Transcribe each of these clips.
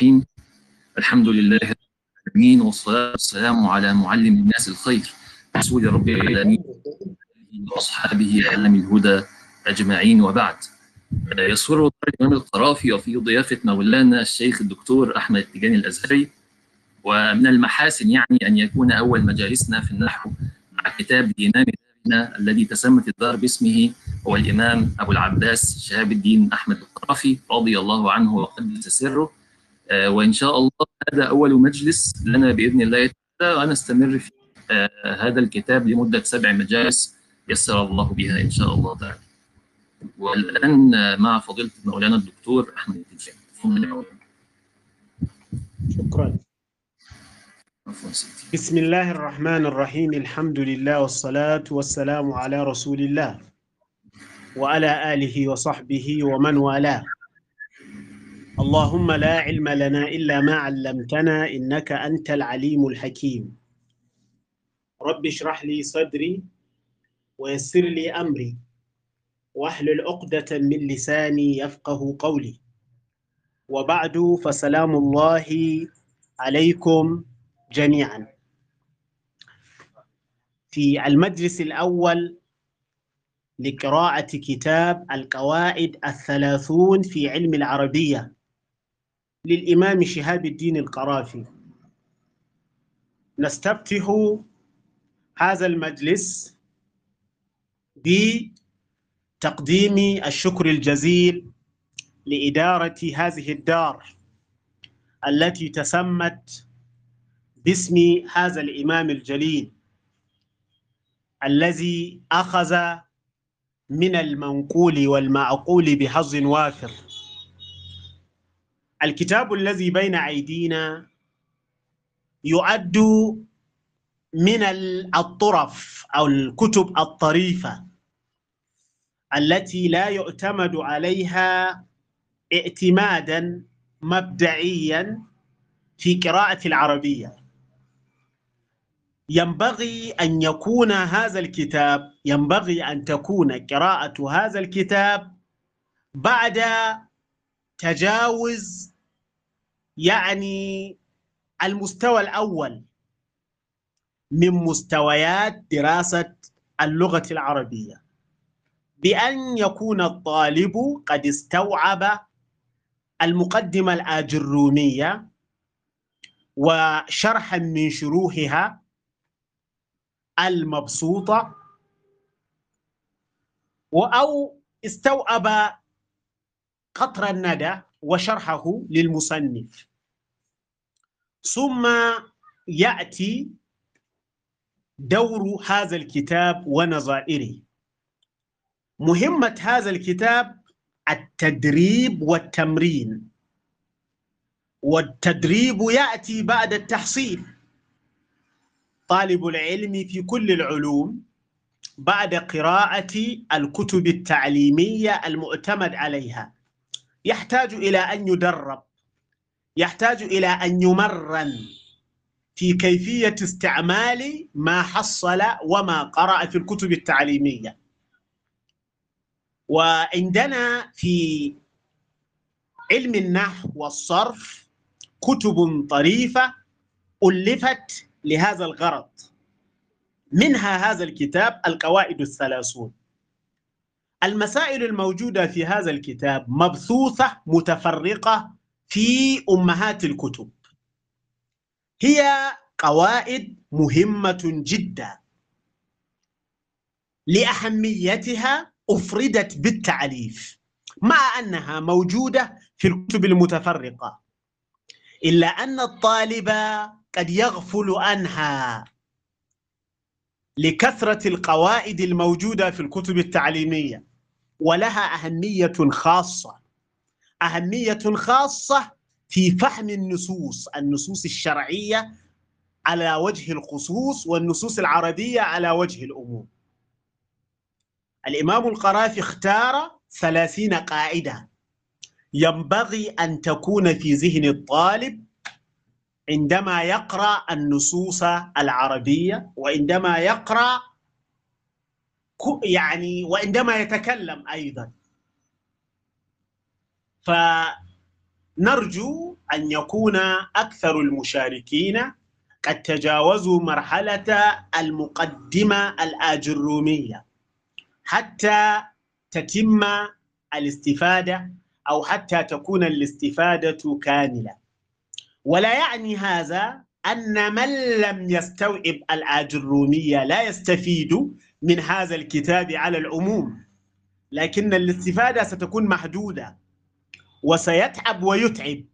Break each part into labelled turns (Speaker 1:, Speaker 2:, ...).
Speaker 1: الرحيم الحمد لله العالمين والصلاة والسلام على معلم الناس الخير رسول رب العالمين وأصحابه أعلم الهدى أجمعين. وبعد يسر الإمام القرافي وفي ضيافة مولانا الشيخ الدكتور أحمد التجاني الأزهري. ومن المحاسن يعني أن يكون أول مجالسنا في النحو مع كتاب الإمام الذي تسمت الدار باسمه هو الإمام أبو العباس شهاب الدين أحمد القرافي رضي الله عنه وقدس سره وإن شاء الله هذا أول مجلس لنا بإذن الله تعالى ونستمر في هذا الكتاب لمدة سبع مجالس يسر الله بها إن شاء الله تعالى. والآن مع فضيلة مولانا الدكتور أحمد التجاني
Speaker 2: شكرا. بسم الله الرحمن الرحيم الحمد لله والصلاة والسلام على رسول الله وعلى آله وصحبه ومن والاه. اللهم لا علم لنا إلا ما علمتنا إنك أنت العليم الحكيم. رب اشرح لي صدري ويسر لي أمري واحلل عقدة من لساني يفقه قولي. وبعد فسلام الله عليكم جميعا. في المجلس الأول لقراءة كتاب القواعد الثلاثون في علم العربية. للإمام شهاب الدين القرافي. نستفتح هذا المجلس بتقديم الشكر الجزيل لإدارة هذه الدار التي تسمت باسم هذا الإمام الجليل الذي أخذ من المنقول والمعقول بحظ وافر. الكتاب الذي بين أيدينا يعد من الطرف أو الكتب الطريفة التي لا يعتمد عليها اعتمادا مبدئيا في قراءة العربية. ينبغي أن يكون هذا الكتاب ينبغي أن تكون قراءة هذا الكتاب بعد تجاوز يعني المستوى الأول من مستويات دراسة اللغة العربية. بأن يكون الطالب قد استوعب المقدمة الآجرومية وشرحا من شروحها المبسوطة أو استوعب قطر الندى وشرحه للمصنف. ثم يأتي دور هذا الكتاب ونظائره. مهمة هذا الكتاب التدريب والتمرين. والتدريب يأتي بعد التحصيل. طالب العلم في كل العلوم بعد قراءة الكتب التعليمية المعتمد عليها. يحتاج إلى أن يدرب. يحتاج إلى أن يمرن في كيفية استعمال ما حصل وما قرأ في الكتب التعليمية. وعندنا في علم النحو والصرف كتب طريفة ألفت لهذا الغرض. منها هذا الكتاب القواعد الثلاثون. المسائل الموجودة في هذا الكتاب مبثوثة متفرقة في أمهات الكتب. هي قواعد مهمة جدا. لأهميتها أفردت بالتعريف مع أنها موجودة في الكتب المتفرقة. إلا أن الطالب قد يغفل عنها. لكثرة القواعد الموجودة في الكتب التعليمية ولها أهمية خاصة. أهمية خاصة في فهم النصوص النصوص الشرعية على وجه الخصوص والنصوص العربية على وجه الأمور. الإمام القرافي اختار ثلاثين قاعدة. ينبغي أن تكون في ذهن الطالب عندما يقرأ النصوص العربية وعندما يقرأ يعني وعندما يتكلم أيضا. نرجو أن يكون أكثر المشاركين قد تجاوزوا مرحلة المقدمة الآجرومية حتى تتم الاستفادة أو حتى تكون الاستفادة كاملة. ولا يعني هذا أن من لم يستوعب الآجرومية لا يستفيد من هذا الكتاب على العموم لكن الاستفادة ستكون محدودة. وسيتعب ويتعب.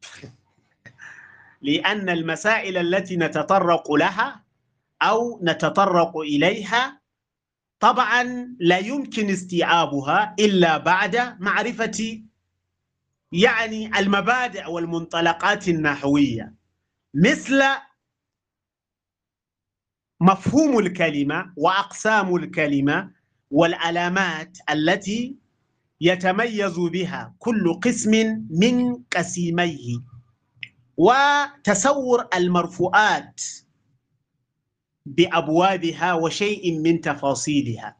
Speaker 2: لأن المسائل التي نتطرق لها أو نتطرق إليها طبعا لا يمكن استيعابها إلا بعد معرفة يعني المبادئ والمنطلقات النحوية. مثل مفهوم الكلمة وأقسام الكلمة والعلامات التي يتميز بها كل قسم من قسيميه وتصور المرفوعات بأبوابها وشيء من تفاصيلها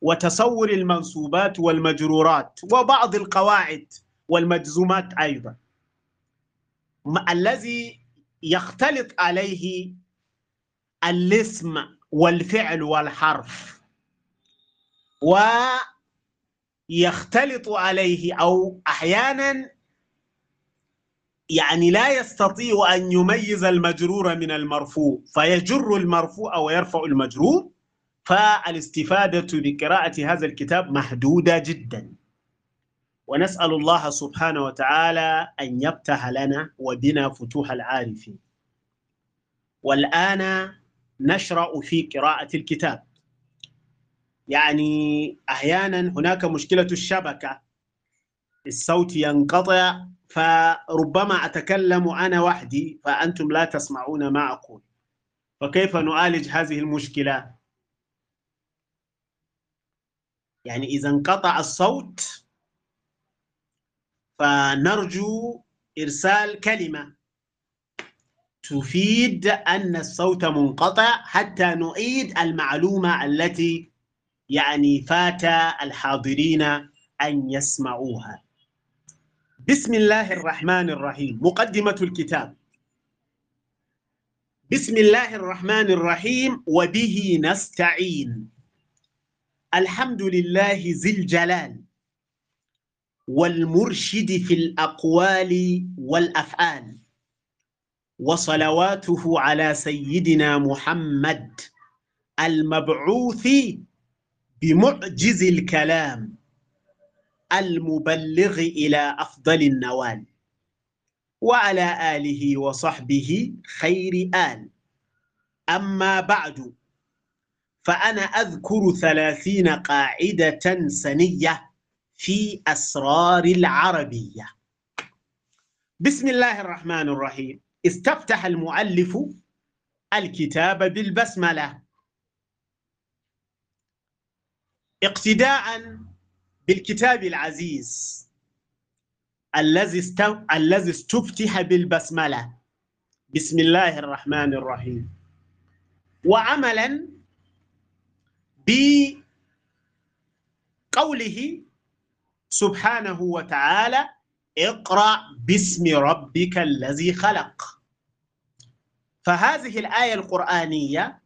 Speaker 2: وتصور المنصوبات والمجرورات وبعض القواعد والمجزومات أيضا. الذي يختلط عليه الاسم والفعل والحرف ويختلط عليه أو أحيانا يعني لا يستطيع أن يميز المجرور من المرفوع فيجر المرفوع ويرفع المجرور فالاستفادة بقراءة هذا الكتاب محدودة جدا. ونسأل الله سبحانه وتعالى أن يفتح لنا وبنا فتوح العارفين. والآن نشرع في قراءة الكتاب. يعني أحيانا هناك مشكلة الشبكة. الصوت ينقطع فربما أتكلم أنا وحدي فأنتم لا تسمعون ما أقول. فكيف نعالج هذه المشكلة؟ يعني إذا انقطع الصوت فنرجو إرسال كلمة. تفيد أن الصوت منقطع حتى نعيد المعلومة التي يعني فات الحاضرين أن يسمعوها. بسم الله الرحمن الرحيم. مقدمة الكتاب. بسم الله الرحمن الرحيم. وبه نستعين. الحمد لله ذي الجلال والمرشد في الأقوال والأفعال وصلواته على سيدنا محمد المبعوث بمعجز الكلام المبلغ إلى أفضل النوال وعلى آله وصحبه خير آل. أما بعد فأنا أذكر ثلاثين قاعدة سنية في أسرار العربية. بسم الله الرحمن الرحيم. استفتح المؤلف الكتاب بالبسملة. اقتداء بالكتاب العزيز الذي الذي استفتح بالبسملة. بسم الله الرحمن الرحيم. وعملا بقوله سبحانه وتعالى اقرأ باسم ربك الذي خلق. فهذه الآية القرآنية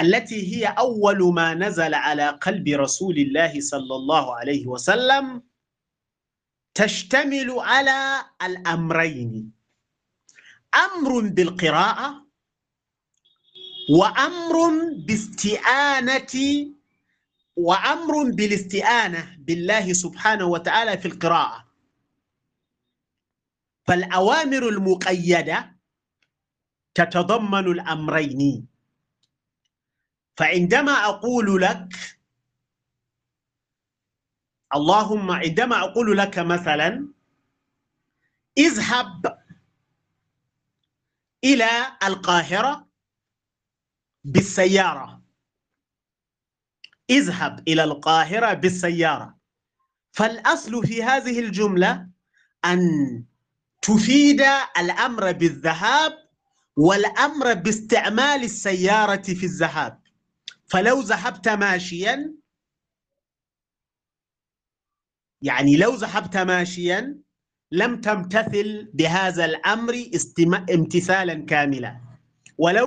Speaker 2: التي هي أول ما نزل على قلب رسول الله صلى الله عليه وسلم تشتمل على الأمرين. أمر بالقراءة وأمر باستئانة وأمر بالاستئانة بالله سبحانه وتعالى في القراءة. فالأوامر المقيدة تتضمن الأمرين. فعندما أقول لك اللهم عندما أقول لك مثلا اذهب إلى القاهرة بالسيارة. اذهب إلى القاهرة بالسيارة. فالأصل في هذه الجملة أن تفيد الأمر بالذهاب والأمر باستعمال السيارة في الذهاب. فلو ذهبت ماشيا يعني لو ذهبت ماشيا لم تمتثل بهذا الأمر امتثالا كاملا. ولو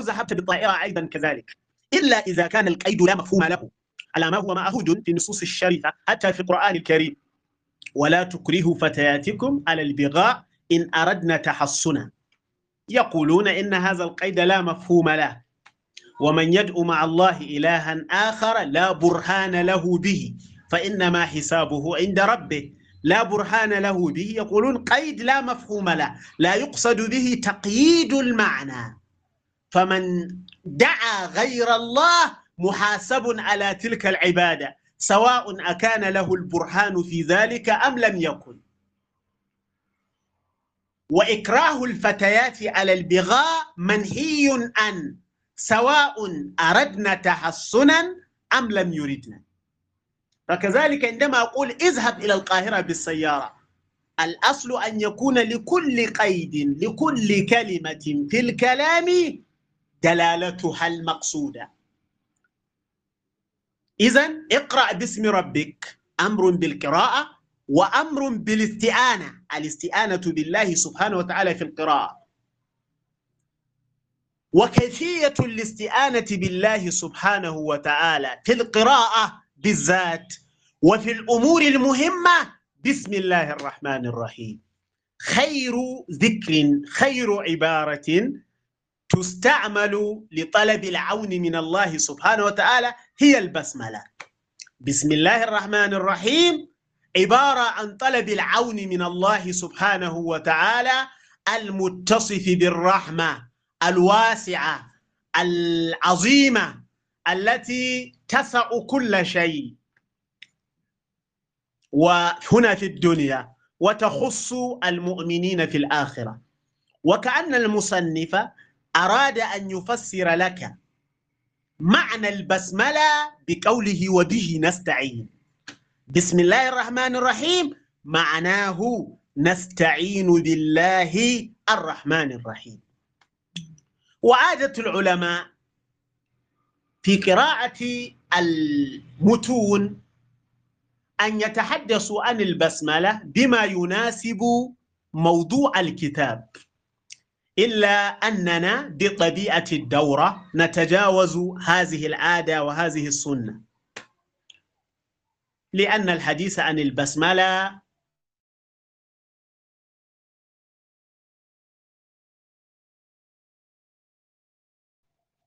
Speaker 2: ذهبت بالطائرة أيضا كذلك. إلا إذا كان القيد لا مفهوم له على ما هو معهود في النصوص الشريفة حتى في القرآن الكريم. ولا تكرهوا فتياتكم على البغاء إن أردنا تحصنا. يقولون إن هذا القيد لا مفهوم له. ومن يدعو مع الله إلها آخر لا برهان له به فإنما حسابه عند ربه. لا برهان له به يقولون قيد لا مفهوم له. لا يقصد به تقييد المعنى. فمن دعا غير الله محاسب على تلك العبادة سواء أكان له البرهان في ذلك أم لم يكن. وإكراه الفتيات على البغاء منهي عن سواء أردنا تحصنا أم لم يردنا. فكذلك عندما أقول اذهب إلى القاهرة بالسيارة الأصل أن يكون لكل قيد لكل كلمة في الكلام دلالتها المقصودة. إذا اقرأ باسم ربك أمر بالقراءة وأمر بالاستئانة الاستئانة بالله سبحانه وتعالى في القراءة. وكيفية الاستئانة بالله سبحانه وتعالى في القراءة بالذات وفي الأمور المهمة بسم الله الرحمن الرحيم. خير ذكر خير عبارة تستعمل لطلب العون من الله سبحانه وتعالى هي البسملة. بسم الله الرحمن الرحيم. عبارة عن طلب العون من الله سبحانه وتعالى المتصف بالرحمة الواسعة العظيمة التي تسع كل شيء. وهنا في الدنيا وتخص المؤمنين في الآخرة. وكأن المصنف أراد أن يفسر لك معنى البسملة بقوله وبه نستعين. بسم الله الرحمن الرحيم معناه نستعين بالله الرحمن الرحيم وعادة العلماء في قراءة المتون أن يتحدثوا عن البسملة بما يناسب موضوع الكتاب إلا أننا بطبيعة الدورة نتجاوز هذه العادة وهذه السنة لأن الحديث عن البسملة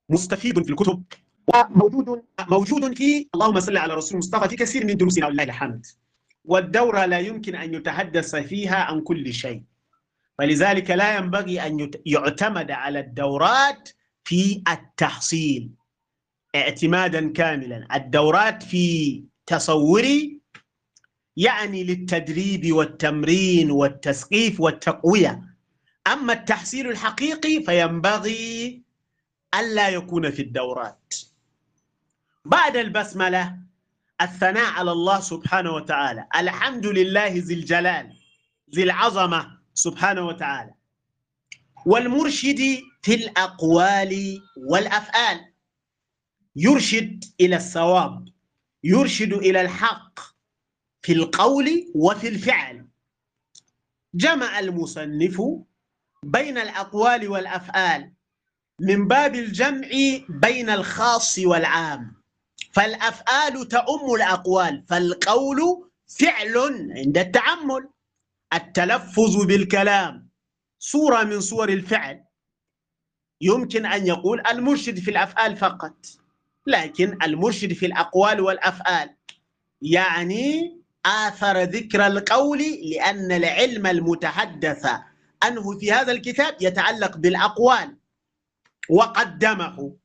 Speaker 2: مستفيد في الكتب. وموجود موجود في اللهم صل على رسول المصطفى في كثير من دروسنا ولله الحمد. والدورة لا يمكن أن يتحدث فيها عن كل شيء. فلذلك لا ينبغي أن يعتمد على الدورات في التحصيل. اعتمادا كاملا. الدورات في تصوري يعني للتدريب والتمرين والتثقيف والتقوية. أما التحصيل الحقيقي فينبغي ألا يكون في الدورات. بعد البسملة الثناء على الله سبحانه وتعالى. الحمد لله ذي الجلال ذي العظمة سبحانه وتعالى. والمرشد في الأقوال والأفعال. يرشد إلى الصواب. يرشد إلى الحق في القول وفي الفعل. جمع المصنف بين الأقوال والأفعال من باب الجمع بين الخاص والعام. فالأفعال تؤم الأقوال فالقول فعل عند التعمل. التلفظ بالكلام صورة من صور الفعل. يمكن أن يقول المرشد في الأفعال فقط. لكن المرشد في الأقوال والأفعال. يعني آثر ذكر القول لأن العلم المتحدث عنه في هذا الكتاب يتعلق بالأقوال. وقدمه.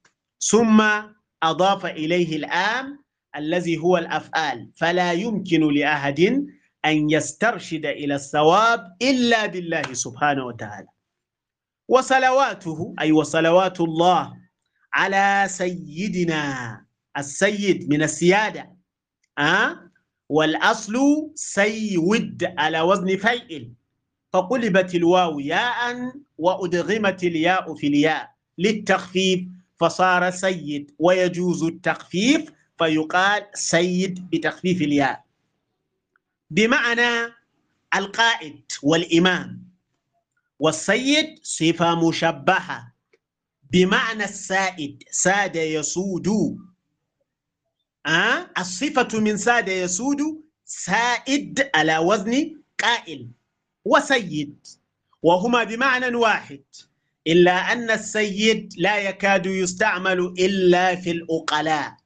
Speaker 2: ثم أضاف إليه الآن الذي هو الأفعال. فلا يمكن لأحد أن يسترشد إلى الثواب إلا بالله سبحانه وتعالى. وصلواته أي وصلوات الله على سيدنا السيد من السيادة أه؟ والأصل سيود على وزن فيئل. فقلبت الواو ياء وأدغمت الياء في الياء للتخفيف فصار سيد ويجوز التخفيف فيقال سيد بتخفيف الياء. بمعنى القائد والإمام. والسيد صفة مشبهة. بمعنى السائد ساد يسود. أه؟ الصفة من ساد يسود سائد على وزن قائل وسيد وهما بمعنى واحد. إلا أن السيد لا يكاد يستعمل إلا في الأقلاء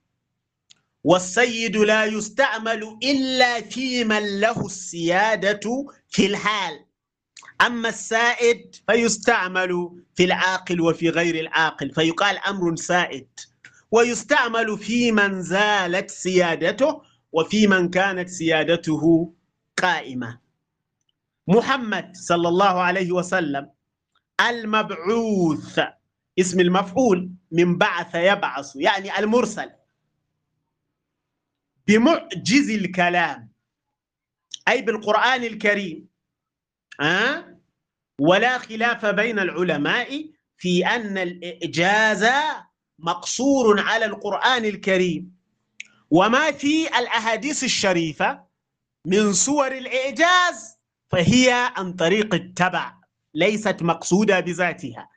Speaker 2: والسيد لا يستعمل إلا في من له السيادة في الحال. أما السائد فيستعمل في العاقل وفي غير العاقل فيقال أمر سائد. ويستعمل في من زالت سيادته وفي من كانت سيادته قائمة. محمد صلى الله عليه وسلم المبعوث اسم المفعول من بعث يبعث يعني المرسل. بمعجز الكلام أي بالقرآن الكريم. أه؟ ولا خلاف بين العلماء في أن الإعجاز مقصور على القرآن الكريم. وما في الأحاديث الشريفة من صور الإعجاز فهي عن طريق التبع ليست مقصودة بذاتها.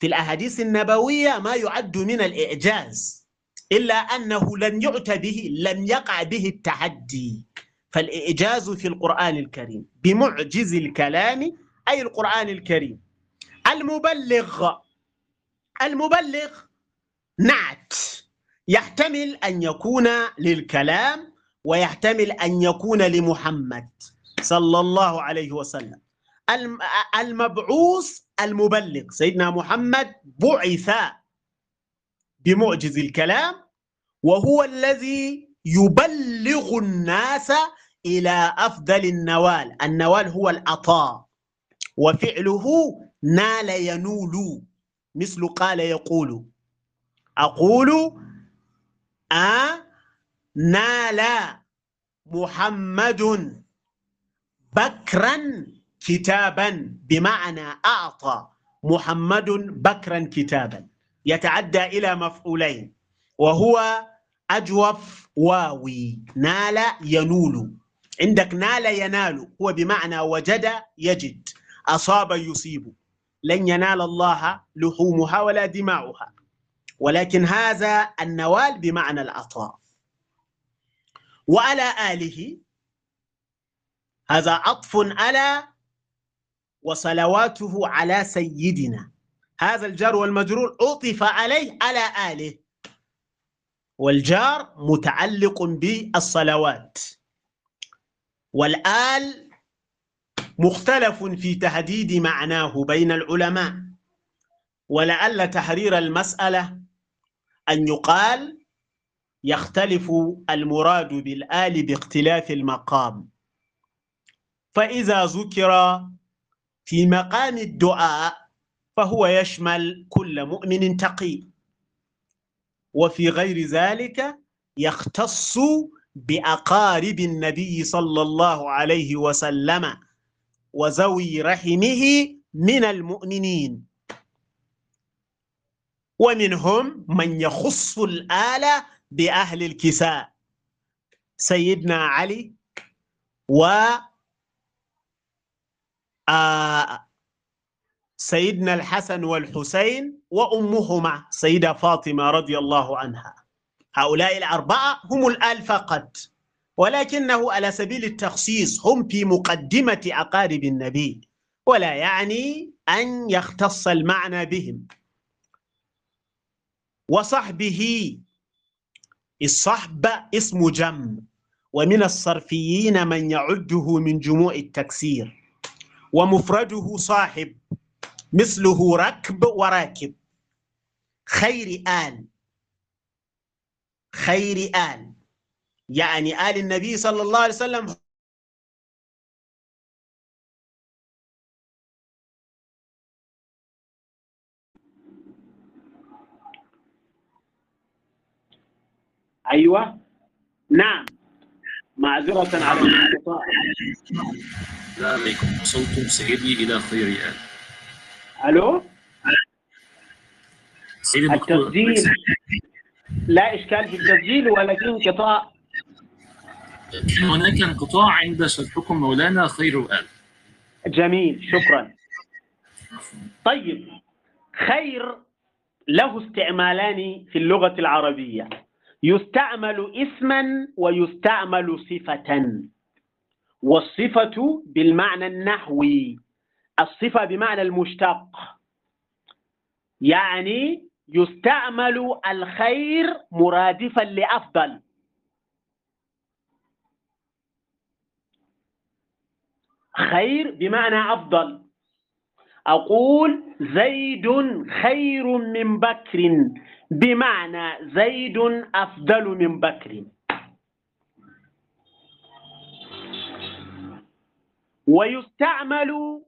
Speaker 2: في الأحاديث النبوية ما يعد من الإعجاز إلا أنه لن يؤتى به لم يقع به التحدي. فالإعجاز في القرآن الكريم بمعجز الكلام أي القرآن الكريم. المبلغ المبلغ نعت. يحتمل أن يكون للكلام ويحتمل أن يكون لمحمد صلى الله عليه وسلم. المبعوث المبلغ. سيدنا محمد بعث بمعجز الكلام وهو الذي يبلغ الناس إلى أفضل النوال. النوال هو العطاء. وفعله نال ينول مثل قال يقول. أقول أ نال محمد بكرا كتابا بمعنى أعطى. محمد بكرا كتابا. يتعدى إلى مفعولين. وهو أجوف واوي. نال ينول. عندك نال ينال هو بمعنى وجد يجد أصاب يصيب. لن ينال الله لحومها ولا دماؤها. ولكن هذا النوال بمعنى العطاء. وعلى آله هذا عطف على وصلواته على سيدنا. هذا الجار والمجرور عطف عليه على آله. والجار متعلق بالصلوات. والآل مختلف في تحديد معناه بين العلماء. ولعل تحرير المسألة أن يقال يختلف المراد بالآل باختلاف المقام. فإذا ذكر في مقام الدعاء فهو يشمل كل مؤمن تقي. وفي غير ذلك يختص بأقارب النبي صلى الله عليه وسلم وذوي رحمه من المؤمنين. ومنهم من يخص الآلة بأهل الكساء. سيدنا علي و سيدنا الحسن والحسين وأمهما سيدة فاطمة رضي الله عنها. هؤلاء الأربعة هم الآل فقط ولكنه على سبيل التخصيص هم في مقدمة أقارب النبي ولا يعني أن يختص المعنى بهم. وصحبه الصحب اسم جم ومن الصرفيين من يعده من جموع التكسير. ومفرده صاحب مثله ركب وراكب. خير آل خير آل. يعني آل النبي صلى الله عليه وسلم أيوة. نعم. معذرة على الانقطاع
Speaker 1: لا عليكم. وصلتم سيدي إلى خير آل.
Speaker 2: ألو. التسجيل. لا إشكال في التسجيل ولكن انقطاع.
Speaker 1: هناك انقطاع عند شرحكم مولانا خير وآل
Speaker 2: جميل شكرا. طيب خير له استعمالان في اللغة العربية. يستعمل اسما ويستعمل صفة والصفة بالمعنى النحوي. الصفة بمعنى المشتق. يعني يستعمل الخير مرادفا لأفضل. خير بمعنى أفضل. أقول زيد خير من بكر بمعنى زيد أفضل من بكر. ويستعمل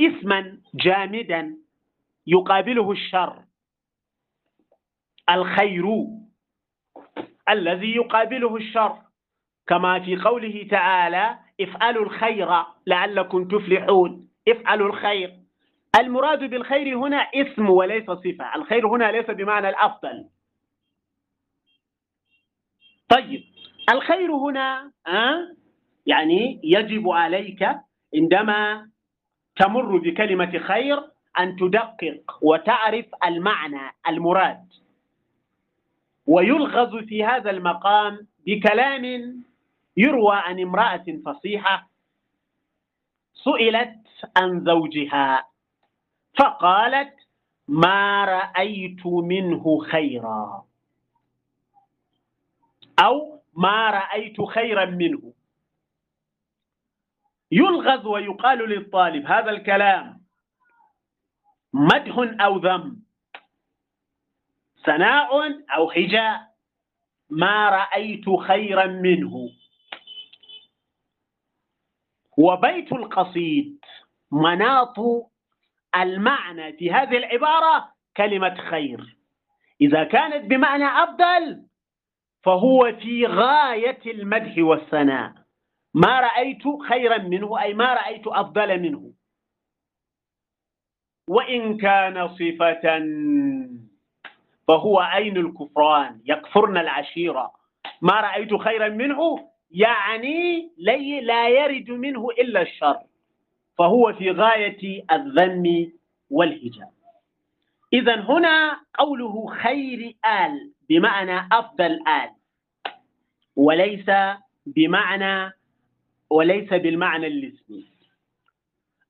Speaker 2: اسما جامدا يقابله الشر. الخير الذي يقابله الشر. كما في قوله تعالى افعلوا الخير لعلكم تفلحون. افعلوا الخير. المراد بالخير هنا اسم وليس صفة. الخير هنا ليس بمعنى الأفضل. طيب الخير هنا أه؟ يعني يجب عليك عندما تمر بكلمة خير أن تدقق وتعرف المعنى المراد. ويلغز في هذا المقام بكلام يروى عن امرأة فصيحة سئلت عن زوجها فقالت ما رأيت منه خيرا أو ما رأيت خيرا منه. يلغز ويقال للطالب هذا الكلام مدح أو ذم؟ ثناء أو حجاء. ما رأيت خيرا منه. وبيت القصيد. مناط المعنى في هذه العبارة كلمة خير. إذا كانت بمعنى أفضل فهو في غاية المدح والثناء. ما رأيت خيرا منه أي ما رأيت أفضل منه. وإن كان صفة فهو عين الكفران يكفرن العشيرة. ما رأيت خيرا منه؟ يعني لا يرد منه إلا الشر. فهو في غاية الذم والهجاء إذا هنا قوله خير آل بمعنى أفضل آل. وليس بمعنى وليس بالمعنى الاسمي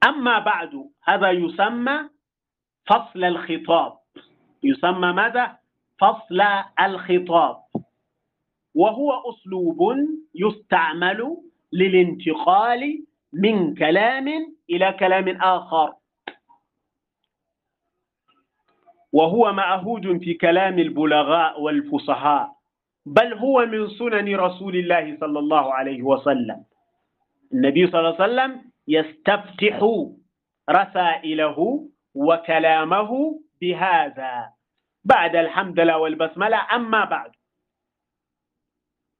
Speaker 2: أما بعد هذا يسمى فصل الخطاب. يسمى ماذا؟ فصل الخطاب. وهو أسلوب يستعمل للانتقال من كلام إلى كلام آخر. وهو معهود في كلام البلغاء والفصحاء بل هو من سنن رسول الله صلى الله عليه وسلم. النبي صلى الله عليه وسلم يستفتح رسائله وكلامه بهذا. بعد الحمد لله والبسملة أما بعد.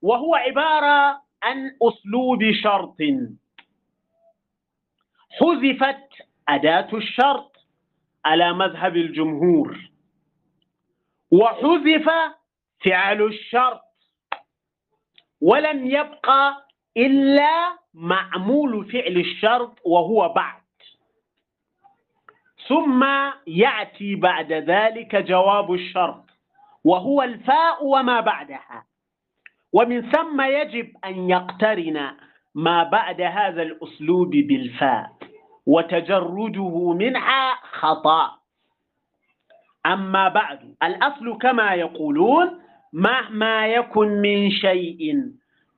Speaker 2: وهو عبارة عن أسلوب شرط. حذفت أداة الشرط على مذهب الجمهور. وحذف فعل الشرط. ولم يبقى إلا معمول فعل الشرط وهو بعد. ثم يأتي بعد ذلك جواب الشرط وهو الفاء وما بعدها. ومن ثم يجب أن يقترن ما بعد هذا الأسلوب بالفاء وتجرده منها خطأ. أما بعد الأصل كما يقولون مهما يكن من شيء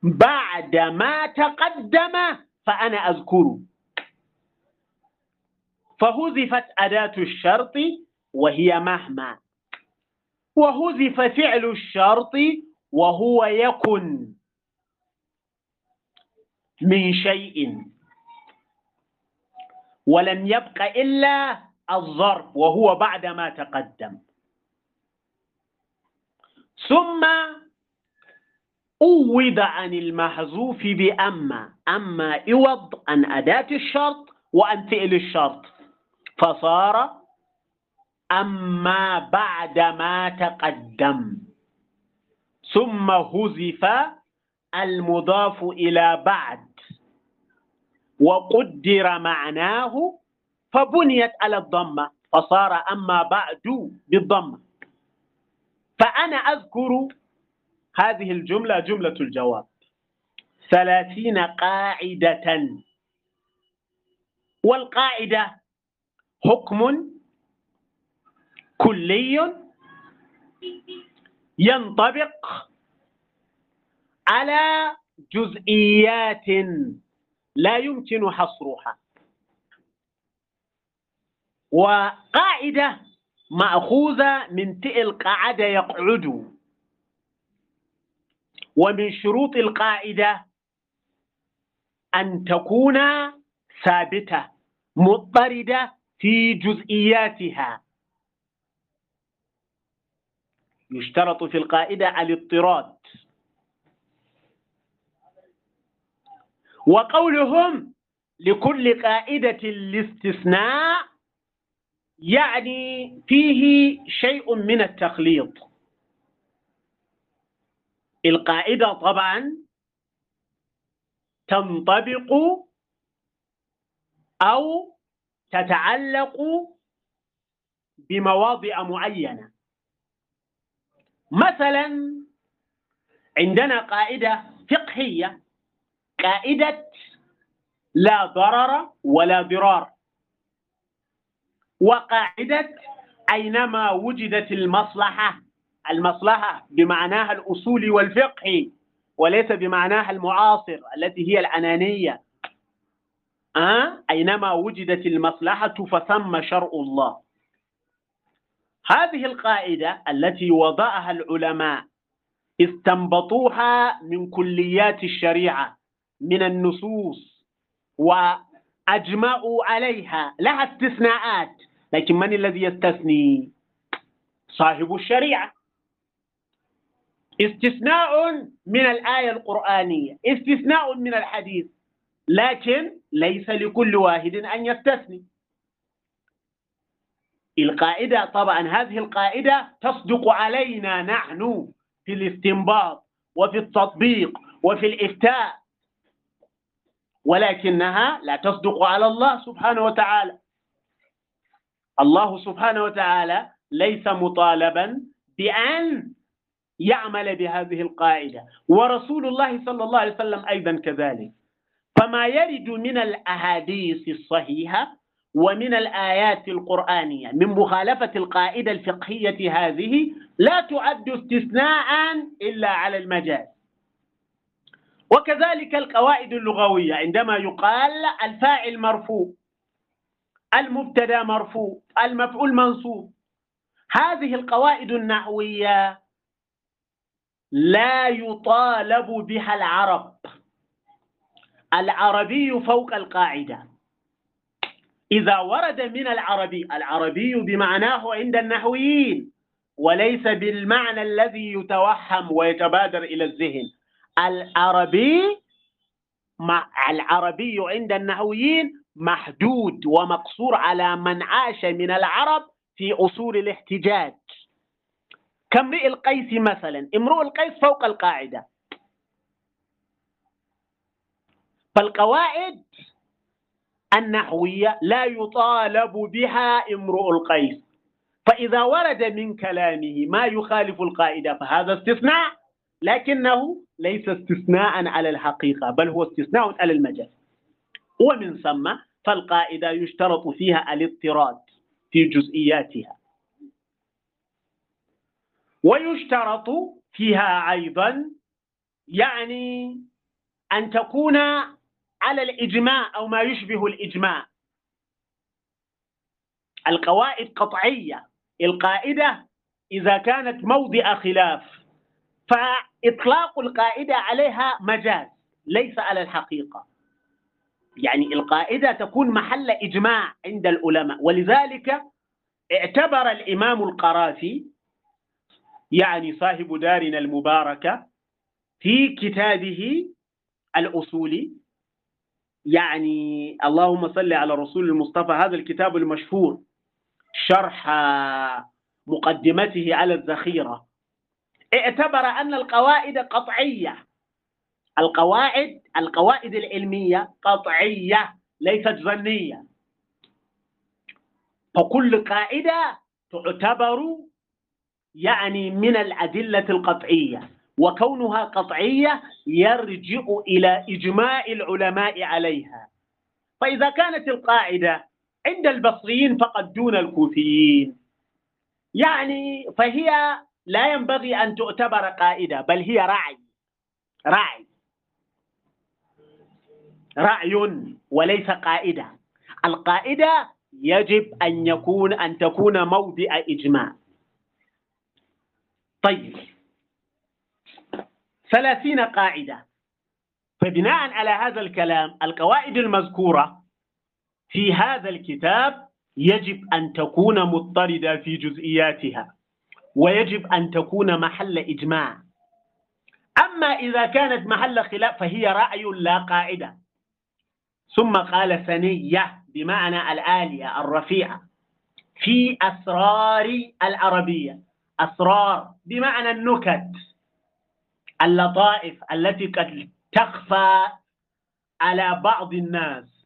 Speaker 2: بعد ما تقدم فأنا أذكره. فهذفت أداة الشرط وهي مهما. وهذف فعل الشرط وهو يكن. من شيء. ولم يبق إلا الظرف وهو بعد ما تقدم. ثم أوض عن المحذوف بأما. أما إوض عن أداة الشرط وعن فعل الشرط. فصار أما بعد ما تقدم. ثم هزف المضاف إلى بعد. وقدر معناه فبنيت على الضمة. فصار أما بعد بالضمة. فأنا أذكر هذه الجملة جملة الجواب. ثلاثين قاعدة. والقاعدة حكم كلي ينطبق على جزئيات لا يمكن حصرها. وقاعدة مأخوذة من فعل قعد يقعد. ومن شروط القاعدة أن تكون ثابتة مضطردة في جزئياتها. يشترط في القاعدة الاضطراد. وقولهم لكل قاعدة الاستثناء يعني فيه شيء من التخليط. القاعدة طبعا تنطبق أو تتعلق بمواضع معينة. مثلا عندنا قاعدة فقهية قاعدة لا ضرر ولا ضرار وقاعدة أينما وجدت المصلحة المصلحة بمعناها الأصول والفقه وليس بمعناها المعاصر التي هي الأنانية. أينما وجدت المصلحة فثم شرع الله. هذه القاعدة التي وضعها العلماء استنبطوها من كليات الشريعة من النصوص وأجمعوا عليها. لها استثناءات لكن من الذي يستثني؟ صاحب الشريعة. استثناء من الآية القرآنية استثناء من الحديث. لكن ليس لكل واحد أن يستثني. القاعدة طبعا هذه القاعدة تصدق علينا نحن في الاستنباط وفي التطبيق وفي الإفتاء ولكنها لا تصدق على الله سبحانه وتعالى. الله سبحانه وتعالى ليس مطالبا بأن يعمل بهذه القاعدة ورسول الله صلى الله عليه وسلم أيضا كذلك. فما يرد من الأحاديث الصحيحة ومن الآيات القرآنية من مخالفة القاعدة الفقهية هذه لا تعد استثناء إلا على المجاز. وكذلك القواعد اللغوية عندما يقال الفاعل مرفوع المبتدا مرفوع المفعول منصوب. هذه القواعد النحوية لا يطالب بها العرب. العربي فوق القاعدة. إذا ورد من العربي العربي بمعناه عند النحويين وليس بالمعنى الذي يتوهم ويتبادر إلى الذهن. العربي مع العربي عند النحويين محدود ومقصور على من عاش من العرب في أصول الاحتجاج. كامرئ القيس مثلا امرؤ القيس فوق القاعدة. فالقواعد النحوية لا يطالب بها امرؤ القيس. فإذا ورد من كلامه ما يخالف القاعدة فهذا استثناء لكنه ليس استثناء على الحقيقة بل هو استثناء على المجال ومن ثم فالقاعدة يشترط فيها الاضطراد في جزئياتها. ويشترط فيها أيضا يعني أن تكون على الإجماع أو ما يشبه الإجماع. القواعد قطعية. القاعدة إذا كانت موضع خلاف فإطلاق القاعدة عليها مجاز ليس على الحقيقة. يعني القاعدة تكون محل إجماع عند العلماء. ولذلك اعتبر الإمام القرافي يعني صاحب دارنا المباركة في كتابه الأصولي يعني اللهم صل على الرسول المصطفى هذا الكتاب المشهور شرح مقدمته على الذخيرة. اعتبر أن القواعد قطعية. القواعد القواعد العلمية قطعية ليست ظنية. فكل قاعدة تعتبر يعني من الأدلة القطعية. وكونها قطعية يرجع إلى إجماع العلماء عليها. فإذا كانت القاعدة عند البصريين فقط دون الكوفيين. يعني فهي لا ينبغي أن تعتبر قاعدة بل هي رعي. رعي. رأي وليس قاعدة. القاعدة يجب أن يكون أن تكون موضع إجماع. طيب. ثلاثين قاعدة. فبناء على هذا الكلام القواعد المذكورة في هذا الكتاب يجب أن تكون مضطردة في جزئياتها ويجب أن تكون محل إجماع. أما إذا كانت محل خلاف فهي رأي لا قاعدة. ثم قال ثنية بمعنى الآلية الرفيعة في أسرار العربية. أسرار بمعنى النكت. اللطائف التي قد تخفى على بعض الناس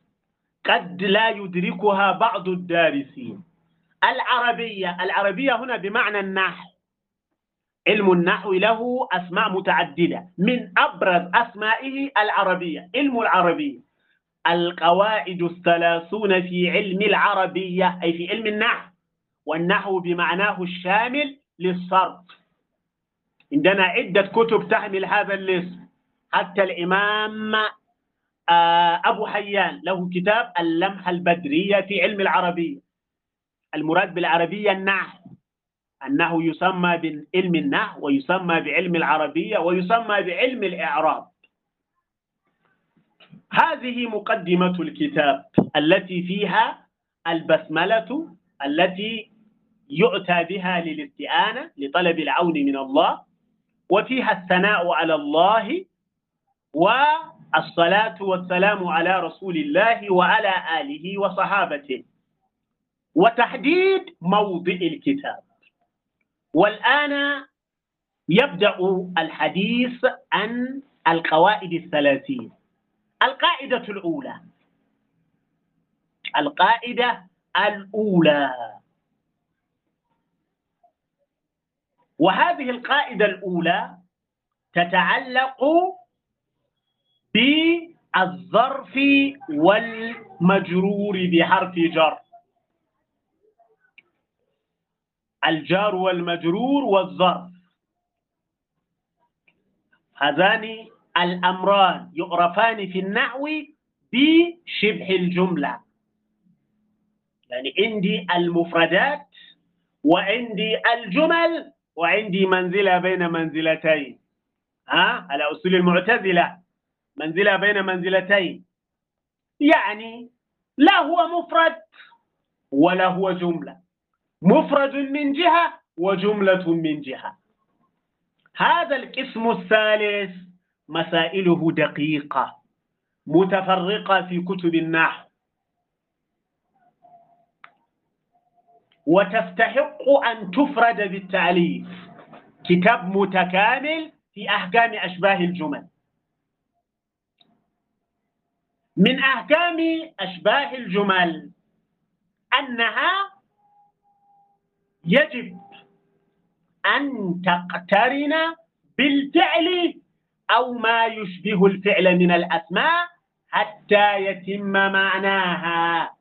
Speaker 2: قد لا يدركها بعض الدارسين. العربية العربية هنا بمعنى النحو. علم النحو له أسماء متعددة. من أبرز أسمائه العربية علم العربية. القواعد الثلاثون في علم العربية أي في علم النحو. والنحو بمعناه الشامل للصرف. عندنا عدة كتب تحمل هذا الاسم. حتى الإمام آه، أبو حيان له كتاب اللمحة البدرية في علم العربية. المراد بالعربية النحو. أنه يسمى بعلم النحو ويسمى بعلم العربية ويسمى بعلم الإعراب. هذه مقدمة الكتاب التي فيها البسملة التي يؤتى بها للاستئانة لطلب العون من الله. وفيها الثناء على الله والصلاة والسلام على رسول الله وعلى آله وصحابته. وتحديد موضع الكتاب. والآن يبدأ الحديث عن القواعد الثلاثين. القاعدة الأولى. القاعدة الأولى. وهذه القاعدة الأولى تتعلق بالظرف والمجرور بحرف جر. الجار والمجرور والظرف. هذان الأمران يعرفان في النحو بشبه الجملة. يعني عندي المفردات وعندي الجمل وعندي منزلة بين منزلتين. ها؟ على أصول المعتزلة. منزلة بين منزلتين. يعني لا هو مفرد ولا هو جملة. مفرد من جهة وجملة من جهة. هذا القسم الثالث مسائله دقيقة متفرقة في كتب النحو. وتستحق أن تفرد بالتعليف كتاب متكامل في أحكام أشباه الجمل. من أحكام أشباه الجمل أنها يجب أن تقترن بالفعل أو ما يشبه الفعل من الأسماء حتى يتم معناها.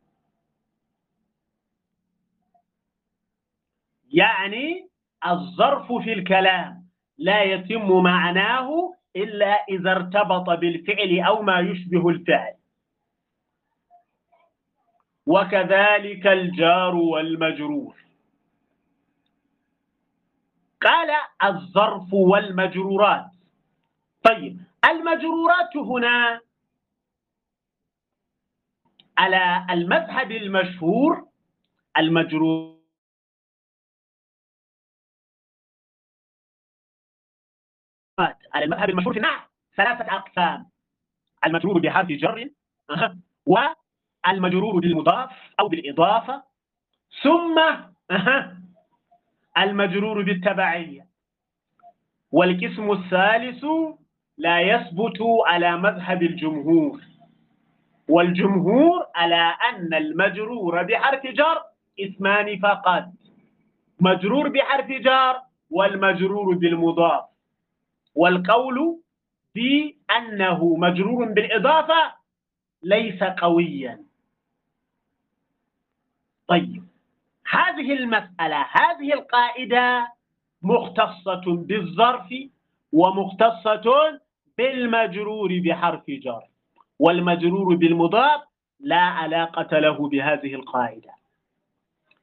Speaker 2: يعني الظرف في الكلام لا يتم معناه إلا إذا ارتبط بالفعل أو ما يشبه الفعل. وكذلك الجار والمجرور. قال الظرف والمجرورات. طيب المجرورات هنا على المذهب المشهور المجرور المذهب المشهور في النحو ثلاثة أقسام. المجرور بحرف جر والمجرور بالمضاف أو بالإضافة ثم المجرور بالتبعية. والقسم الثالث لا يثبت على مذهب الجمهور. والجمهور على أن المجرور بحرف جر اسمان فقط. مجرور بحرف جر والمجرور بالمضاف. والقول بأنه مجرور بالإضافة ليس قويا. طيب هذه المسألة هذه القاعدة مختصة بالظرف ومختصة بالمجرور بحرف جر والمجرور بالمضاف لا علاقة له بهذه القاعدة.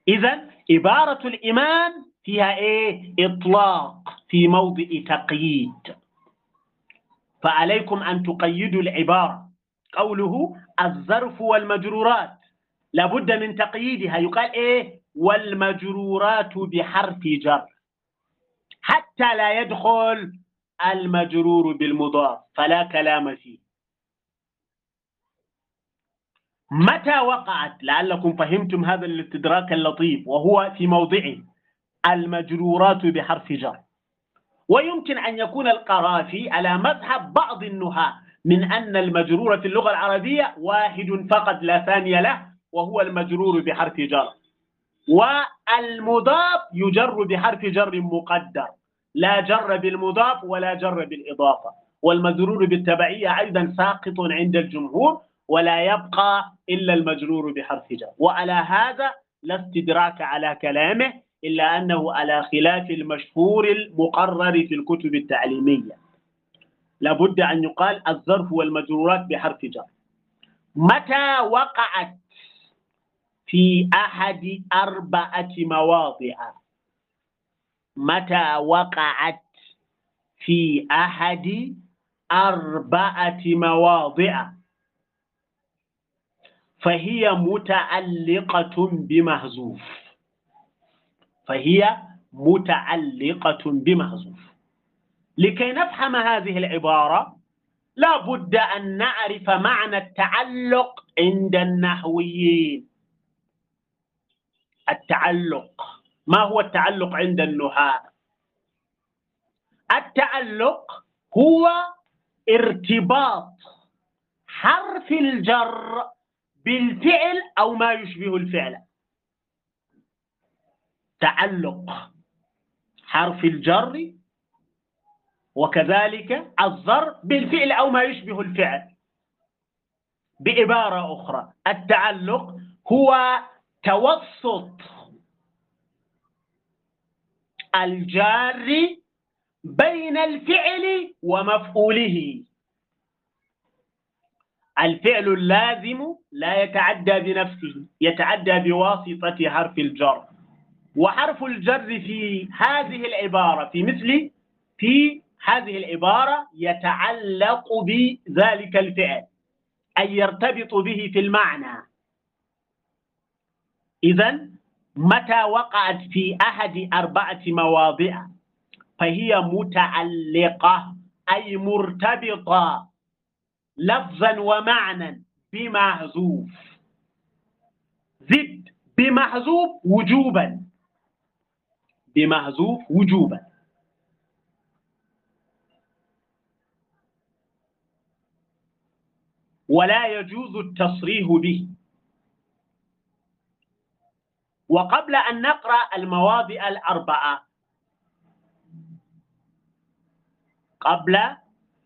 Speaker 2: إذا عبارة الإمام فيها إيه؟ إطلاق في موضع تقييد. فعليكم أن تقيدوا العبارة. قوله الظرف والمجرورات. لابد من تقييدها. يقال إيه؟ والمجرورات بحرف جر. حتى لا يدخل المجرور بالمضاف. فلا كلام فيه. متى وقعت؟ لعلكم فهمتم هذا الاستدراك اللطيف وهو في موضعه المجرورات بحرف جر. ويمكن أن يكون القرافي على مذهب بعض النهاة من أن المجرور في اللغة العربية واحد فقط لا ثاني له وهو المجرور بحرف جر. والمضاف يجر بحرف جر مقدر. لا جر بالمضاف ولا جر بالإضافة. والمجرور بالتبعية أيضا ساقط عند الجمهور ولا يبقى إلا المجرور بحرف جر. وعلى هذا لا استدراك على كلامه إلا أنه على خلاف المشهور المقرر في الكتب التعليمية. لابد أن يقال الظرف والمجرورات بحرف جر. متى وقعت في أحد أربعة مواضع؟ متى وقعت في أحد أربعة مواضع؟ فهي متعلقة بمحذوف فهي متعلقة بمحذوف لكي نفهم هذه العبارة لا بد أن نعرف معنى التعلق عند النحويين. التعلق ما هو التعلق عند النحاة التعلق هو ارتباط حرف الجر بالفعل أو ما يشبه الفعل. تعلق حرف الجر وكذلك الظر بالفعل أو ما يشبه الفعل. بعبارة أخرى التعلق هو توسط الجار بين الفعل ومفعوله. الفعل اللازم لا يتعدى بنفسه يتعدى بواسطة حرف الجر. وحرف الجر في هذه العبارة في مثل في هذه العبارة يتعلق بذلك الفعل أي يرتبط به في المعنى. إذا متى وقعت في أحد أربعة مواضع؟ فهي متعلقة أي مرتبطة لفظا ومعنى بمحذوف. زد بمحذوف وجوبا. بمحذوف وجوبا. ولا يجوز التصريح به. وقبل أن نقرأ المواضع الأربعة قبل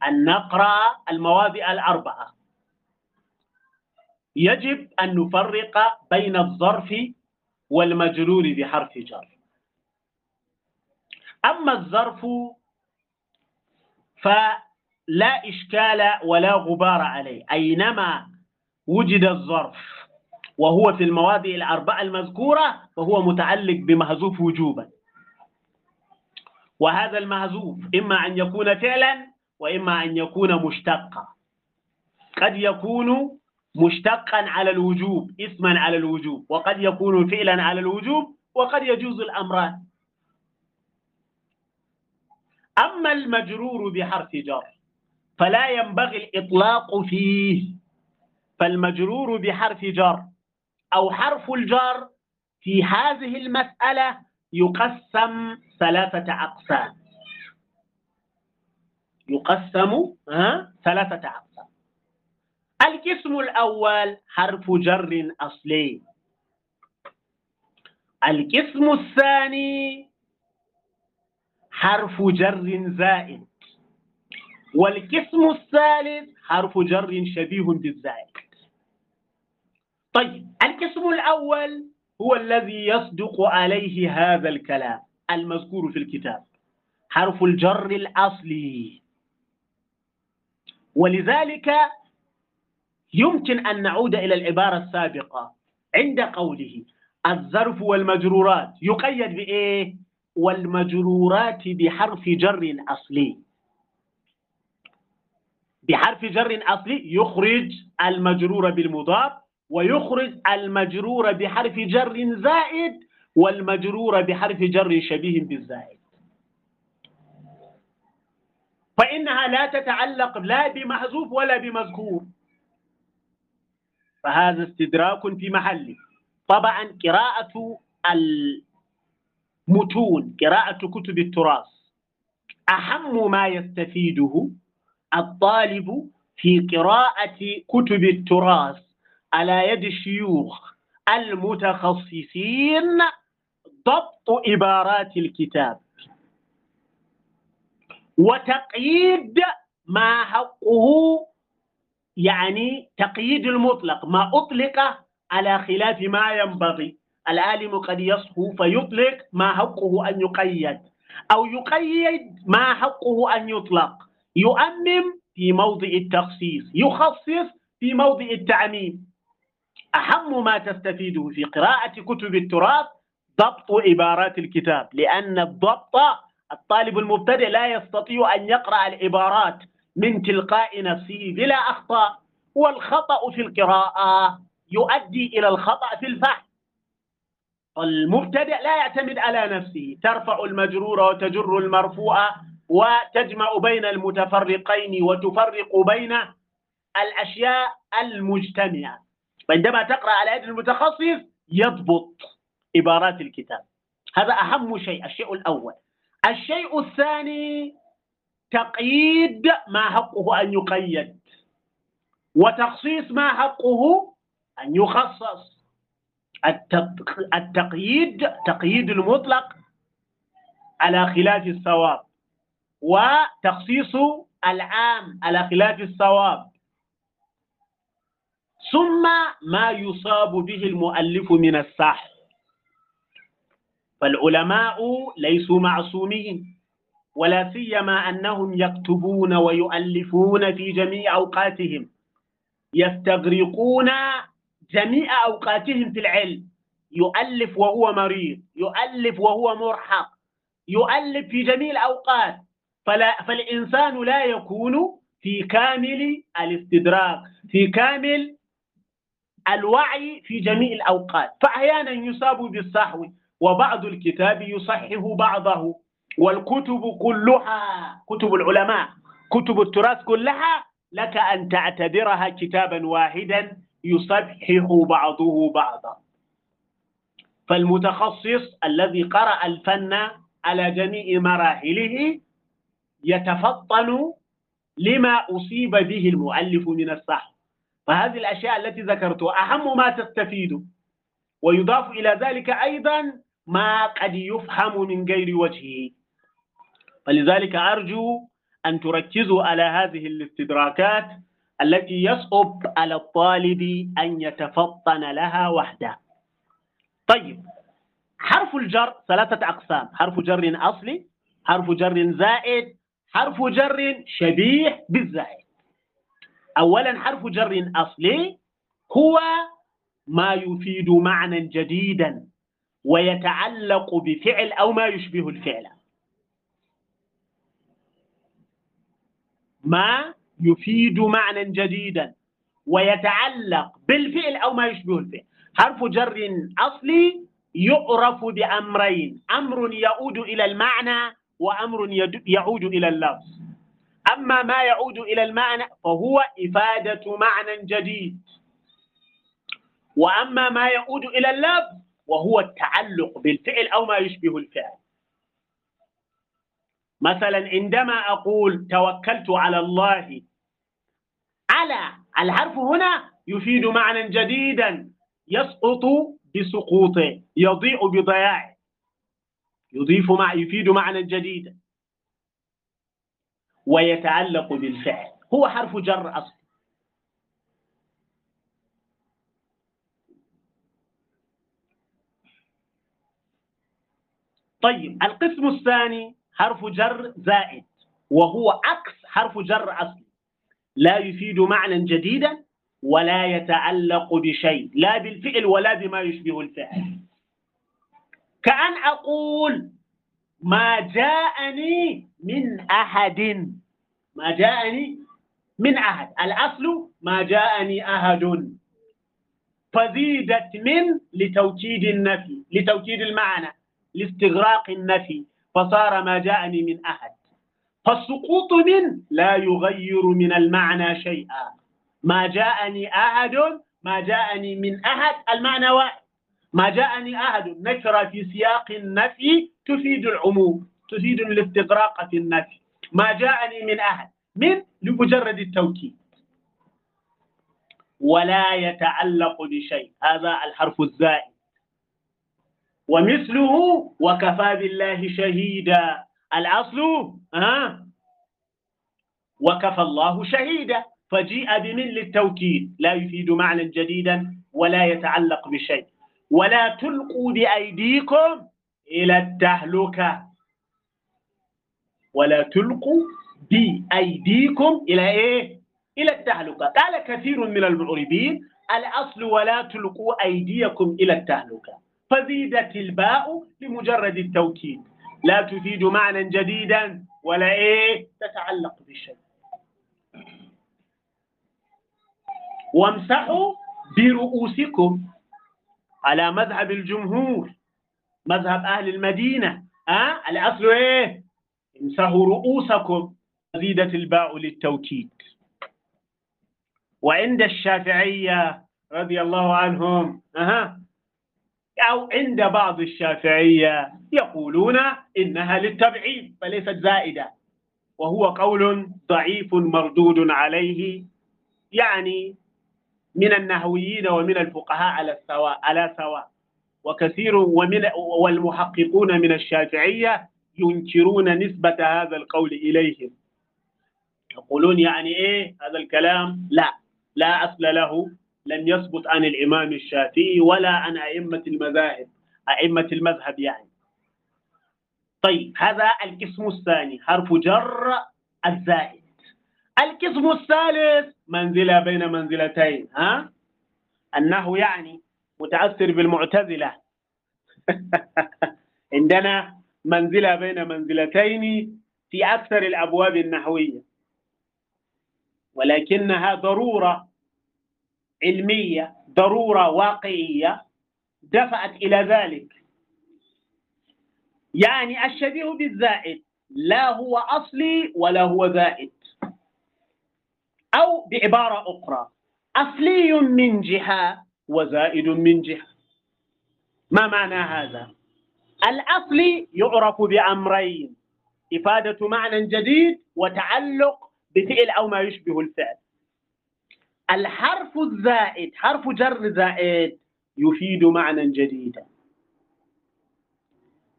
Speaker 2: أن نقرأ المواضع الأربعة. يجب أن نفرق بين الظرف والمجرور بحرف جر. أما الظرف فلا إشكال ولا غبار عليه أينما وجد الظرف وهو في المواضع الأربعة المذكورة فهو متعلق بمهزوف وجوبا. وهذا المهزوف إما أن يكون فعلا وإما أن يكون مشتقا. قد يكون مشتقا على الوجوب اسما على الوجوب وقد يكون فعلا على الوجوب وقد يجوز الأمران. أما المجرور بحرف جر فلا ينبغي الإطلاق فيه. فالمجرور بحرف جر أو حرف الجر في هذه المسألة يقسم ثلاثة أقسام. يقسم ثلاثة أقسام. القسم الأول حرف جر أصلي. القسم الثاني حرف جر زائد. والقسم الثالث حرف جر شبيه بالزائد. طيب القسم الأول هو الذي يصدق عليه هذا الكلام المذكور في الكتاب. حرف الجر الأصلي. ولذلك يمكن أن نعود إلى العبارة السابقة عند قوله الظرف والمجرورات. يقيد بإيه؟ والمجرورات بحرف جر أصلي. بحرف جر أصلي يخرج المجرور بالمضاف ويخرج المجرور بحرف جر زائد والمجرور بحرف جر شبيه بالزائد. فإنها لا تتعلق لا بمحذوف ولا بمذكور. فهذا استدراك في محله. طبعا قراءة المتون قراءة كتب التراث أهم ما يستفيده الطالب في قراءة كتب التراث على يد الشيوخ المتخصصين ضبط عبارات الكتاب. وتقييد ما حقه يعني تقييد المطلق ما أطلق على خلاف ما ينبغي. العالم قد يصحو فيطلق ما حقه أن يقيد أو يقيد ما حقه أن يطلق. يؤمم في موضع التخصيص يخصص في موضع التعميم. أهم ما تستفيده في قراءة كتب التراث ضبط عبارات الكتاب لأن الضبط الطالب المبتدئ لا يستطيع أن يقرأ العبارات من تلقاء نفسه بلا أخطاء والخطأ في القراءة يؤدي إلى الخطأ في الفهم. المبتدئ لا يعتمد على نفسه ترفع المجرور وتجر المرفوع وتجمع بين المتفرقين وتفرق بين الأشياء المجتمعة. عندما تقرأ على يد المتخصص يضبط عبارات الكتاب. هذا أهم شيء الشيء الأول. الشيء الثاني تقييد ما حقه أن يقيد وتخصيص ما حقه أن يخصص. التقييد تقييد المطلق على خلاف الصواب وتخصيص العام على خلاف الصواب ثم ما يصاب به المؤلف من السحر. فالعلماء ليسوا معصومين ولا سيما أنهم يكتبون ويؤلفون في جميع أوقاتهم يستغرقون جميع أوقاتهم في العلم. يؤلف وهو مريض يؤلف وهو مرهق يؤلف في جميع الأوقات. فلا فالإنسان لا يكون في كامل الاستدراك في كامل الوعي في جميع الأوقات. فأحيانا يصاب بالصحو وبعض الكتاب يصحح بعضه والكتب كلها كتب العلماء كتب التراث كلها لك أن تعتبرها كتابا واحدا يصحح بعضه بعضا. فالمتخصص الذي قرأ الفن على جميع مراحله يتفطن لما أصيب به المؤلف من الصح فهذه الأشياء التي ذكرتها أهم ما تستفيد ويضاف إلى ذلك أيضا ما قد يفهم من غير وجهه. فلذلك أرجو أن تركزوا على هذه الاستدراكات التي يصعب على الطالب أن يتفطن لها وحده. طيب حرف الجر ثلاثة أقسام حرف جر أصلي حرف جر زائد حرف جر شبيه بالزائد. أولا حرف جر أصلي هو ما يفيد معنى جديدا. ويتعلق بفعل أو ما يشبه الفعل. ما يفيد معنى جديدا. ويتعلق بالفعل أو ما يشبه الفعل. حرف جر أصلي يعرف بأمرين. أمر يعود إلى المعنى وأمر يعود إلى اللفظ. أما ما يعود إلى المعنى فهو إفادة معنى جديد. وأما ما يعود إلى اللفظ وهو التعلق بالفعل أو ما يشبه الفعل. مثلا عندما أقول توكلت على الله على الحرف هنا يفيد معنى جديدا يسقط بسقوطه يضيء بضياعه. يضيف مع يفيد معنى جديدا. ويتعلق بالفعل. هو حرف جر أصلا. طيب القسم الثاني حرف جر زائد وهو عكس حرف جر أصلي. لا يفيد معنى جديدا ولا يتعلق بشيء لا بالفعل ولا بما يشبه الفعل. كأن أقول ما جاءني من أحد. ما جاءني من أحد. الأصل ما جاءني أحد. فزيدت من لتوكيد النفي لتوكيد المعنى. لاستغراق النفي فصار ما جاءني من أحد. فالسقوط من لا يغير من المعنى شيئا. ما جاءني أحد ما جاءني من أحد المعنى واحد. ما جاءني أحد نكرة في سياق النفي تفيد العموم تفيد الاستغراق في النفي. ما جاءني من أحد من؟ لمجرد التوكيد. ولا يتعلق بشيء. هذا الحرف الزائد. ومثله وكفى بالله شهيدا. الأصل ها؟ وكفى الله شهيدا. فجيء بمن للتوكيد لا يفيد معنى جديدا ولا يتعلق بشيء. ولا تلقوا بأيديكم إلى التهلكة. ولا تلقوا بأيديكم إلى إيه؟ إلى التهلكة. قال كثير من المعربين الأصل ولا تلقوا أيديكم إلى التهلكة. فزيدت الباء لمجرد التوكيد لا تفيد معنى جديدا ولا إيه تتعلق بالشيء وامسحوا برؤوسكم على مذهب الجمهور مذهب أهل المدينة أه؟ الأصل إيه امسحوا رؤوسكم زيدت الباء للتوكيد وعند الشافعية رضي الله عنهم أه. أو عند بعض الشافعية يقولون إنها للتبعيد فليست زائدة. وهو قول ضعيف مردود عليه يعني من النهويين ومن الفقهاء على السواء على سواء. وكثير ومن والمحققون من الشافعية ينكرون نسبة هذا القول إليهم. يقولون يعني إيه هذا الكلام؟ لا لا أصل له. لم يثبت عن الإمام الشافعي ولا عن أئمة المذاهب أئمة المذهب يعني. طيب هذا القسم الثاني حرف جر الزائد. القسم الثالث منزلة بين منزلتين ها؟ أنه يعني متأثر بالمعتزلة. عندنا منزلة بين منزلتين في أكثر الأبواب النحوية. ولكنها ضرورة علمية ضرورة واقعية دفعت إلى ذلك. يعني الشبيه بالزائد لا هو أصلي ولا هو زائد. أو بعبارة أخرى أصلي من جهة وزائد من جهة. ما معنى هذا؟ الأصلي يعرف بأمرين إفادة معنى جديد وتعلق بفعل أو ما يشبه الفعل. الحرف الزائد حرف جر زائد يفيد معنى جديدا.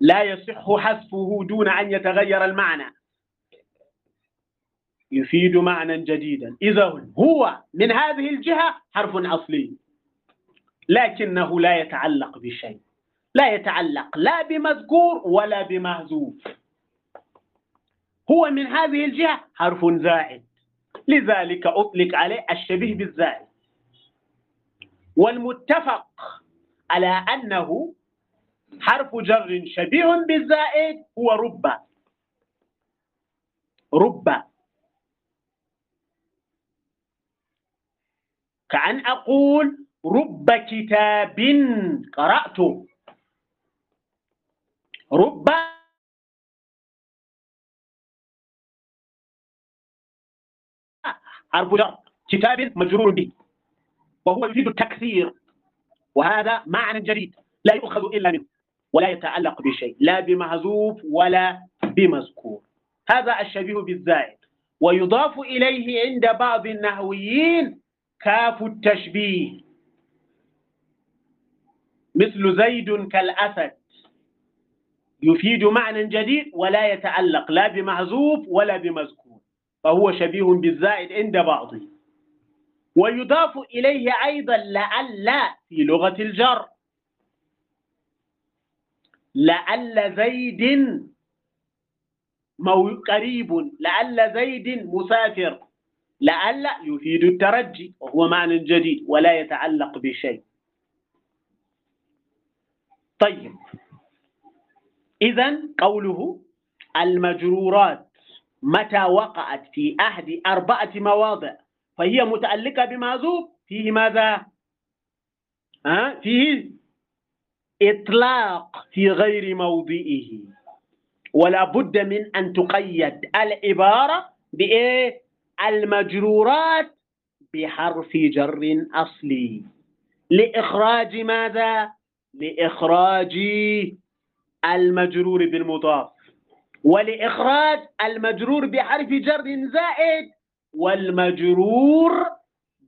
Speaker 2: لا يصح حذفه دون أن يتغير المعنى. يفيد معنى جديدا. إذا هو من هذه الجهة حرف أصلي. لكنه لا يتعلق بشيء. لا يتعلق لا بمذكور ولا بمهزوف هو من هذه الجهة حرف زائد. لذلك أطلق عليه الشبيه بالزائد. والمتفق على أنه حرف جر شبيه بالزائد هو رب. رب. كأن أقول رب كتاب قرأت رب جر كتاب مجرور به. وهو يفيد التكثير. وهذا معنى جديد. لا يؤخذ إلا منه. ولا يتعلق بشيء. لا بمهزوف ولا بمذكور. هذا الشبيه بالزائد. ويضاف إليه عند بعض النحويين كاف التشبيه. مثل زيد كالأسد. يفيد معنى جديد ولا يتعلق. لا بمحذوف ولا بمذكور. فهو شبيه بالزائد عند بعضه. ويضاف إليه أيضا لعل في لغة الجر. لعل زيد قريب. لعل زيد مسافر. لعل يفيد الترجي. وهو معنى جديد ولا يتعلق بشيء. طيب. إذا قوله المجرورات. متى وقعت في أحد أربعة مواضع فهي متعلقة بمعذوب فيه ماذا؟ أه؟ فيه إطلاق في غير موضعه ولا بد من أن تقيد العبارة بإيه؟ المجرورات بحرف جر أصلي لإخراج ماذا؟ لإخراج المجرور بالمضاف ولإخراج المجرور بحرف جر زائد والمجرور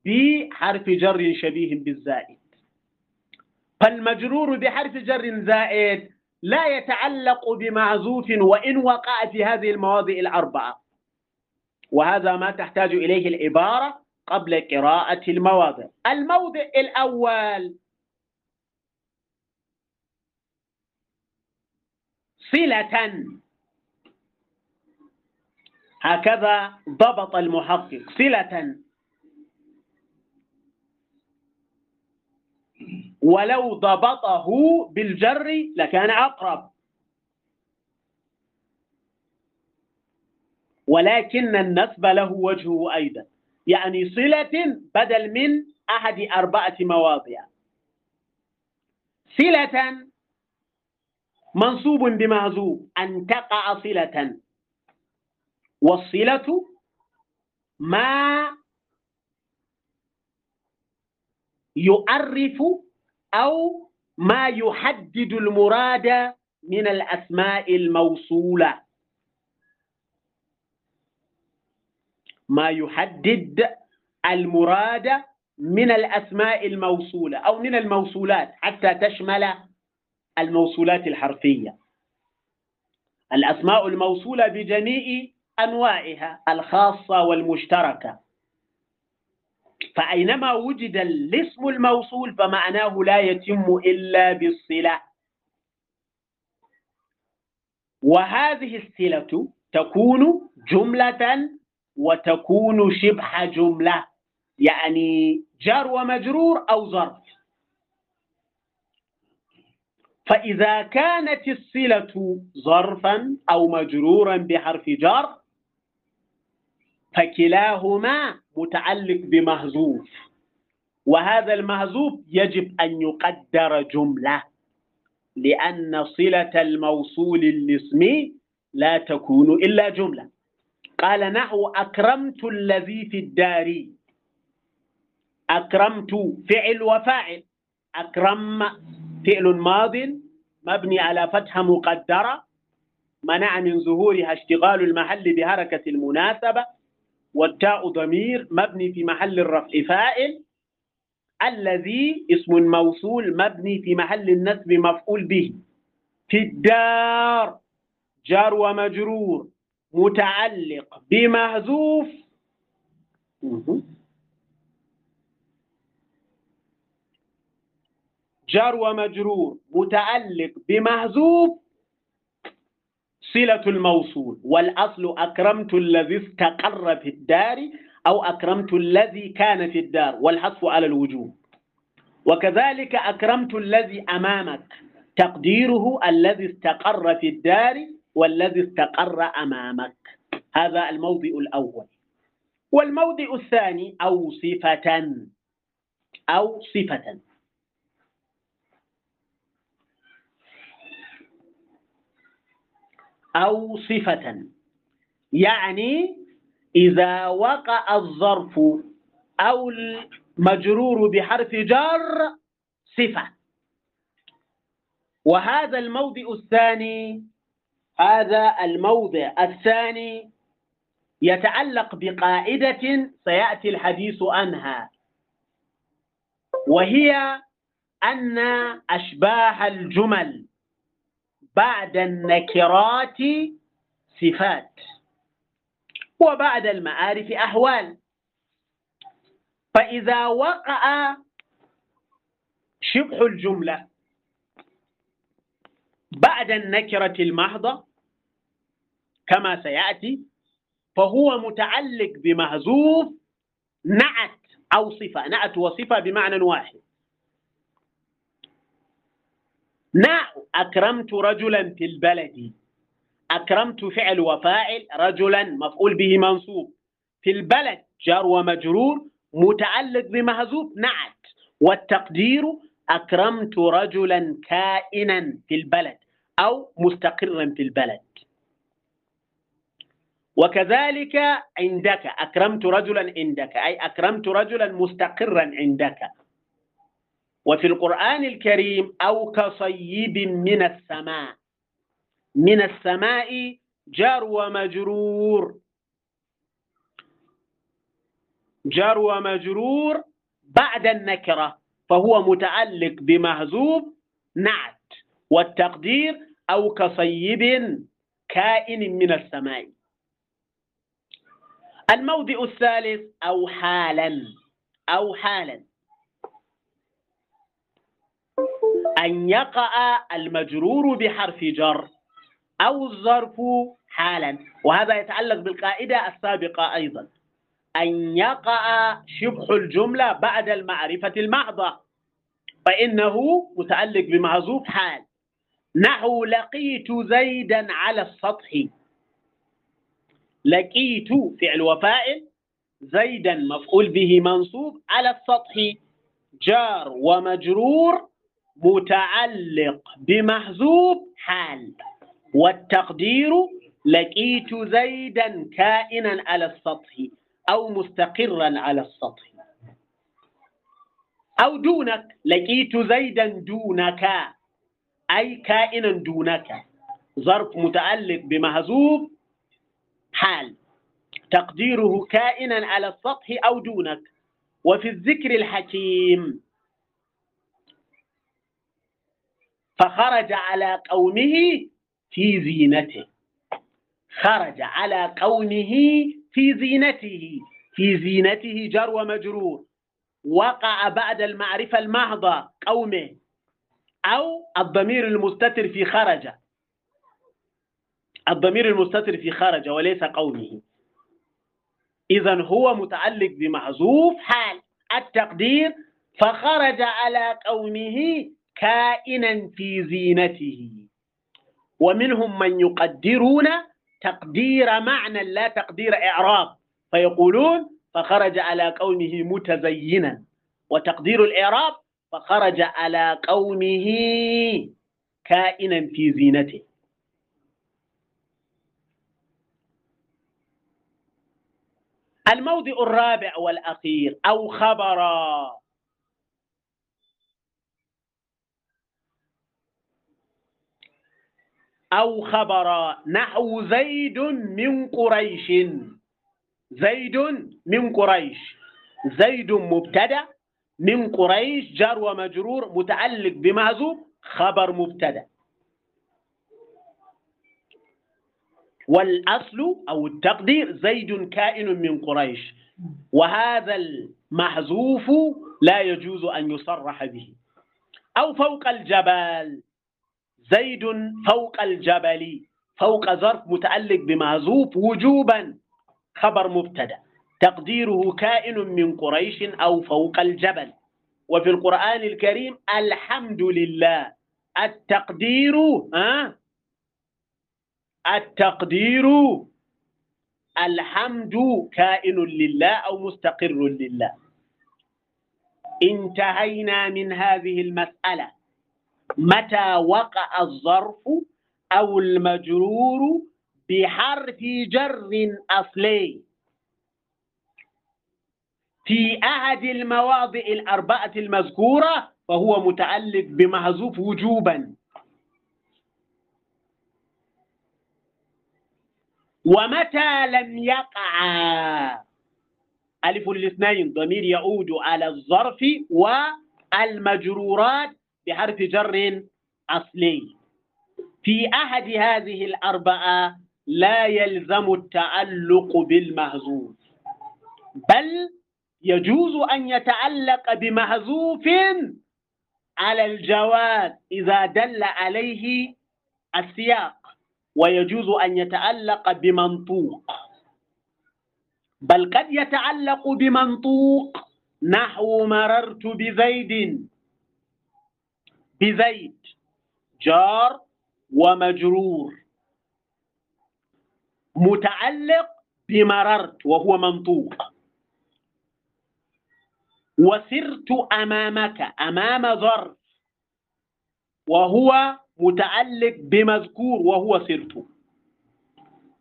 Speaker 2: بحرف جر شبيه بالزائد. فالمجرور بحرف جر زائد لا يتعلق بمعزوف وإن وقع في هذه المواضع الأربعة. وهذا ما تحتاج إليه العبارة قبل قراءة المواضع. الموضع الأول صلة. هكذا ضبط المحقق صلة. ولو ضبطه بالجر لكان أقرب. ولكن النسب له وجهه أيضا. يعني صلة بدل من أحد أربعة مواضع. صلة منصوب بمعزوب. أن تقع صلة. والصلة ما يعرف أو ما يحدد المراد من الأسماء الموصولة. ما يحدد المراد من الأسماء الموصولة أو من الموصولات حتى تشمل الموصولات الحرفية. الأسماء الموصولة بجميع أنواعها الخاصة والمشتركة. فأينما وجد الاسم الموصول فمعناه لا يتم إلا بالصلة. وهذه الصلة تكون جملة وتكون شبه جملة يعني جار ومجرور أو ظرف. فإذا كانت الصلة ظرفا أو مجرورا بحرف جر فكلاهما متعلق بمهزوف وهذا المهزوف يجب أن يقدر جملة لأن صلة الموصول الاسمي لا تكون إلا جملة. قال نحو أكرمت الذي في الدار. أكرمت فعل وفاعل. أكرم فعل ماض مبني على فتحة مقدرة منع من ظهورها اشتغال المحل بحركة المناسبة والتاء ضمير مبني في محل الرفع فاعل الذي اسم موصول مبني في محل النسب مفعول به. في الدار جار ومجرور متعلق بمحذوف جار ومجرور متعلق بمحذوف صلة الموصول والأصل أكرمت الذي استقر في الدار أو أكرمت الذي كان في الدار والحذف على الوجوب وكذلك أكرمت الذي أمامك تقديره الذي استقر في الدار والذي استقر أمامك. هذا الموضع الأول. والموضع الثاني أو صفة أو صفة. أو صفة. يعني إذا وقع الظرف أو المجرور بحرف جر صفة. وهذا الموضع الثاني هذا الموضع الثاني يتعلق بقاعدة سيأتي الحديث عنها. وهي أن أشباه الجمل بعد النكرات صفات وبعد المعارف أحوال. فإذا وقع شبه الجملة بعد النكرة المحضة كما سيأتي فهو متعلق بمهزوف نعت أو صفة نعت وصفة بمعنى واحد. نعم أكرمت رجلا في البلد. أكرمت فعل وفاعل رجلا مفعول به منصوب. في البلد جار ومجرور متعلق بمهزوف نعت. والتقدير أكرمت رجلا كائنا في البلد أو مستقرا في البلد. وكذلك عندك أكرمت رجلا عندك أي أكرمت رجلا مستقرا عندك. وفي القرآن الكريم أو كصيب من السماء. من السماء جار ومجرور. جار ومجرور بعد النكرة فهو متعلق بمهزوب نعت والتقدير أو كصيب كائن من السماء. الموضع الثالث أو حالا أو حالا. أن يقع المجرور بحرف جر أو الظرف حالا. وهذا يتعلق بالقاعدة السابقة أيضا. أن يقع شبه الجملة بعد المعرفة المحضة فإنه متعلق بمعزوف حال. نحو لقيت زيدا على السطح. لقيت فعل وفاعل زيدا مفعول به منصوب على السطح. جار ومجرور متعلق بمحذوف حال. والتقدير لقيت زيدا كائنا على السطح أو مستقرا على السطح. أو دونك لقيت زيدا دونك أي كائنا دونك. ظرف متعلق بمهزوب حال. تقديره كائنا على السطح أو دونك. وفي الذكر الحكيم فخرج على قومه في زينته. خرج على قومه في زينته. في زينته جر ومجرور. وقع بعد المعرفة المحضة قومه أو الضمير المستتر في خرج. الضمير المستتر في خرج وليس قومه. إذا هو متعلق بمحذوف حال. التقدير فخرج على قومه كائنا في زينته. ومنهم من يقدرون تقدير معنى لا تقدير إعراب. فيقولون فخرج على قومه متزينا. وتقدير الإعراب فخرج على قومه كائنا في زينته. الموضع الرابع والأخير أو خبرا. أو خبرا نحو زيد من قريش. زيد من قريش. زيد مبتدأ من قريش جار ومجرور متعلق بمهزوب خبر مبتدأ. والأصل أو التقدير زيد كائن من قريش. وهذا المحذوف لا يجوز أن يصرح به. أو فوق الجبل زيد فوق الجبل فوق ظرف متعلق بمحذوف وجوبا. خبر مبتدأ. تقديره كائن من قريش أو فوق الجبل. وفي القرآن الكريم الحمد لله. التقدير ها؟ التقدير. الحمد كائن لله أو مستقر لله. انتهينا من هذه المسألة. متى وقع الظرف أو المجرور بحرف جر أصلي في أحد المواضع الأربعة المذكورة فهو متعلق بمحذوف وجوبا. ومتى لم يقع؟ ألف الاثنين ضمير يعود على الظرف والمجرورات بحرف جر أصلي. في أحد هذه الأربعة لا يلزم التعلق بالمهزوف بل يجوز أن يتعلق بمهزوف على الجواز إذا دل عليه السياق ويجوز أن يتعلق بمنطوق. بل قد يتعلق بمنطوق نحو مررت بزيد. بزيد جار ومجرور. متعلق بمررت وهو منطوق. وسرت أمامك أمام ظرف. وهو متعلق بمذكور وهو سرت.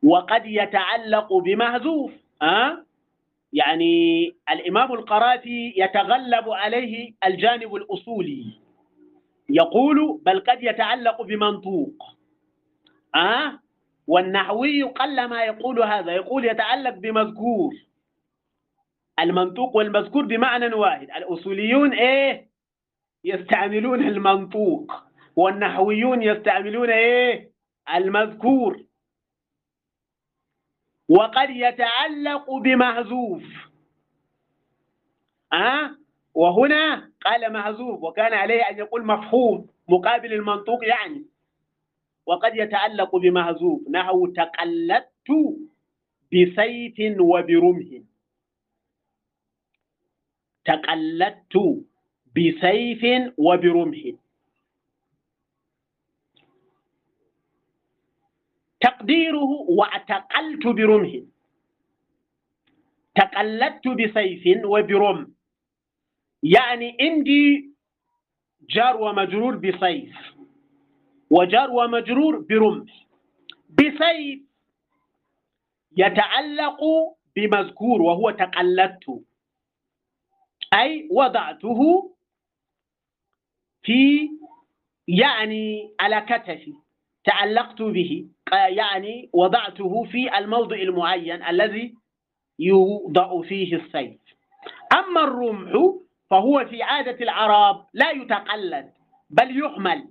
Speaker 2: وقد يتعلق بمهزوف أه؟ يعني الإمام القرافي يتغلب عليه الجانب الأصولي. يقول بل قد يتعلق بمنطوق. أه؟ والنحوي قلما يقول هذا. يقول يتعلق بمذكور. المنطوق والمذكور بمعنى واحد. الأصوليون إيه؟ يستعملون المنطوق. والنحويون يستعملون إيه؟ المذكور. وقد يتعلق بمحذوف. أه؟ وهنا قال محذوف وكان عليه أن يقول مفهوم مقابل المنطوق يعني. وقد يتعلق بمحذوف نحو تقلدت بسيف وبرمح. تقلدت بسيف وبرمح. تقديره واعتقلت برمح. تقلدت بسيف وبرمح. يعني عندي جار ومجرور بسيف وجار ومجرور برمح بسيف يتعلق بمذكور وهو تقلدت أي وضعته في يعني على كتفي تعلقت به يعني وضعته في الموضع المعين الذي يوضع فيه السيف. أما الرمح فهو في عادة العرب لا يتقلد بل يحمل.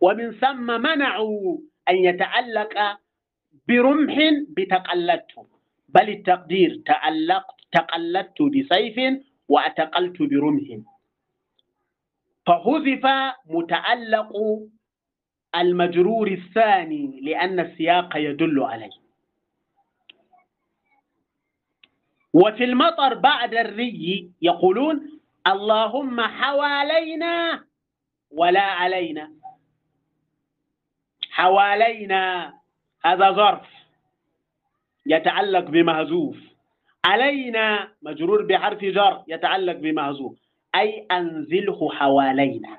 Speaker 2: ومن ثم منعوا أن يتعلق برمح بتقلدته. بل التقدير تعلقت تقلدت بسيف واعتقلت برمح. فحذف متعلق المجرور الثاني لأن السياق يدل عليه. وفي المطر بعد الري يقولون اللهم حوالينا ولا علينا. حوالينا هذا ظرف يتعلق بمهزوف علينا مجرور بحرف جر يتعلق بمهزوف أي أنزله حوالينا.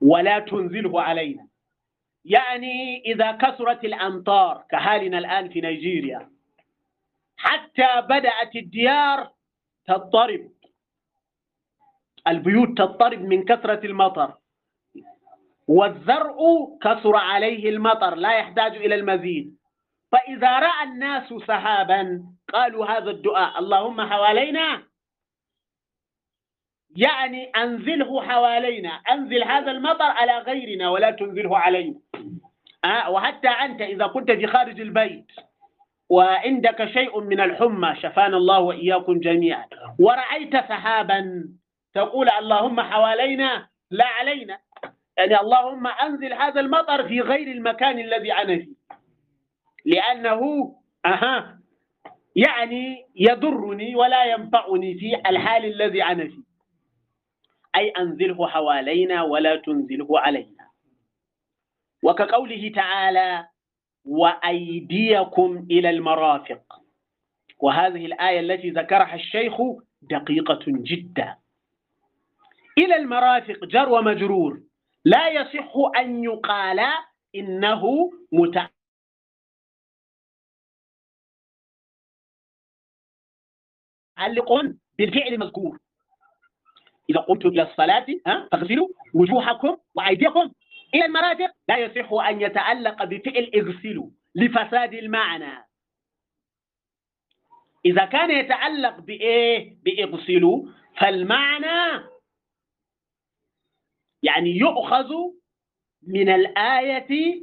Speaker 2: ولا تنزله علينا. يعني إذا كثرت الأمطار كحالنا الآن في نيجيريا حتى بدأت الديار تضطرب. البيوت تضطرب من كثرة المطر. والزرع كثر عليه المطر لا يحتاج إلى المزيد. فإذا رأى الناس سحابا قالوا هذا الدعاء اللهم حوالينا. يعني أنزله حوالينا. أنزل هذا المطر على غيرنا ولا تنزله علينا. أه وحتى أنت إذا كنت في خارج البيت. وعندك شيء من الحمى شفانا الله وإياكم جميعا. ورأيت سحابا تقول اللهم حوالينا لا علينا. يعني اللهم أنزل هذا المطر في غير المكان الذي أنا فيه. لأنه أها يعني يضرني ولا ينفعني في الحال الذي أنا فيه. أي أنزله حوالينا ولا تنزله علينا. وكقوله تعالى وأيديكم إلى المرافق. وهذه الآية التي ذكرها الشيخ دقيقة جدا. إلى المرافق جر ومجرور. لا يصح أن يقال إنه متعلق بالفعل المذكور إذا قمتم إلى الصلاة فاغسلوا وجوهكم وأيديكم إلى المرافق؟ لا يصح أن يتعلق بفعل اغسلوا لفساد المعنى. إذا كان يتعلق بإيه؟ بإغسلوا فالمعنى يعني يؤخذ من الآية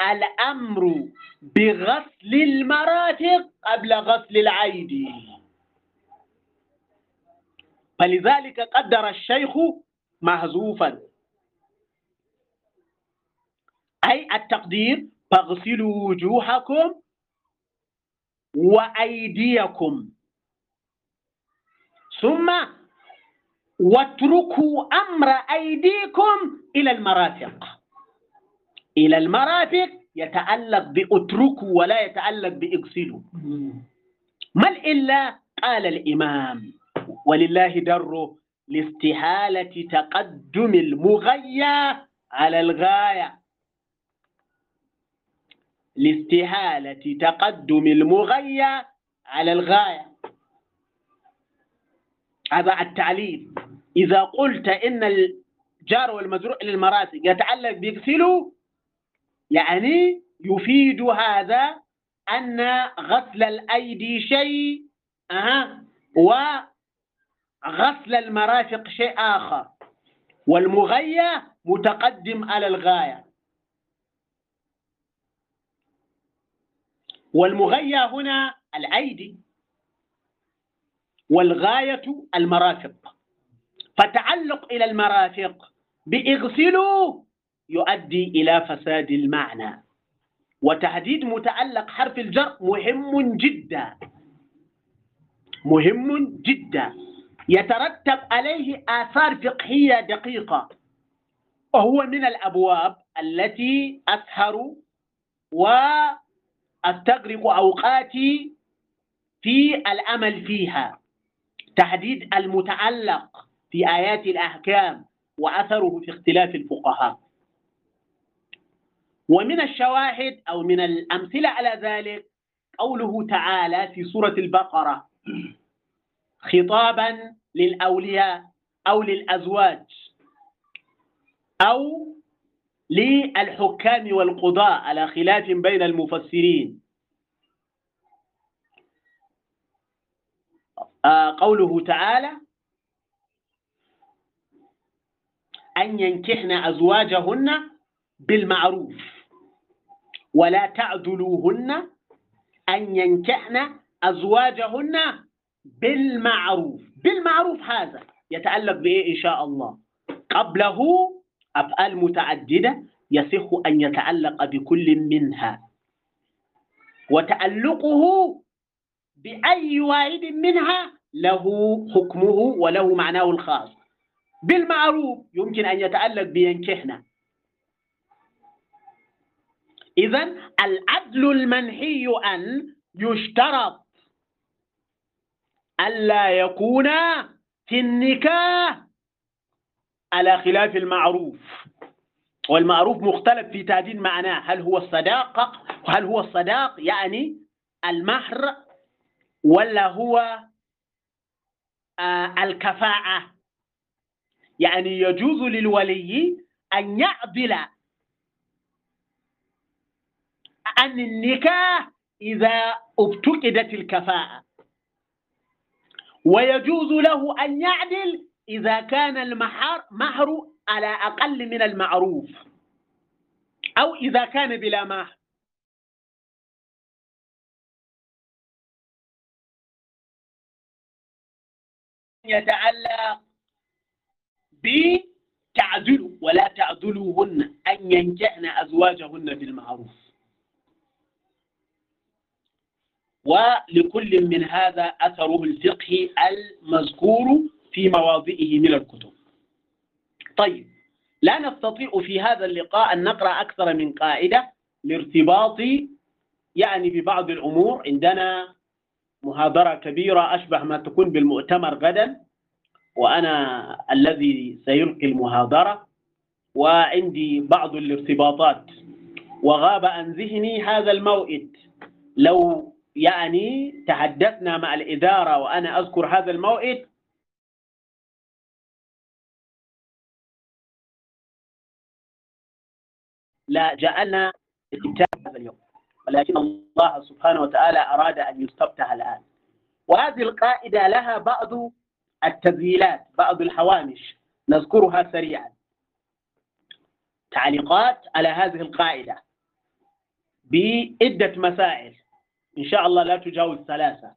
Speaker 2: الأمر بغسل المرافق قبل غسل العيد. فلذلك قدر الشيخ محذوفا أي التقدير فاغسلوا وجوهكم وأيديكم. ثم واتركوا أمر أيديكم إلى المرافق. إلى المرافق يتعلق بأتركوا ولا يتعلق بإغسلوا. ما إلا قال الإمام. ولله دره لاستحالة تقدم المغيى على الغاية. لاستحالة تقدم المغيى على الغاية. هذا التعليل. إذا قلت إن الجار والمزروع للمراسي يتعلق بيغسلوا يعني يفيد هذا أن غسل الأيدي شيء أه وغسل المرافق شيء آخر. والمغيى متقدم على الغاية. والمغيى هنا الأيدي والغاية المرافق. فتعلق إلى المرافق بإغسلوا يؤدي إلى فساد المعنى. وتحديد متعلق حرف الجر مهم جدا. مهم جدا. يترتب عليه آثار فقهية دقيقة. وهو من الأبواب التي أسهر وأستغرق أوقاتي في الأمل فيها. تحديد المتعلق في آيات الأحكام وأثره في اختلاف الفقهاء. ومن الشواهد أو من الأمثلة على ذلك قوله تعالى في سورة البقرة خطابا للأولياء أو للأزواج أو للحكام والقضاء على خلاف بين المفسرين. آه قوله تعالى أن ينكحن أزواجهن بالمعروف ولا تعدلوهن أن ينكحن أزواجهن بالمعروف. بالمعروف هذا يتعلق بإيه إن شاء الله؟ قبله أفعال متعددة يصح أن يتعلق بكل منها. وتعلقه بأي واحد منها له حكمه وله معناه الخاص. بالمعروف يمكن أن يتعلق بينكحنا. إذا العدل المنهي أن يشترط ألا يكون في النكاح على خلاف المعروف. والمعروف مختلف في تعديل معناه. هل هو الصداقة هل هو الصداق يعني المهر ولا هو آه الكفاءة؟ يعني يجوز للولي أن يعدل عن النكاح إذا ابتكدت الكفاءة. ويجوز له أن يعدل إذا كان المهر مهر على أقل من المعروف أو إذا كان بلا مهر يتعلق بتعدل ولا تعدلوهن أن ينكحن أزواجهن بالمعروف. ولكل من هذا أثره الفقهي المذكور في مواضعه من الكتب. طيب لا نستطيع في هذا اللقاء أن نقرأ أكثر من قاعدة لارتباط يعني ببعض الأمور. عندنا محاضرة كبيرة أشبه ما تكون بالمؤتمر غدا وأنا الذي سيلقي المحاضرة وعندي بعض الارتباطات. وغاب عن ذهني هذا الموئد. لو يعني تحدثنا مع الإدارة وأنا أذكر هذا الموئد جعلنا استمتاع هذا اليوم ولكن الله سبحانه وتعالى أراد أن يستفتح الآن. وهذه القاعدة لها بعض التذييلات بعض الحوامش نذكرها سريعا. تعليقات على هذه القاعدة. بعدة مسائل إن شاء الله لا تجاوز ثلاثة.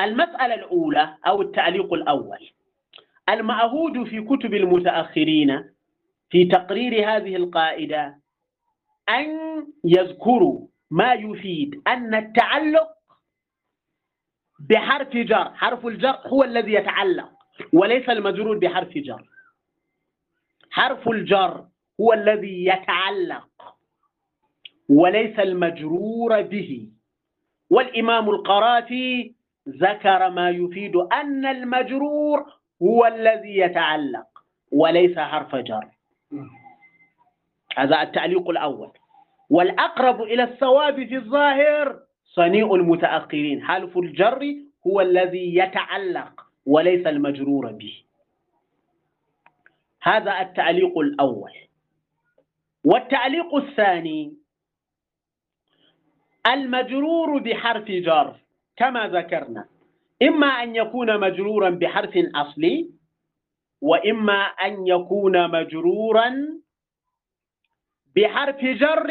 Speaker 2: المسألة الأولى أو التعليق الأول. المعهود في كتب المتأخرين في تقرير هذه القاعدة أن يذكروا ما يفيد أن التعلق بحرف جر حرف الجر هو الذي يتعلق وليس المجرور بحرف جر. حرف الجر هو الذي يتعلق وليس المجرور به. والإمام القرافي ذكر ما يفيد أن المجرور هو الذي يتعلق وليس حرف جر. هذا التعليق الأول. والأقرب إلى الصواب في الظاهر صنيع المتأخرين. حلف الجر هو الذي يتعلق وليس المجرور به. هذا التعليق الأول. والتعليق الثاني المجرور بحرف جر كما ذكرنا. إما أن يكون مجرورا بحرف أصلي وإما أن يكون مجرورا بحرف جر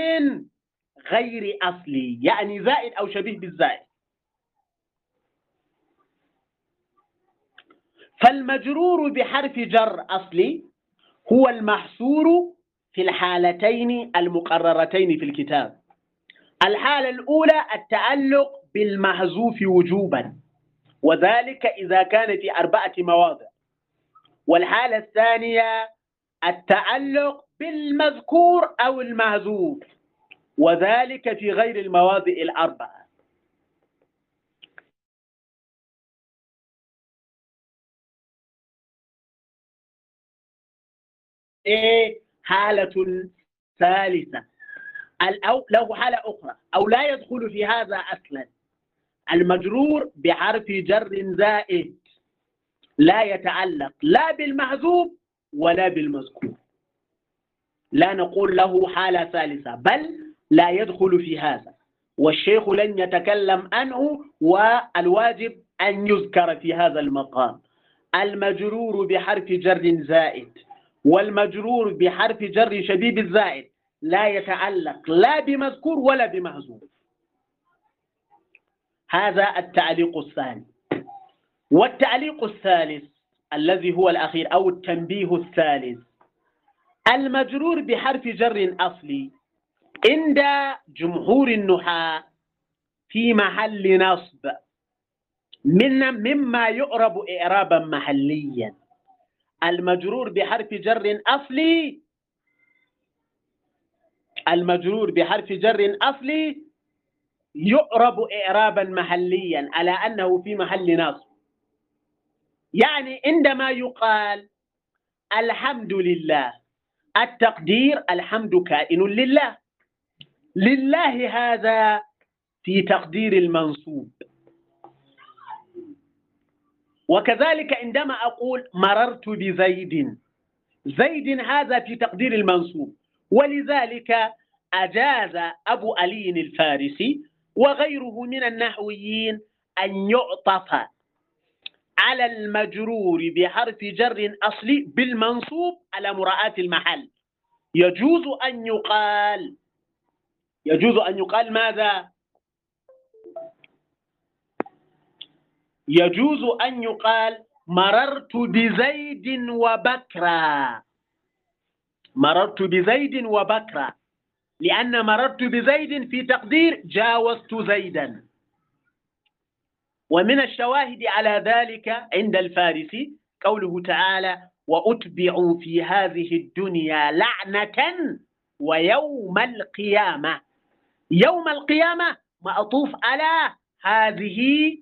Speaker 2: غير أصلي يعني زائد أو شبيه بالزائد. فالمجرور بحرف جر أصلي هو المحصور في الحالتين المقررتين في الكتاب. الحالة الأولى التعلق بالمحذوف وجوبا وذلك إذا كان في أربعة مواضع. والحالة الثانية التعلق بالمذكور أو المهزوف وذلك في غير المواضع الأربعة. إيه حالة ثالثة. أو له حالة أخرى أو لا يدخل في هذا أصلا. المجرور بحرف جر زائد لا يتعلق لا بالمحذوف ولا بالمذكور. لا نقول له حالة ثالثة بل لا يدخل في هذا. والشيخ لن يتكلم عنه والواجب أن يذكر في هذا المقام. المجرور بحرف جر زائد والمجرور بحرف جر شديد الزائد لا يتعلق لا بمذكور ولا بمحذوف هذا التعليق الثاني. والتعليق الثالث الذي هو الأخير أو التنبيه الثالث المجرور بحرف جر أصلي. عند جمهور النحاة في محل نصب. من مما يعرب إعرابا محليا. المجرور بحرف جر أصلي. المجرور بحرف جر أصلي يعرب إعرابا محليا على أنه في محل نصب. يعني عندما يقال الحمد لله التقدير الحمد كائن لله. لله هذا في تقدير المنصوب. وكذلك عندما أقول مررت بزيد زيد هذا في تقدير المنصوب. ولذلك أجاز أبو علي الفارسي وغيره من النحويين أن يعطف على المجرور بحرف جر أصلي بالمنصوب على مراعاة المحل. يجوز أن يقال يجوز أن يقال ماذا؟ يجوز أن يقال مررت بزيد وبكرا. مررت بزيد وبكرا. لأن مررت بزيد في تقدير جاوزت زيدا. ومن الشواهد على ذلك عند الفارسي قوله تعالى وأتبعوا في هذه الدنيا لعنة ويوم القيامة. يوم القيامة معطوف على هذه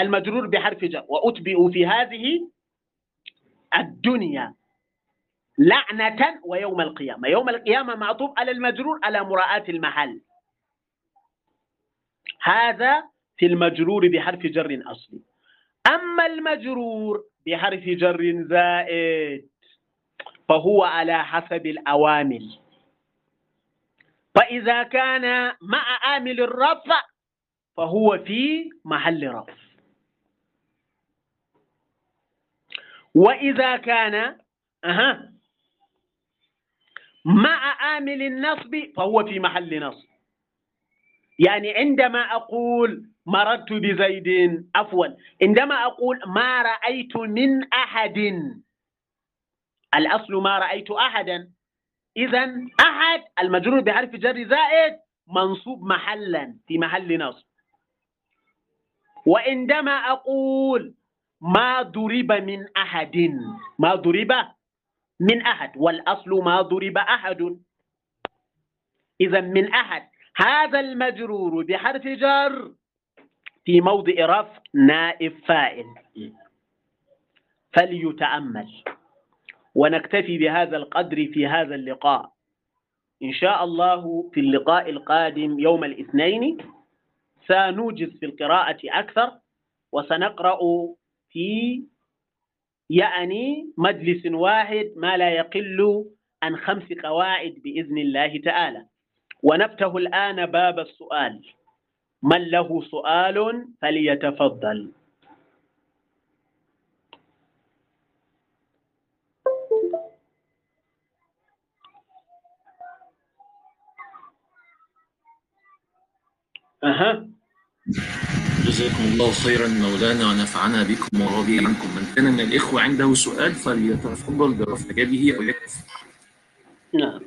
Speaker 2: المجرور بحرف جر. وأتبعوا في هذه الدنيا لعنة ويوم القيامة. يوم القيامة معطوف على المجرور على مراعاة المحل. هذا في المجرور بحرف جر أصلي. أما المجرور بحرف جر زائد فهو على حسب الأوامل فإذا كان مع عامل الرفع فهو في محل رفع. وإذا كان أها مع عامل النصب فهو في محل نصب. يعني عندما أقول مررت بزيد. عفوا. عندما أقول ما رأيت من أحد الأصل ما رأيت أحدا. إذا أحد المجرور بحرف جر زائد منصوب محلا في محل نصب. وعندما أقول ما ضرب من أحد ما ضرب من أحد والأصل ما ضرب أحد. إذا من أحد. هذا المجرور بحرف جر في موضع رفع نائب فاعل. فليتأمل. ونكتفي بهذا القدر في هذا اللقاء. إن شاء الله في اللقاء القادم يوم الاثنين سنوجز في القراءة أكثر وسنقرأ في يعني مجلس واحد ما لا يقل عن خمس قواعد بإذن الله تعالى. ونفتح الآن باب السؤال. من له سؤال فليتفضل. أها.
Speaker 1: جزاكم الله خيرا مولانا ونفعنا بكم ورضي عنكم. من كان من الإخوة عنده سؤال فليتفضل برفع يده أو يكتب
Speaker 2: نعم.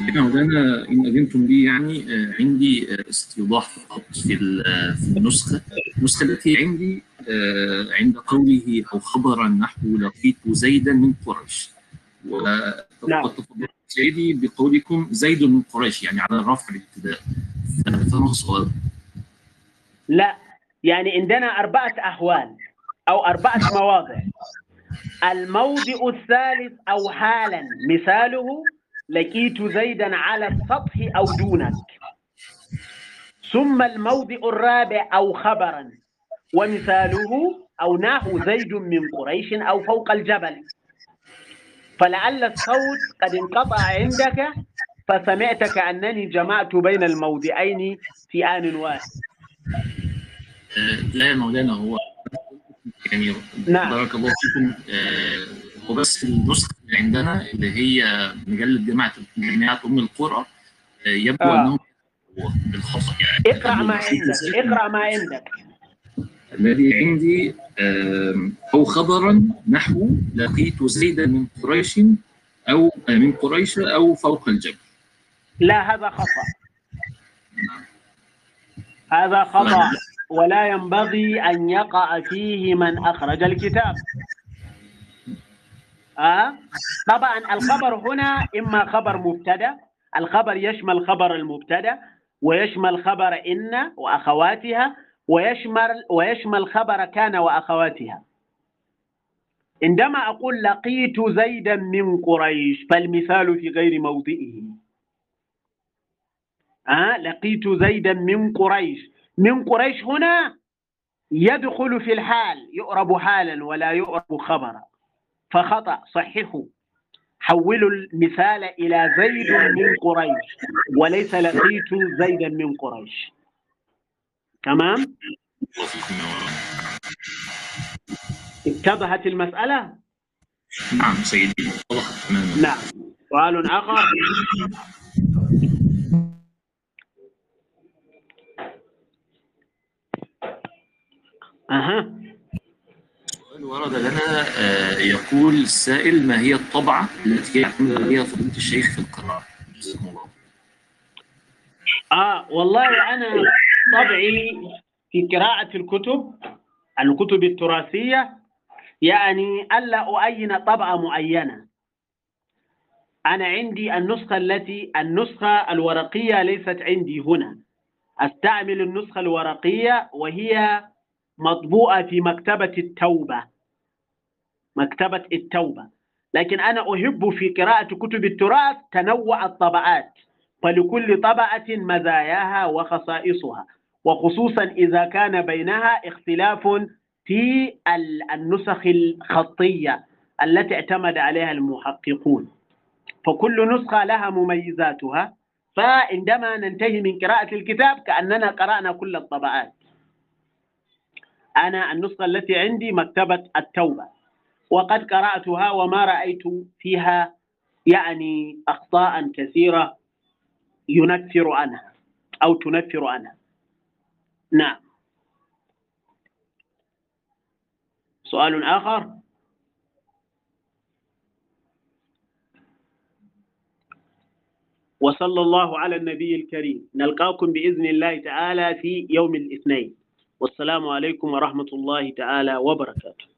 Speaker 1: مولانا إن أذنتم لي يعني آه، عندي آه، استيضاح فقط في آه، في النسخة النسخة التي عندي عند قوله أو خبرا نحو لقيت زيدا من قريش
Speaker 2: نعم.
Speaker 1: وقد تفضلت سيدي بقولكم زيد من قريش يعني على الرفع الابتداء فما الصواب؟
Speaker 2: لا يعني عندنا أربعة أحوال أو أربعة مواضع الموضع الثالث أو حالا مثاله لقيت زيدا على السطح أو دونك. ثم الموضع الرابع أو خبرا ومثاله أو نحو زيد من قريش أو فوق الجبل. فلعل الصوت قد انقطع عندك فسمعت كأنني جمعت بين الموضعين في آن واحد.
Speaker 1: آه، لا يا مولانا هو يعني
Speaker 2: نعم.
Speaker 1: بارك الله فيكم. آه، هو بس النسخة اللي عندنا اللي هي مجلة جامعة جامعة أم القرى آه، يبدو
Speaker 2: آه.
Speaker 1: أنه بالخطأ يعني.
Speaker 2: اقرأ ما عندك اقرأ ما عندك.
Speaker 1: الذي عندي أو خبرا نحو لقيت زيدا من قريش أو آه، من قريش أو فوق الجبل.
Speaker 2: لا هذا خطأ. هذا خطأ. ولا ينبغي أن يقع فيه من أخرج الكتاب. آه؟ طبعا الخبر هنا إما خبر مبتدأ الخبر يشمل خبر المبتدأ ويشمل خبر إن وأخواتها ويشمل ويشمل خبر كان وأخواتها. عندما أقول لقيت زيدا من قريش فالمثال في غير موضعه. آه؟ لقيت زيدا من قريش. من قريش هنا يدخل في الحال يؤرب حالا ولا يؤرب خبرا. فخطأ. صححوا حولوا المثال إلى زيد من قريش وليس لقيت زيدا من قريش. تمام. اتضحت المسألة؟
Speaker 1: نعم سيدي.
Speaker 2: نعم. سؤال آخر. أها.
Speaker 1: ورد لنا آه، يقول السائل ما هي الطبعة التي يعتمد عليها فضيلة الشيخ في القراءة؟ جزاكم الله
Speaker 2: آه والله أنا طبعي في قراءة الكتب الكتب التراثية يعني ألا أعين طبعة معينة. أنا عندي النسخة التي النسخة الورقية ليست عندي هنا. أستعمل النسخة الورقية وهي مطبوعة في مكتبة التوبة. مكتبة التوبة. لكن أنا أحب في قراءة كتب التراث تنوع الطبعات فلكل طبعة مزاياها وخصائصها وخصوصا إذا كان بينها اختلاف في النسخ الخطية التي اعتمد عليها المحققون. فكل نسخة لها مميزاتها فعندما ننتهي من قراءة الكتاب كأننا قرأنا كل الطبعات. أنا النسخة التي عندي مكتبة التوبة. وقد قرأتها وما رأيت فيها يعني أخطاء كثيرة ينفر عنها أو تنفر عنها. نعم. سؤال آخر. وصلى الله على النبي الكريم. نلقاكم بإذن الله تعالى في يوم الاثنين. والسلام عليكم ورحمة الله تعالى وبركاته.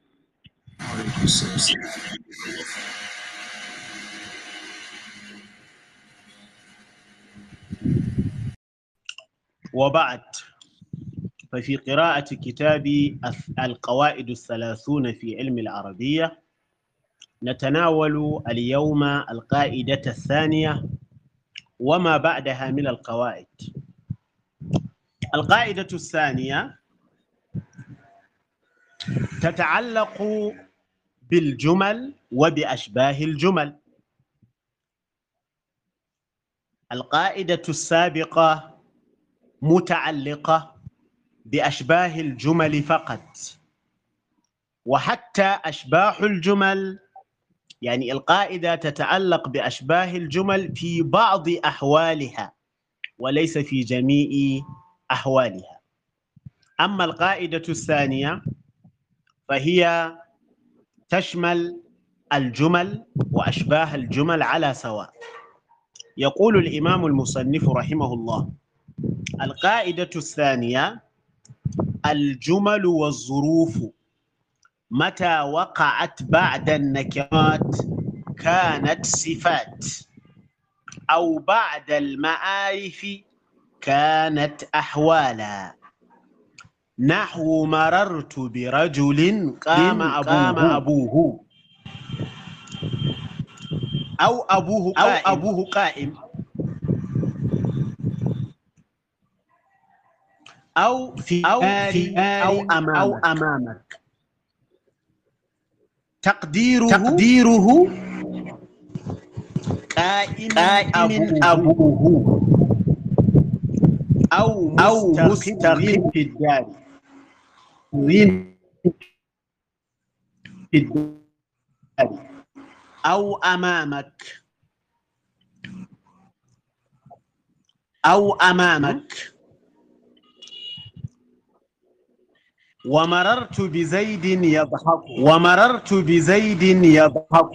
Speaker 2: وبعد ففي قراءة كتاب القواعد الثلاثون في علم العربية نتناول اليوم القاعدة الثانية وما بعدها من القواعد. القاعدة الثانية تتعلق بالجمل وبأشباه الجمل. القاعدة السابقة متعلقة بأشباه الجمل فقط وحتى أشباح الجمل يعني القاعدة تتعلق بأشباه الجمل في بعض أحوالها وليس في جميع أحوالها. أما القاعدة الثانية فهي تشمل الجمل وأشباه الجمل على سواء. يقول الإمام المصنف رحمه الله القاعدة الثانية الجمل والظروف متى وقعت بعد النكرات كانت صفات أو بعد المعارف كانت أحوالا. نحو مررت برجل قام أبوه, قام أبوه. أو أبوه قائم, أو أبوه قائم. أو في أو في أو أمامك, أو أمامك. تقديره تقديره قائم, قائم أبوه, أبوه. أو أو مستقيم في الدار. الدار أو أمامك. أو أمامك. ومررت بزيد يضحك. ومررت بزيد يضحك.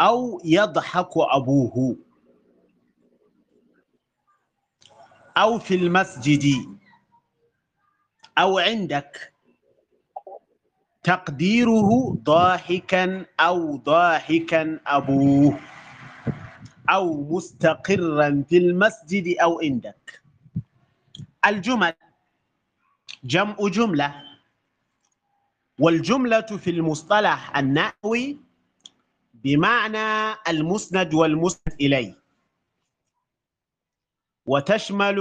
Speaker 2: أو يضحك أبوه. أو في المسجد. أو عندك. تقديره ضاحكا أو ضاحكا أبوه. أو مستقرا في المسجد أو عندك. الجمل. جمع جملة. والجملة في المصطلح النحوي بمعنى المسند والمسند إليه. وتشمل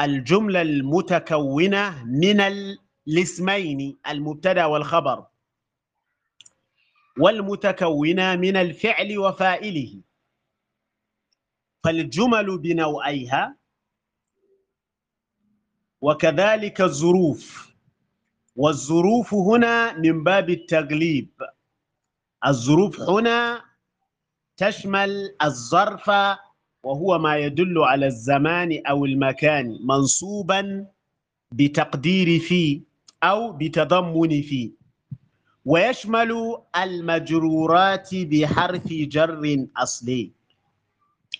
Speaker 2: الجملة المتكونة من الاسمين المبتدأ والخبر. والمتكونة من الفعل وفائله فالجمل بنوعيها وكذلك الظروف. والظروف هنا من باب التغليب. الظروف هنا تشمل الظرف وهو ما يدل على الزمان أو المكان منصوبا بتقدير في أو بتضمن في ويشمل المجرورات بحرف جر أصلي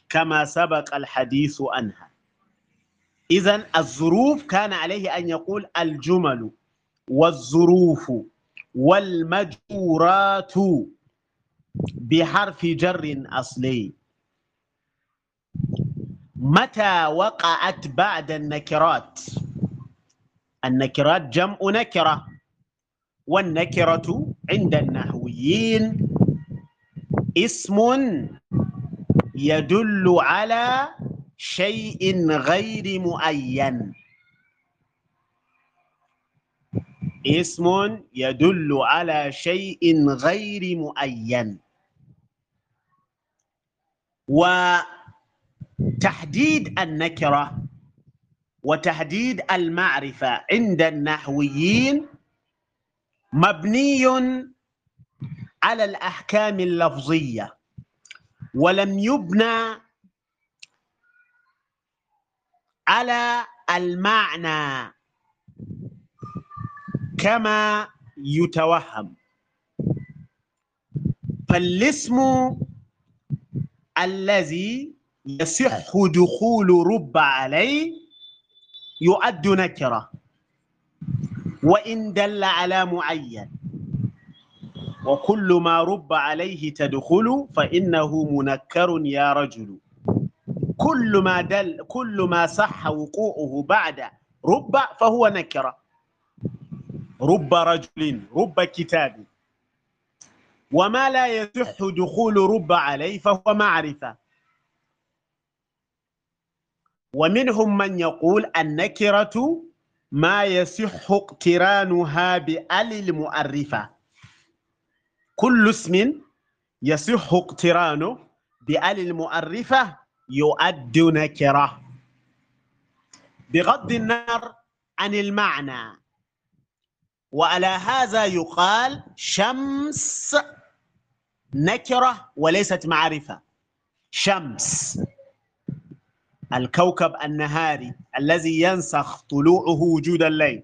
Speaker 2: كما سبق الحديث عنها. إذا الظروف كان عليه أن يقول الجمل والظروف والمجرورات بحرف جر أصلي. متى وقعت بعد النكرات؟ النكرات جمع نكرة والنكرة عند النحويين اسم يدل على شيء غير معين اسم يدل على شيء غير معين وتحديد النكرة وتحديد المعرفة عند النحويين مبني على الأحكام اللفظية ولم يبنى على المعنى كما يتوهم. فالاسم الذي يصح دخول رب عليه يؤد نكرة. وإن دل على معين. وكل ما رب عليه تدخل فإنه منكر يا رجل. كل ما دل كل ما صح وقوعه بعد رب فهو نكرة. رب رجل رب كتاب. وما لا يصح دخول رب عليه فهو معرفة. ومنهم من يقول النكرة ما يصح اقترانها بأل المؤرفة. كل اسم يصح اقترانه بأل المؤرفة يؤد نكرة. بغض النظر عن المعنى. وعلى هذا يقال شمس نكرة وليست معرفة. شمس. الكوكب النهاري الذي ينسخ طلوعه وجود الليل.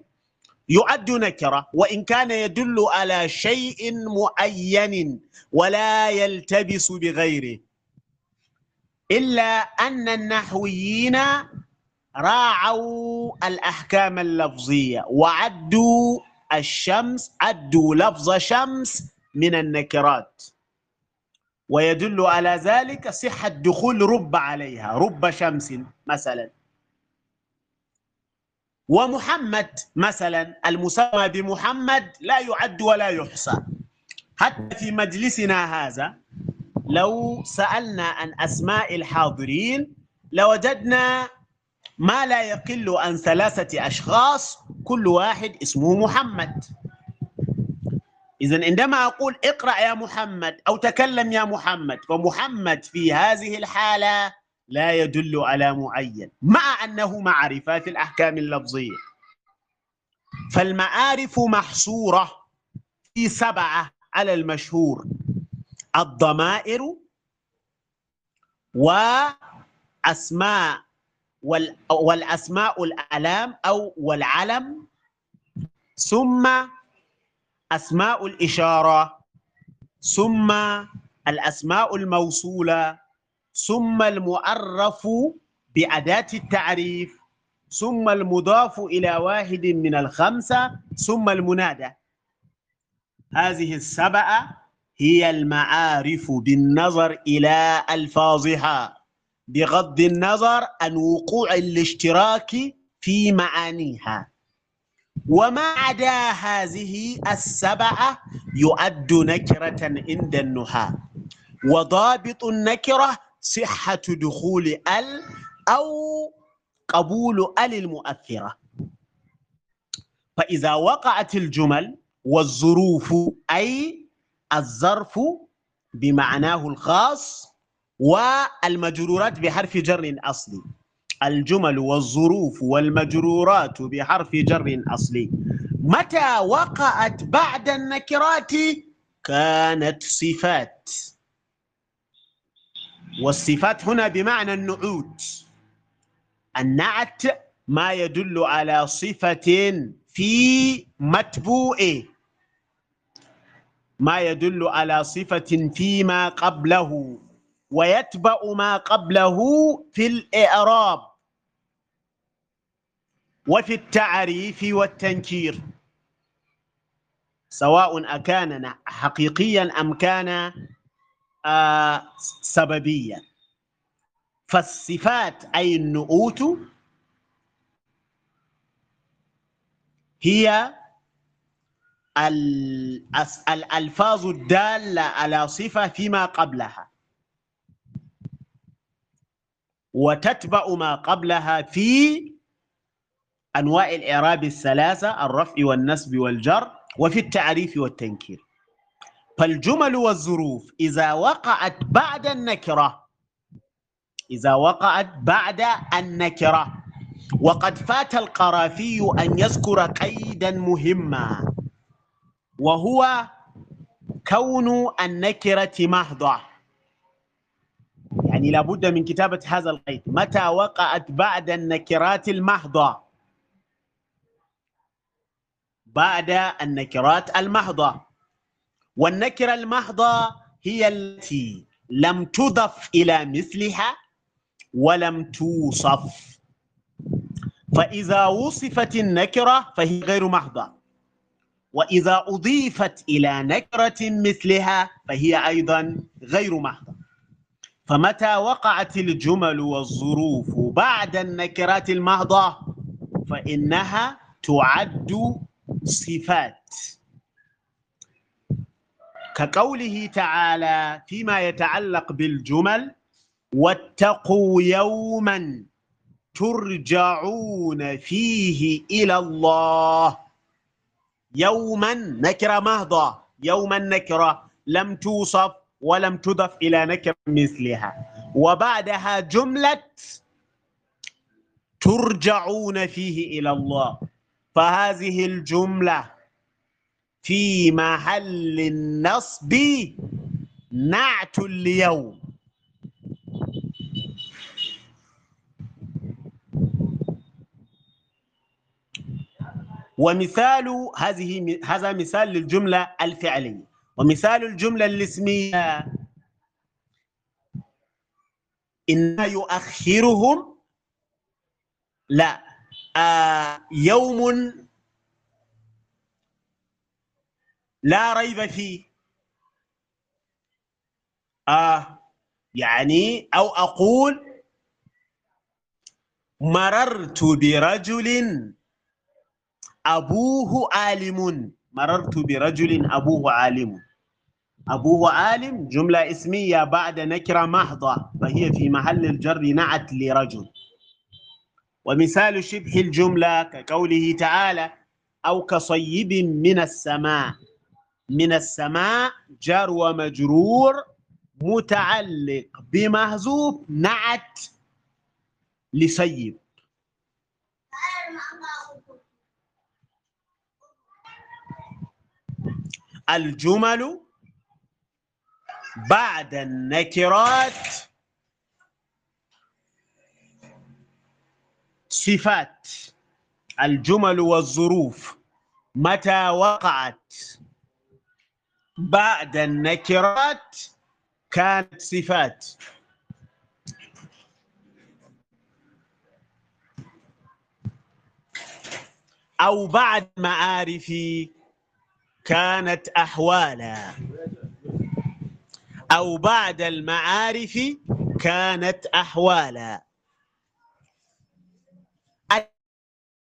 Speaker 2: يعد نكرة وإن كان يدل على شيء معين ولا يلتبس بغيره. إلا أن النحويين راعوا الأحكام اللفظية وعدوا الشمس عدوا لفظ شمس من النكرات. ويدل على ذلك صحة دخول رب عليها رب شمس مثلا. ومحمد مثلا المسمى بمحمد لا يعد ولا يحصى. حتى في مجلسنا هذا لو سألنا عن أسماء الحاضرين لوجدنا ما لا يقل عن ثلاثة أشخاص كل واحد اسمه محمد. إذا عندما أقول اقرأ يا محمد أو تكلم يا محمد فمحمد في هذه الحالة لا يدل على معين مع أنه معرفة في الأحكام اللفظية. فالمعارف محصورة في سبعة على المشهور الضمائر وأسماء والأسماء الألام أو والعلم ثم أسماء الإشارة ثم الأسماء الموصولة ثم المعرف بأداة التعريف ثم المضاف إلى واحد من الخمسة ثم المنادى. هذه السبعة هي المعارف بالنظر إلى ألفاظها. بغض النظر عن وقوع الاشتراك في معانيها. وما عدا هذه السبعة يؤد نكرة عند النحاة وضابط النكرة صحة دخول ال أو قبول ال المؤثرة. فإذا وقعت الجمل والظروف أي الظرف بمعناه الخاص والمجرورات بحرف جر أصلي. الجمل والظروف والمجرورات بحرف جر أصلي. متى وقعت بعد النكرات؟ كانت صفات. والصفات هنا بمعنى النعوت. النعت ما يدل على صفة في متبوء. ما يدل على صفة فيما قبله. ويتبع ما قبله في الإعراب. وفي التعريف والتنكير. سواء أكان حقيقيا أم كان آه سببيا. فالصفات أي النؤوت هي الألفاظ الدالة على صفة فيما قبلها. وتتبع ما قبلها في أنواع الإعراب الثلاثة الرفع والنسب والجر وفي التعريف والتنكير. فالجمل والظروف إذا وقعت بعد النكرة إذا وقعت بعد النكرة وقد فات القرافي أن يذكر قيدا مهما وهو كون النكرة محضة يعني لابد من كتابة هذا القيد. متى وقعت بعد النكرات المحضة بعد النكرات المحضة والنكرة المحضة هي التي لم تضف إلى مثلها ولم توصف. فإذا وصفت النكرة فهي غير محضة وإذا أضيفت إلى نكرة مثلها فهي أيضا غير محضة فمتى وقعت الجمل والظروف بعد النكرات المحضة فإنها تعد صفات. كقوله تعالى فيما يتعلق بالجمل واتقوا يوما ترجعون فيه إلى الله. يوما نكرة مهضة يوما نكرة لم توصف ولم تضف إلى نكرة مثلها. وبعدها جملة ترجعون فيه إلى الله. فهذه الجملة في محل النصب نعت اليوم. ومثال هذه هذا مثال للجملة الفعلية. ومثال الجملة الاسمية إن يؤخرهم لا يوم لا ريب فيه. آه يعني أو أقول مررت برجل أبوه عالم. مررت برجل أبوه عالم. أبوه عالم جملة اسمية بعد نكرة محضة فهي في محل الجر نعت لرجل. ومثال شبه الجملة كقوله تعالى أو كصيب من السماء. من السماء جار ومجرور متعلق بمهزوب نعت لسيب الجمل بعد النكرات صفات الجمل والظروف متى وقعت بعد النكرات كانت صفات. أو بعد معارف كانت أحوالا. أو بعد المعارف كانت أحوالا.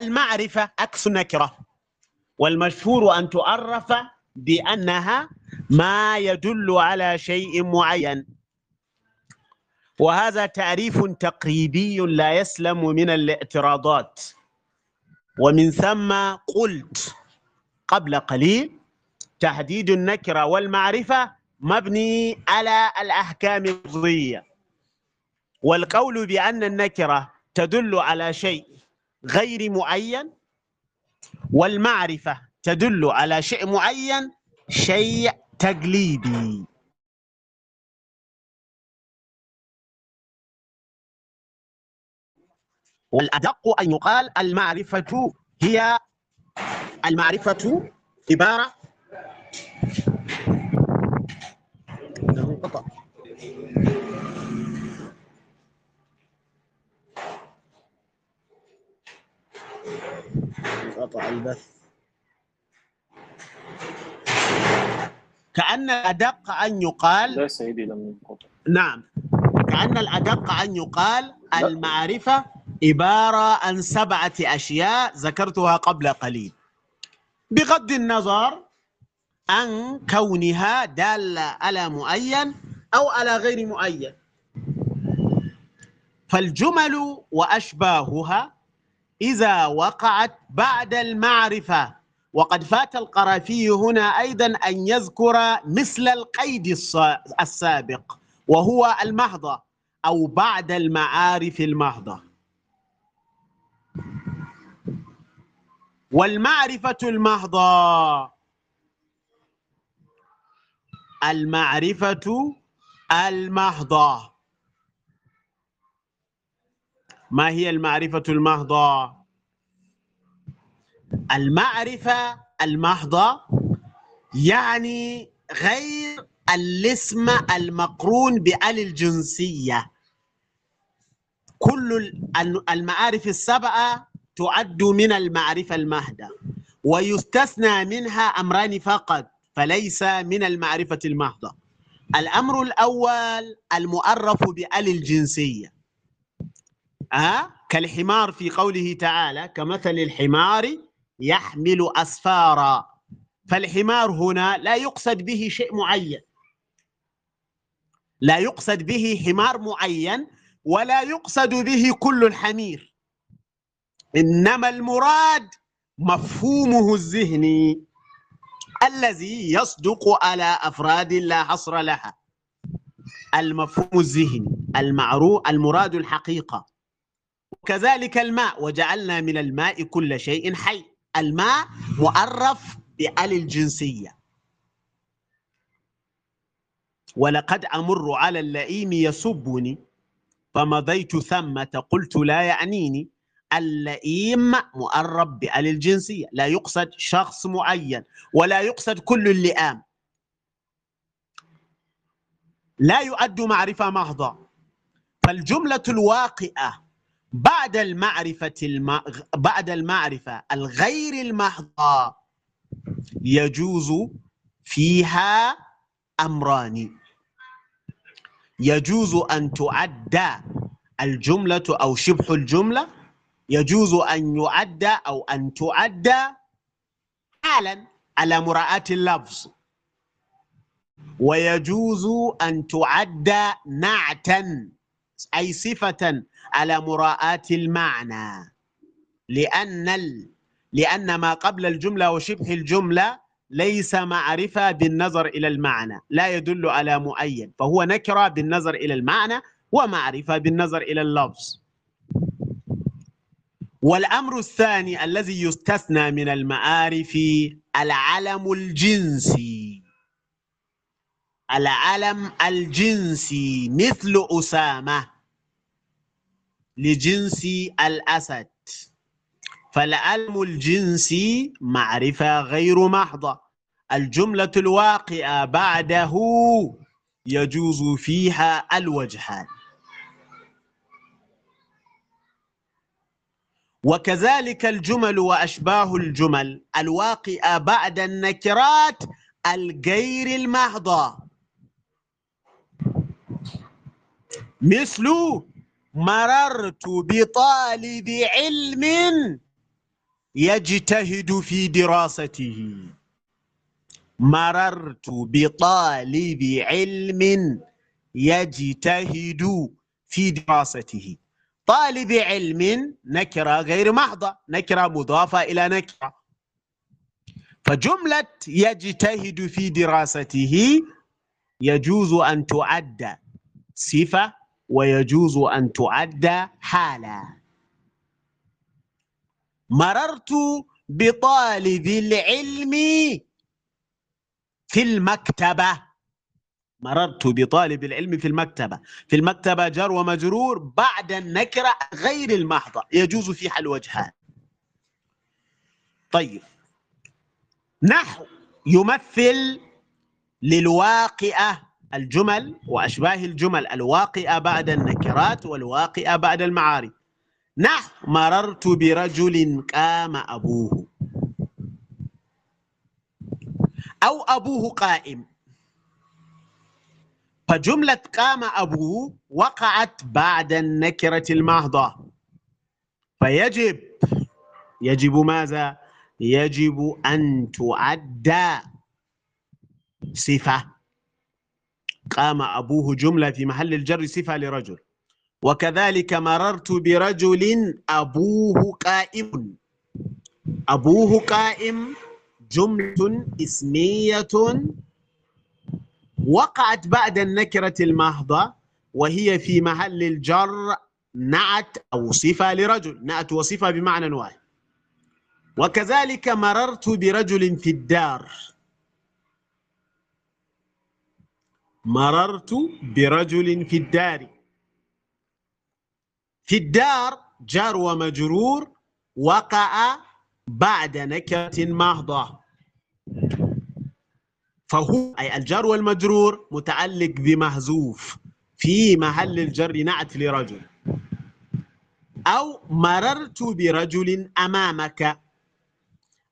Speaker 2: المعرفة عكس النكرة. والمشهور أن تعرف بأنها ما يدل على شيء معين. وهذا تعريف تقريبي لا يسلم من الاعتراضات. ومن ثم قلت قبل قليل تحديد النكرة والمعرفة مبني على الأحكام اللفظية والقول بأن النكرة تدل على شيء غير معين والمعرفة تدل على شيء معين شيء تقليدي والأدق أن يقال المعرفة هي المعرفة عبارة قطع البث. كأن الأدق أن يقال
Speaker 3: لا سيدي لم ينقطع
Speaker 2: نعم. كأن الأدق أن يقال المعرفة عبارة عن سبعة أشياء ذكرتها قبل قليل. بغض النظر عن كونها دالة على معين أو على غير معين فالجمل وأشباهها إذا وقعت بعد المعرفة. وقد فات القرافي هنا أيضا أن يذكر مثل القيد السابق وهو المهضة أو بعد المعارف المهضة. والمعرفة المهضة. المعرفة المهضة. ما هي المعرفة المهضة؟ المعرفة المهضة يعني غير الاسم المقرون بآل الجنسية. كل المعارف السبعة تعد من المعرفة المهدة ويستثنى منها أمران فقط فليس من المعرفة المهدة الأمر الأول المؤرف بآل الجنسية. أه؟ كالحمار في قوله تعالى كمثل الحمار يحمل أسفارا. فالحمار هنا لا يقصد به شيء معين. لا يقصد به حمار معين ولا يقصد به كل الحمير. إنما المراد مفهومه الذهني الذي يصدق على أفراد لا حصر لها. المفهوم الذهني المعروف المراد الحقيقة. وكذلك الماء وجعلنا من الماء كل شيء حي. الماء مؤرف بال الجنسية ولقد أمر على اللئيم يسبني فمضيت ثمة قلت لا يعنيني. اللئيم مؤرب بال الجنسية لا يقصد شخص معين ولا يقصد كل اللئام. لا يؤد معرفة محضة فالجملة الواقعة بعد المعرفة الم... بعد المعرفة الغير المحضة يجوز فيها أمران. يجوز أن تعد الجملة أو شبه الجملة. يجوز أن يعد أو أن تعد حالا على مراعاة اللفظ. ويجوز أن تعد نعتا أي صفة على مراعاة المعنى. لأن ال... لأن ما قبل الجملة وشبه الجملة ليس معرفة بالنظر إلى المعنى. لا يدل على مؤيد. فهو نكرة بالنظر إلى المعنى ومعرفة بالنظر إلى اللفظ. والأمر الثاني الذي يستثنى من المعارف العلم الجنسي. العلم الجنسي مثل أسامة. لجنس الأسد. فالعلم الجنسي معرفة غير محضة. الجملة الواقعة بعده يجوز فيها الوجهان. وكذلك الجمل وأشباه الجمل الواقعة بعد النكرات الغير المحضة. مثل مررت بطالب علم يجتهد في دراسته. مررت بطالب علم يجتهد في دراسته. طالب علم نكرة غير محضة نكرة مضافة إلى نكرة. فجملة يجتهد في دراسته يجوز أن تعد صفة ويجوز أن تعد حالا. مررت بطالب العلم في المكتبة. مررت بطالب العلم في المكتبة. في المكتبة جر ومجرور بعد النكرة غير المحضة. يجوز فيها الوجهان طيب. نحو يمثل للواقعة الجمل وأشباه الجمل الواقعة بعد النكرات والواقعة بعد المعارف. نحو مررت برجل قام أبوه. أو أبوه قائم. فجملة قام أبوه وقعت بعد النكرة المهضة. فيجب يجب ماذا؟ يجب أن تعد صفة. قام أبوه جملة في محل الجر صفة لرجل. وكذلك مررت برجل أبوه قائم. أبوه قائم جملة إسمية. وقعت بعد النكرة المحضة وهي في محل الجر نعت أو صفة لرجل. نعت وصفة بمعنى واحد. وكذلك مررت برجل في الدار. مررت برجل في الدار. في الدار جار ومجرور وقع بعد نكرة محضة فهو أي الجار والمجرور متعلق بمحذوف في محل الجر نعت لرجل. أو مررت برجل أمامك.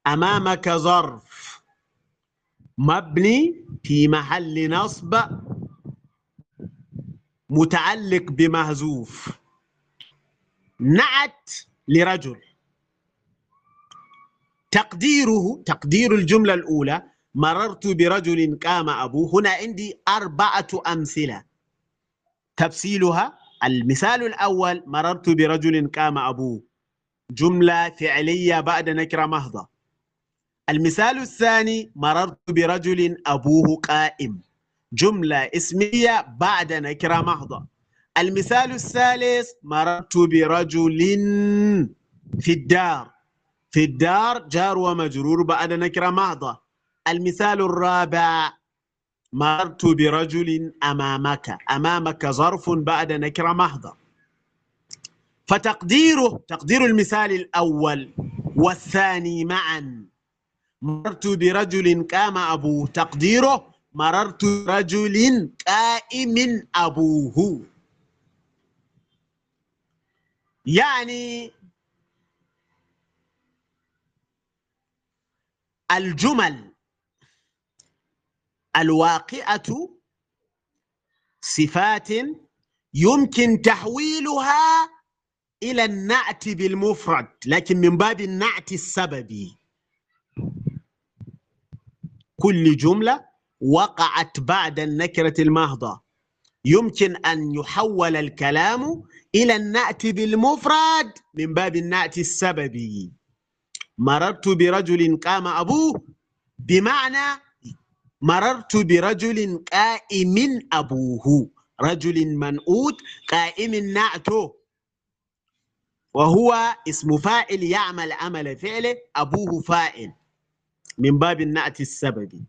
Speaker 2: أمامك ظرف. مبني في محل نصب متعلق بمهزوف. نعت لرجل. تقديره تقدير الجملة الأولى مررت برجل قام أبوه. هنا عندي أربعة أمثلة. تفصيلها المثال الأول مررت برجل قام أبوه. جملة فعلية بعد نكرة محضة المثال الثاني مررت برجل أبوه قائم. جملة اسمية بعد نكرة محضة. المثال الثالث مررت برجل في الدار. في الدار جار ومجرور بعد نكرة محضة. المثال الرابع مررت برجل أمامك. أمامك ظرف بعد نكرة محضة. فتقديره تقدير المثال الأول والثاني معا. مررت برجل قام أبوه تقديره مررت برجل قائم أبوه. يعني الجمل الواقعة صفات يمكن تحويلها إلى النعت بالمفرد لكن من باب النعت السببي. كل جملة وقعت بعد النكرة المهضة يمكن أن يحول الكلام إلى النعت بالمفرد من باب النعت السببي. مررت برجل قام أبوه بمعنى مررت برجل قائم أبوه. رجل منؤوت قائم نعته وهو اسم فاعل يعمل عمل فعله أبوه فاعل. من باب النعت السببي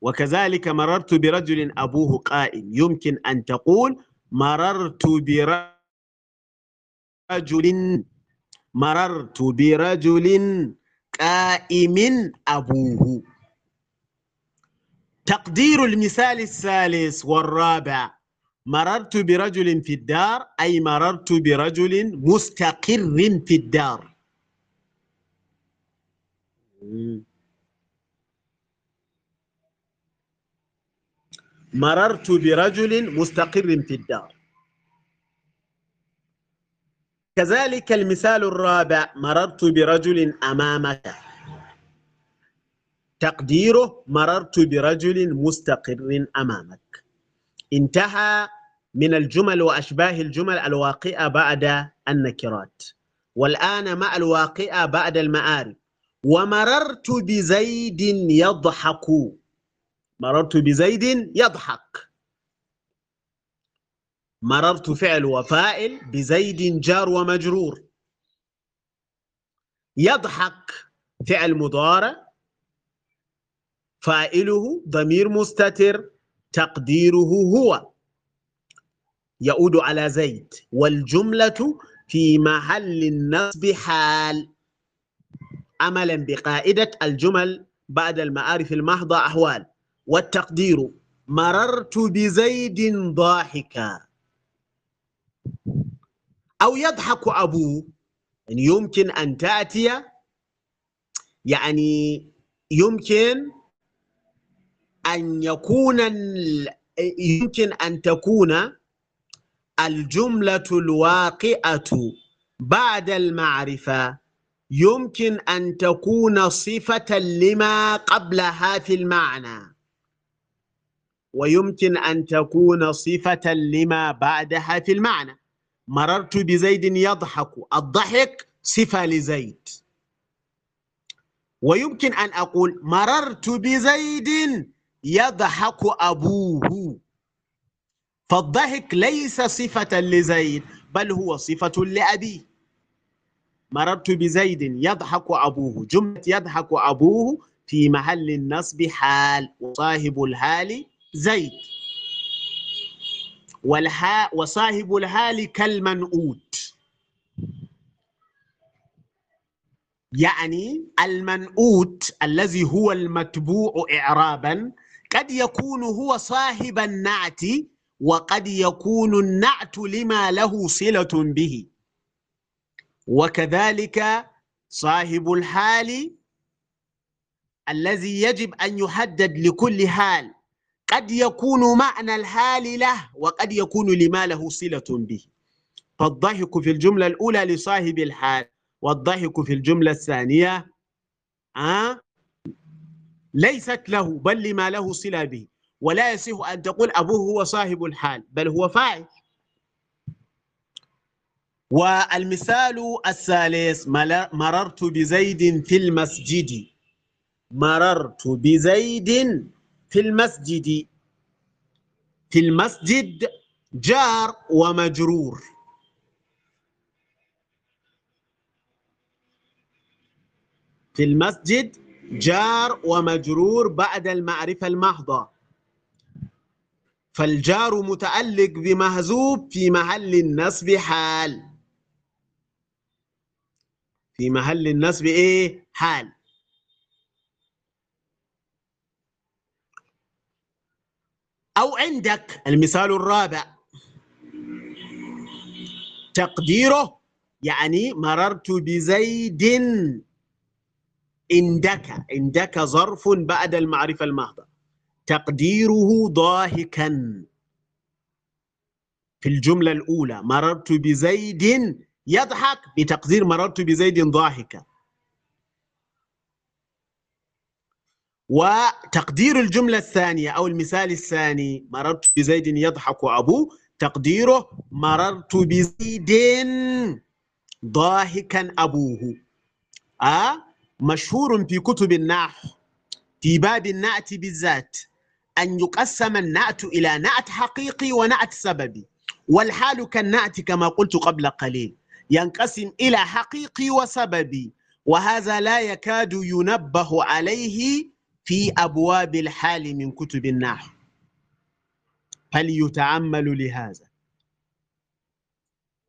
Speaker 2: وكذلك مررت برجل أبوه قائم. يمكن أن تقول مررت برجل مررت برجل قائم أبوه. تقدير المثال الثالث والرابع. مررت برجل في الدار أي مررت برجل مستقر في الدار. مررت برجل مستقر في الدار. كذلك المثال الرابع مررت برجل أمامك. تقديره مررت برجل مستقر أمامك. انتهى من الجمل وأشباه الجمل الواقعة بعد النكرات. والآن مع الواقعة بعد المآرب. ومررت بزيد يضحك. مررت بزيد يضحك. مررت فعل وفائل بزيد جار ومجرور. يضحك فعل مضارع فاعله ضمير مستتر تقديره هو. يعود على زيد. والجملة في محل النصب حال. عملا بقاعدة الجمل بعد المعارف المحضة أحوال. والتقدير. مررت بزيد ضاحكا. أو يضحك أبوه يعني يمكن أن تأتي. يعني يمكن أن يكون يمكن أن تكون الجملة الواقعة بعد المعرفة. يمكن أن تكون صفة لما قبلها في المعنى. ويمكن أن تكون صفة لما بعدها في المعنى. مررت بزيد يضحك. الضحك صفة لزيد. ويمكن أن أقول مررت بزيد يضحك أبوه. فالضحك ليس صفة لزيد بل هو صفة لأبيه. مررت بزيد يضحك أبوه. جملة يضحك أبوه في محل النصب حال وصاحب الحال زيد والحاء وصاحب الحال كالمنؤوت. يعني المنؤوت الذي هو المتبوع إعرابا قد يكون هو صاحب النعت وقد يكون النعت لما له صلة به. وكذلك صاحب الحال الذي يجب أن يحدد لكل حال قد يكون معنى الحال له وقد يكون لما له صلة به. فالضحك في الجملة الأولى لصاحب الحال والضحك في الجملة الثانية آه ليست له بل لما له صلة به. ولا يصح أن تقول أبوه هو صاحب الحال بل هو فاعل. والمثال الثالث مررت بزيد في المسجد. مررت بزيد في المسجد. في المسجد جار ومجرور. في المسجد جار ومجرور بعد المعرفة المحضة. فالجار متعلق بمهزوب في محل النصب حال. في محل النصب إيه؟ حال. أو عندك. المثال الرابع. تقديره يعني مررت بزيد. عندك. عندك ظرف بعد المعرفة المحضة تقديره ضاحكا في الجملة الأولى مررت بزيد. يضحك. بتقدير مررت بزيد ضاحكا وتقدير الجملة الثانية أو المثال الثاني مررت بزيد يضحك أبوه تقديره مررت بزيد ضاحكا أبوه. آه؟ مشهور في كتب النحو في باب النعت بالذات أن يقسم النعت إلى نعت حقيقي ونعت سببي. والحال كالنعت كما قلت قبل قليل ينقسم إلى حقيقي وسببي وهذا لا يكاد ينبه عليه في أبواب الحال من كتب النحو. فليتعمل لهذا.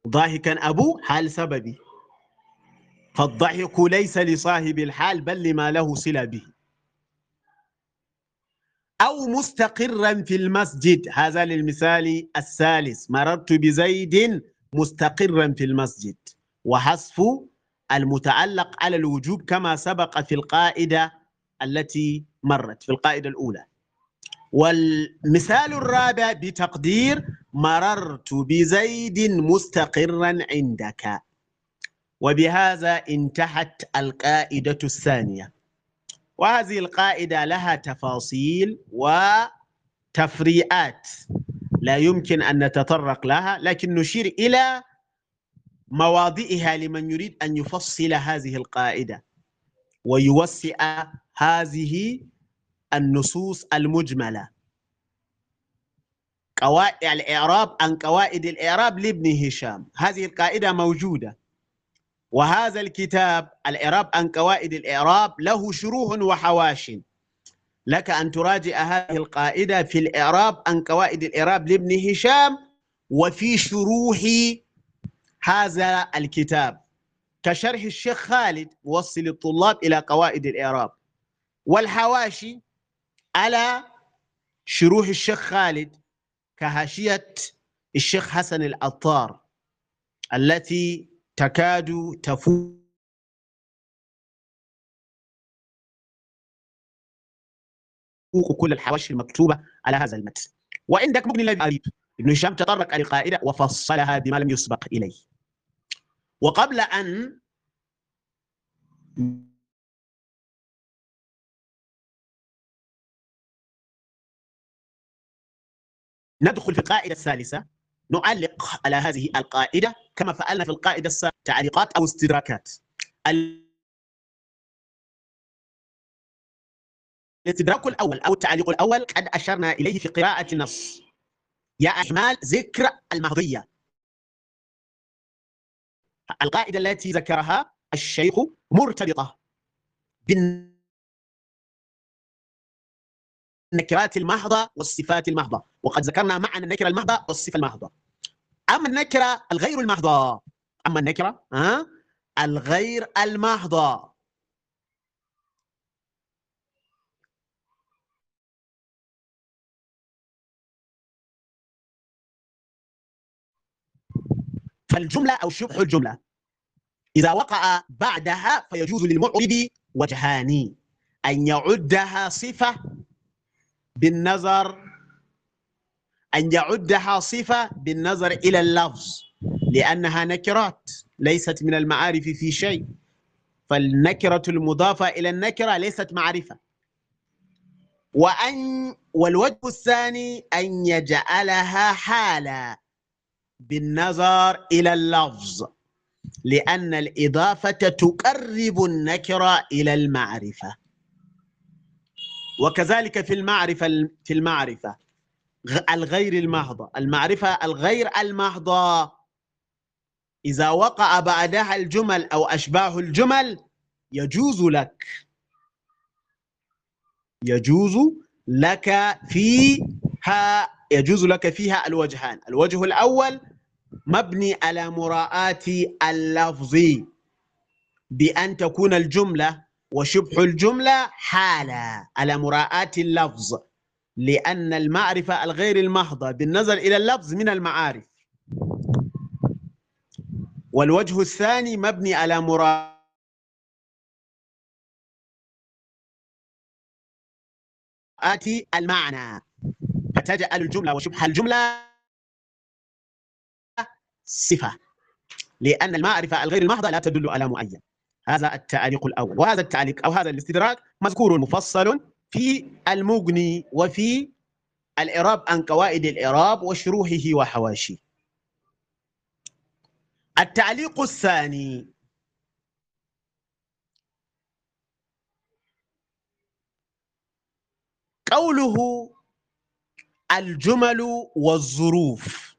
Speaker 2: ضاحكا أبو حال سببي. فالضحك ليس لصاحب الحال بل لما له صلة به. أو مستقرا في المسجد. هذا للمثال الثالث. مررت بزيد مستقرا في المسجد. وحذف المتعلق على الوجوب كما سبق في القاعدة التي مرت في القاعدة الأولى. والمثال الرابع بتقدير مررت بزيد مستقرا عندك. وبهذا انتهت القاعدة الثانية. وهذه القاعدة لها تفاصيل وتفريعات. لا يمكن أن نتطرق لها لكن نشير إلى مواضعها لمن يريد أن يفصل هذه القاعدة. ويوسع هذه النصوص المجملة. قواعد الإعراب عن قواعد الإعراب لابن هشام. هذه القاعدة موجودة. وهذا الكتاب الإعراب عن قواعد الإعراب له شروح وحواش. لك أن تراجع هذه القاعدة في الإعراب عن قواعد الإعراب لابن هشام وفي شروح هذا الكتاب. كشرح الشيخ خالد موصل الطلاب إلى قواعد الإعراب. والحواشي على شروح الشيخ خالد كهاشية الشيخ حسن العطار التي تكاد تفوق كل الحواشي المكتوبة على هذا المتن. وعندك مبني الذي ابن هشام تطرق القائدة وفصلها بما لم يسبق إليه. وقبل أن ندخل في القاعدة الثالثة نعلق على هذه القاعدة كما فعلنا في القاعدة السابقة تعليقات أو استدراكات. الاستدراك الأول أو التعليق الأول قد أشرنا إليه في قراءة النص. يا أحمال ذكر المهضية القاعدة التي ذكرها الشيخ مرتبطة بالنكرات المحضة والصفات المحضة. وقد ذكرنا معنى النكرة المحضة والصفة المحضة. أما النكرة الغير المحضة أما النكرة ها؟ الغير المحضة. فالجملة أو شبه الجملة إذا وقع بعدها فيجوز للمعرب وجهان أن يعدها صفة بالنظر أن يعدها صفة بالنظر إلى اللفظ لأنها نكرات ليست من المعارف في شيء. فالنكرة المضافة إلى النكرة ليست معرفة. وأن والوجه الثاني أن يجعلها حالا بالنظر إلى اللفظ لأن الإضافة تقرب النكرة إلى المعرفة. وكذلك في المعرفة في المعرفة الغير المحضة المعرفة الغير المحضة إذا وقع بعدها الجمل أو أشباه الجمل يجوز لك. يجوز لك فيها يجوز لك فيها الوجهان. الوجه الأول مبني على مراعاة اللفظ بأن تكون الجملة وشبه الجملة حالة على مراعاة اللفظ لأن المعرفة الغير المحضة بالنظر إلى اللفظ من المعارف. والوجه الثاني مبني على مراعاة المعنى. فتجعل الجملة وشبه الجملة صفة لأن المعرفة الغير المحضة لا تدل على معين هذا التعليق الأول. وهذا التعليق أو هذا الاستدراك مذكور مفصل في المغني وفي الإعراب عن قواعد الإعراب وشروحه وحواشيه. التعليق الثاني. قوله الجمل والظروف.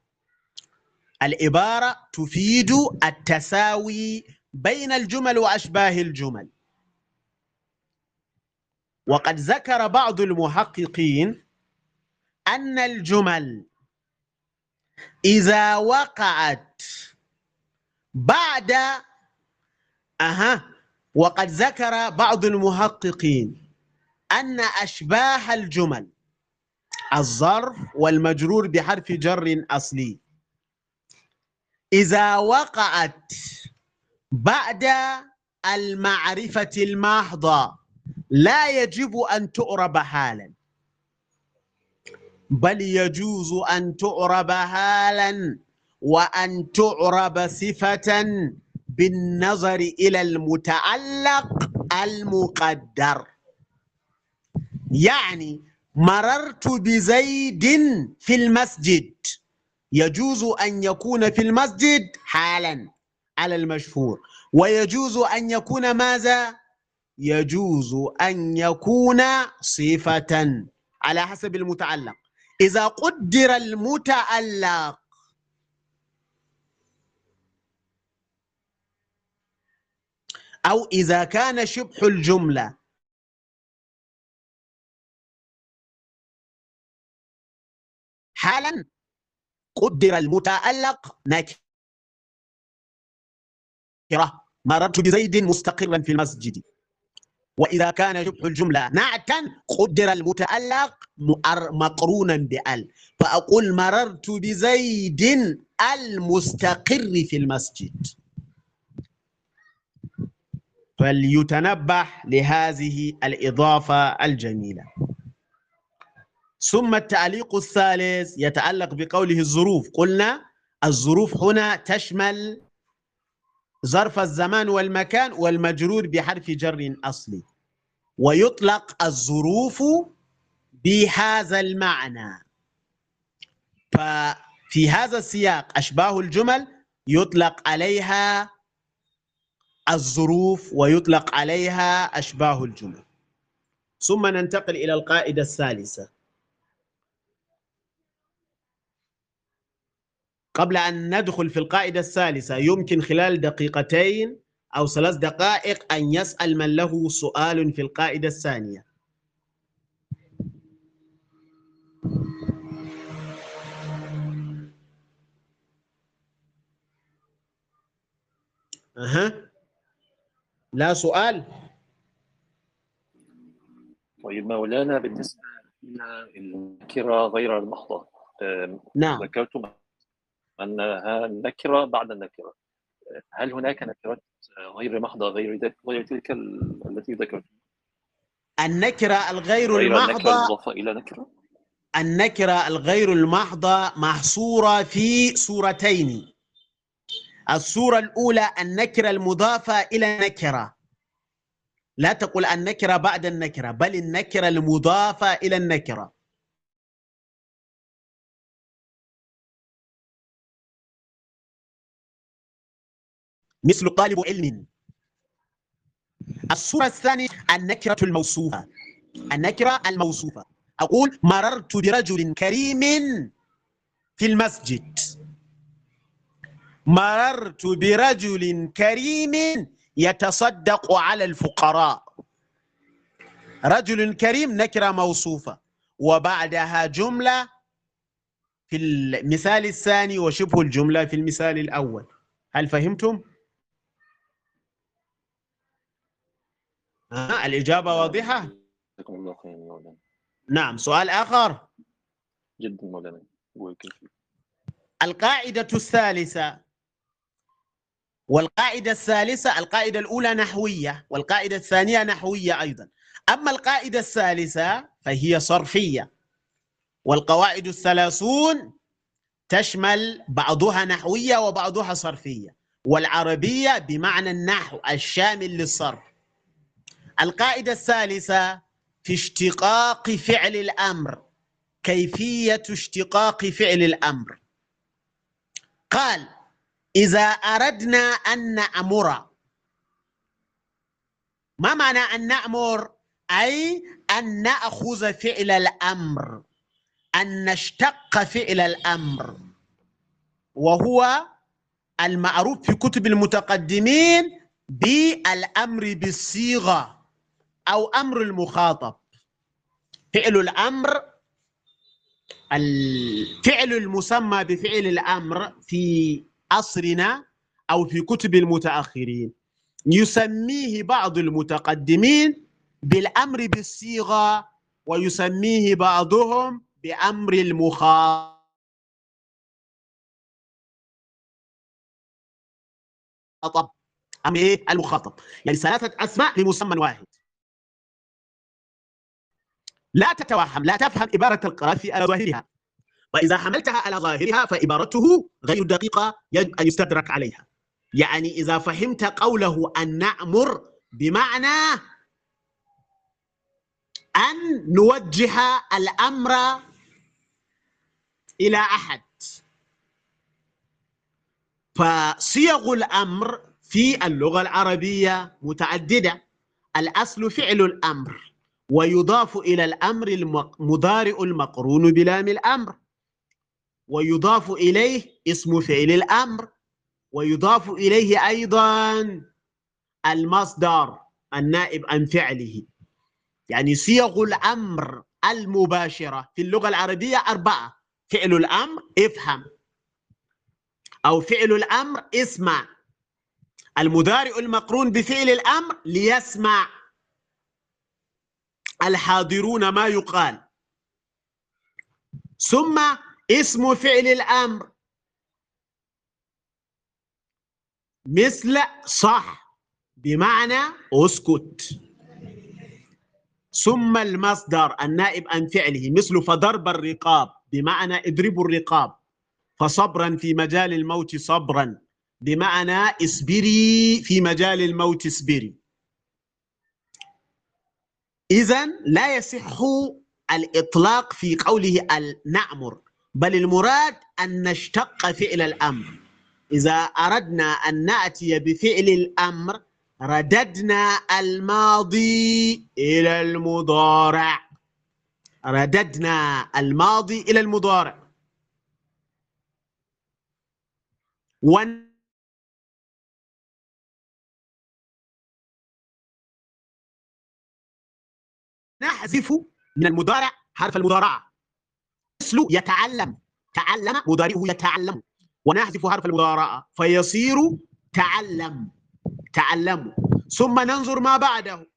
Speaker 2: العبارة تفيد التساوي بين الجمل وأشباه الجمل. وقد ذكر بعض المحققين أن الجمل إذا وقعت بعد أها وقد ذكر بعض المحققين أن أشباه الجمل الظرف والمجرور بحرف جر أصلي. إذا وقعت بعد المعرفة المحضة لا يجب أن تعرب حالا. بل يجوز أن تعرب حالا وأن تعرب صفة بالنظر إلى المتعلق المقدر. يعني مررت بزيد في المسجد. يجوز أن يكون في المسجد حالا. على المشهور. ويجوز أن يكون ماذا؟ يجوز أن يكون صفة على حسب المتعلق. إذا قدر المتعلق أو إذا كان شبه الجملة. حالا قدر المتألق نكرة مررت بزيد مستقرا في المسجد. وإذا كان شبه الجملة نعتا قدر المتألق مقرونا بأل. فأقول مررت بزيد المستقر في المسجد. فليتنبه لهذه الإضافة الجميلة. ثم التعليق الثالث يتعلق بقوله الظروف. قلنا الظروف هنا تشمل ظرف الزمان والمكان والمجرور بحرف جر أصلي. ويطلق الظروف بهذا المعنى. في هذا السياق أشباه الجمل يطلق عليها الظروف ويطلق عليها أشباه الجمل. ثم ننتقل إلى القاعدة الثالثة. قبل أن ندخل في القاعدة الثالثة يمكن خلال دقيقتين أو ثلاث دقائق أن يسأل من له سؤال في القاعدة الثانية. أها. لا سؤال؟
Speaker 3: طيب مولانا بالنسبة إلى النكرة غير المحضة
Speaker 2: نعم.
Speaker 3: ذكرتم أنها النكرة بعد النكرة. هل هناك نكرات غير محضة غير غير تلك ال- التي ذكرت؟
Speaker 2: النكرة الغير
Speaker 3: غير المضافة إلى نكرة؟
Speaker 2: النكرة الغير المحضة محصورة في صورتين. الصورة الأولى النكرة المضافة إلى نكرة. لا تقل النكرة بعد النكرة بل النكرة المضافة إلى النكرة. مثل طالب علم. الصورة الثانية النكرة الموصوفة. النكرة الموصوفة. أقول مررت برجل كريم في المسجد. مررت برجل كريم يتصدق على الفقراء. رجل كريم نكرة موصوفة. وبعدها جملة في المثال الثاني وشبه الجملة في المثال الأول. هل فهمتم؟ آه الإجابة واضحة؟
Speaker 3: جزاكم الله خيرا يا مولانا.
Speaker 2: نعم سؤال آخر.
Speaker 3: جدا مولانا
Speaker 2: القاعدة الثالثة. والقاعدة الثالثة القاعدة الأولى نحوية والقاعدة الثانية نحوية أيضا. أما القاعدة الثالثة فهي صرفية. والقواعد الثلاثون تشمل بعضها نحوية وبعضها صرفية. والعربية بمعنى النحو الشامل للصرف. القاعدة الثالثة في اشتقاق فعل الأمر كيفية اشتقاق فعل الأمر. قال إذا أردنا أن نأمر ما معنى أن نأمر؟ أي أن نأخذ فعل الأمر أن نشتق فعل الأمر. وهو المعروف في كتب المتقدمين بالأمر بالصيغة. أو أمر المخاطب. فعل الأمر الفعل المسمى بفعل الأمر في عصرنا أو في كتب المتأخرين. يسميه بعض المتقدمين بالأمر بالصيغة ويسميه بعضهم بأمر المخاطب. أمر إيه؟ المخاطب. يعني ثلاثة أسماء لمسمى واحد. لا تتوهم لا تفهم عبارة القرافي على ظاهرها. وإذا حملتها على ظاهرها فعبارته غير دقيقة يجب أن يستدرك عليها. يعني إذا فهمت قوله أن نأمر بمعنى أن نوجه الأمر إلى أحد. فصيغ الأمر في اللغة العربية متعددة. الأصل فعل الأمر. ويضاف إلى الأمر المضارع المقرون بلام الأمر. ويضاف إليه اسم فعل الأمر. ويضاف إليه أيضا المصدر النائب عن فعله. يعني صيغ الأمر المباشرة في اللغة العربية أربعة فعل الأمر افهم. أو فعل الأمر اسمع. المضارع المقرون بفعل الأمر ليسمع. الحاضرون ما يقال. ثم اسم فعل الأمر. مثل صح بمعنى اسكت. ثم المصدر النائب عن فعله مثل فضرب الرقاب بمعنى اضربوا الرقاب. فصبرا في مجال الموت صبرا بمعنى اصبري في مجال الموت اصبري. إذا لا يصح الإطلاق في قوله نأمر بل المراد أن نشتق فعل الأمر. إذا أردنا أن نأتي بفعل الأمر رددنا الماضي إلى المضارع. رددنا الماضي إلى المضارع. ونحذف من المضارع حرف المضارعة. مثل يتعلم. تعلم مضارعه يتعلم. ونحذف حرف المضارعة. فيصير تعلم. تعلم. ثم ننظر ما بعده.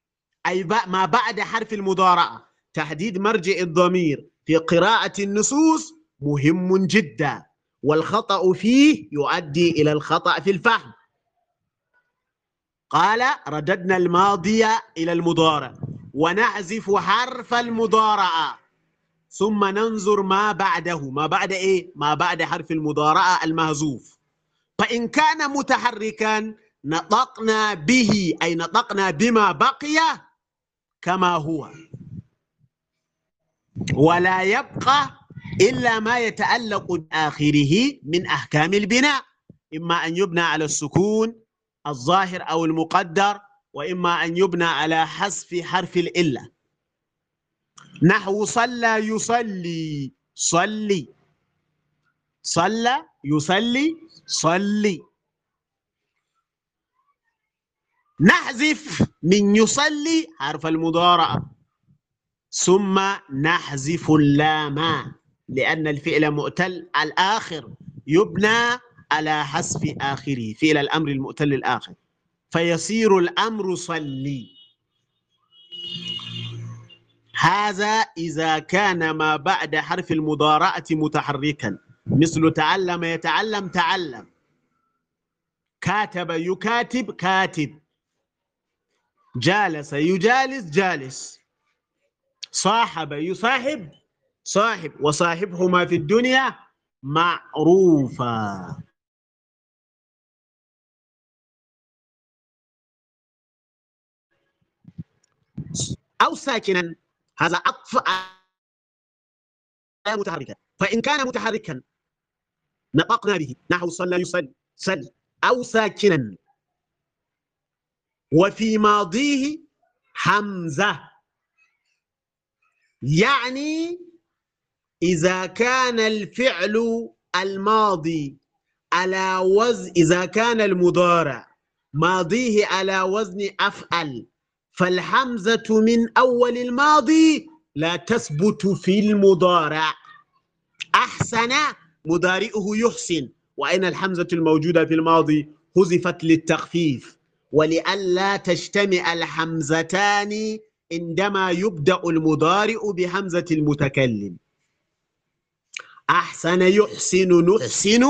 Speaker 2: أي ما بعد حرف المضارعة. تحديد مرجع الضمير. في قراءة النصوص مهم جدا. والخطأ فيه يؤدي إلى الخطأ في الفهم. قال رددنا الماضي إلى المضارع. ونحذف حرف المضارعة. ثم ننظر ما بعده. ما بعد إيه؟ ما بعد حرف المضارعة المهزوف. فإن كان متحركا نطقنا به أي نطقنا بما بقي كما هو. ولا يبقى إلا ما يتعلق بآخره من أحكام البناء. إما أن يبنى على السكون الظاهر أو المقدر. وإما أن يبنى على حذف حرف الإلة. نحو صلى يصلي صلي. صلى يصلي صلي. نحذف من يصلي حرف المضارعة. ثم نحذف اللام لأن الفعل مؤتل الآخر. يبنى على حذف آخره فعل الأمر المؤتل الآخر. فيصير الأمر صلي. هذا إذا كان ما بعد حرف المضارعة متحركا. مثل تعلم يتعلم تعلم. كاتب يكاتب كاتب. جالس يجالس جالس. صاحب يصاحب صاحب. وصاحبهما في الدنيا معروفا. أو ساكنا هذا عطف متحركا. فإن كان متحركا نطقنا به. نحو صلى يصلي صل. أو ساكنا. وفي ماضيه حمزة. يعني إذا كان الفعل الماضي على وزن إذا كان المضارع ماضيه على وزن أفعل. فالحمزة من أول الماضي لا تثبت في المضارع. أحسن مضارئه يحسن وأين الحمزة الموجودة في الماضي حذفت للتخفيف. ولئلا تجتمع الحمزتان عندما يبدأ المضارع بحمزة المتكلم. أحسن يحسن نحسن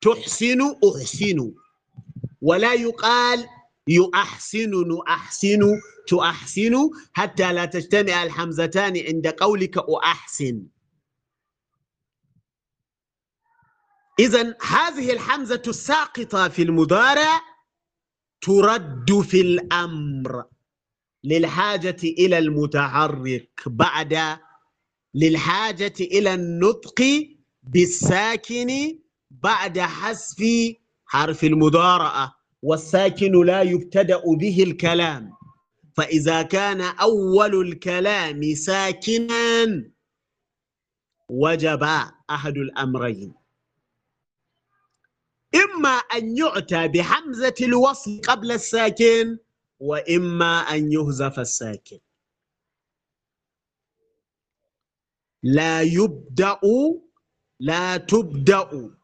Speaker 2: تحسن أحسن. ولا يقال يؤحسن نؤحسن تؤحسن حتى لا تجتمع الحمزتان عند قولك أحسن. إذا هذه الحمزة الساقطة في المضارع ترد في الأمر للحاجة إلى المتحرك بعد للحاجة إلى النطق بالساكن بعد حذف حرف المضارعة. والساكن لا يبتدأ به الكلام. فإذا كان أول الكلام ساكنا وجب أحد الأمرين. إما أن يؤتى بحمزة الوصل قبل الساكن وإما أن يهزف الساكن. لا يبدأ لا تبدأ.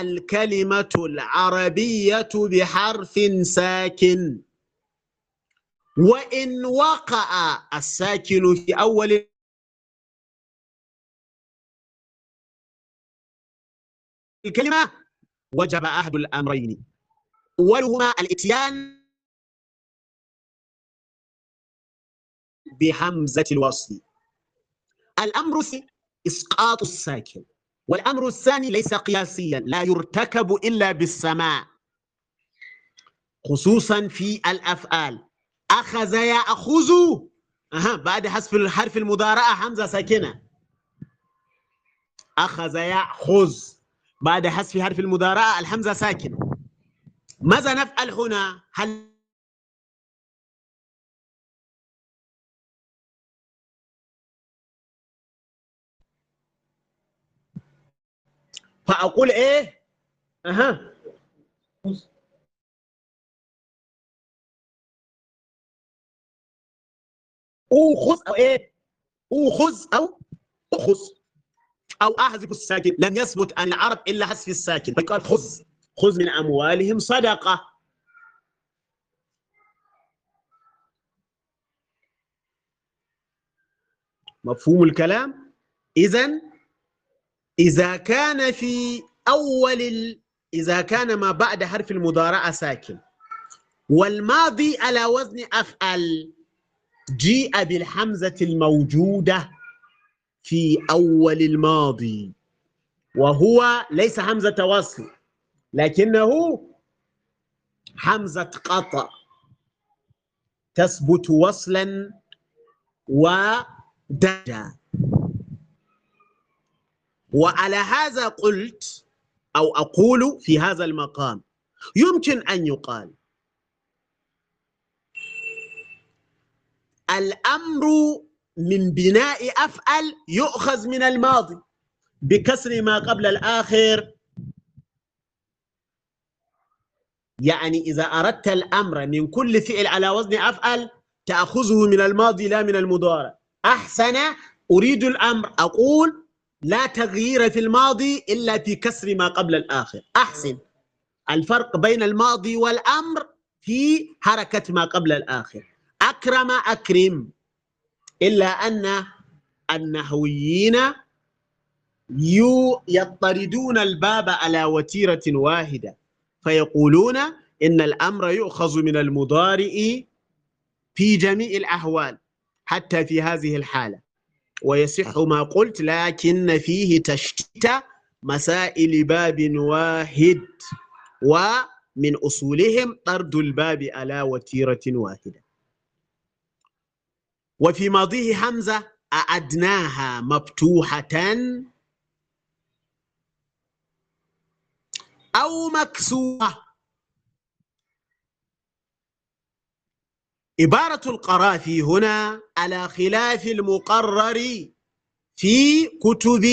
Speaker 2: الكلمة العربية بحرف ساكن. وإن وقع الساكن في أول الكلمة وجب أحد الأمرين. أولهما الإتيان بحمزة الوصل. الأمر إسقاط الساكن. والأمر الثاني ليس قياسيا لا يرتكب إلا بالسماع خصوصا في الأفعال. أخذ يأخذ أها بعد حذف الحرف المضارعة حمزة ساكنة. أخذ يأخذ بعد حذف حرف المضارعة الحمزة ساكن ماذا نفعل هنا؟ هل فأقول إيه؟ أها. أخذ أو إيه؟ أخذ أو أخذ. أو أحذف الساكن. لم يثبت عن العرب إلا حذف الساكن. فقال خذ. خذ من أموالهم صدقة. مفهوم الكلام؟ إذا إذا كان في أول ال... إذا كان ما بعد حرف المضارعة ساكن. والماضي على وزن أفعل جيء بالحمزة الموجودة في أول الماضي. وهو ليس همزة وصل لكنه حمزة قطع. تثبت وصلا ودجا وعلى هذا قلت أو أقول في هذا المقام يمكن أن يقال. الأمر من بناء أفعل يؤخذ من الماضي بكسر ما قبل الآخر. يعني إذا أردت الأمر من كل فعل على وزن أفعل تأخذه من الماضي لا من المضارع. أحسن أريد الأمر أقول لا تغيير في الماضي إلا في كسر ما قبل الآخر. أحسن. الفرق بين الماضي والأمر في حركة ما قبل الآخر. أكرم أكرم. إلا أن النحويين يطردون الباب على وتيرة واحدة. فيقولون إن الأمر يؤخذ من المضارع في جميع الأحوال حتى في هذه الحالة. ويصح ما قلت لكن فيه تشتيت مسائل باب واحد ومن أصولهم طرد الباب على وتيرة واحدة. وفي ماضيه حمزة أعدناها مفتوحة أو مكسورة. عبارة القرافي هنا على خلاف المقرر في كتب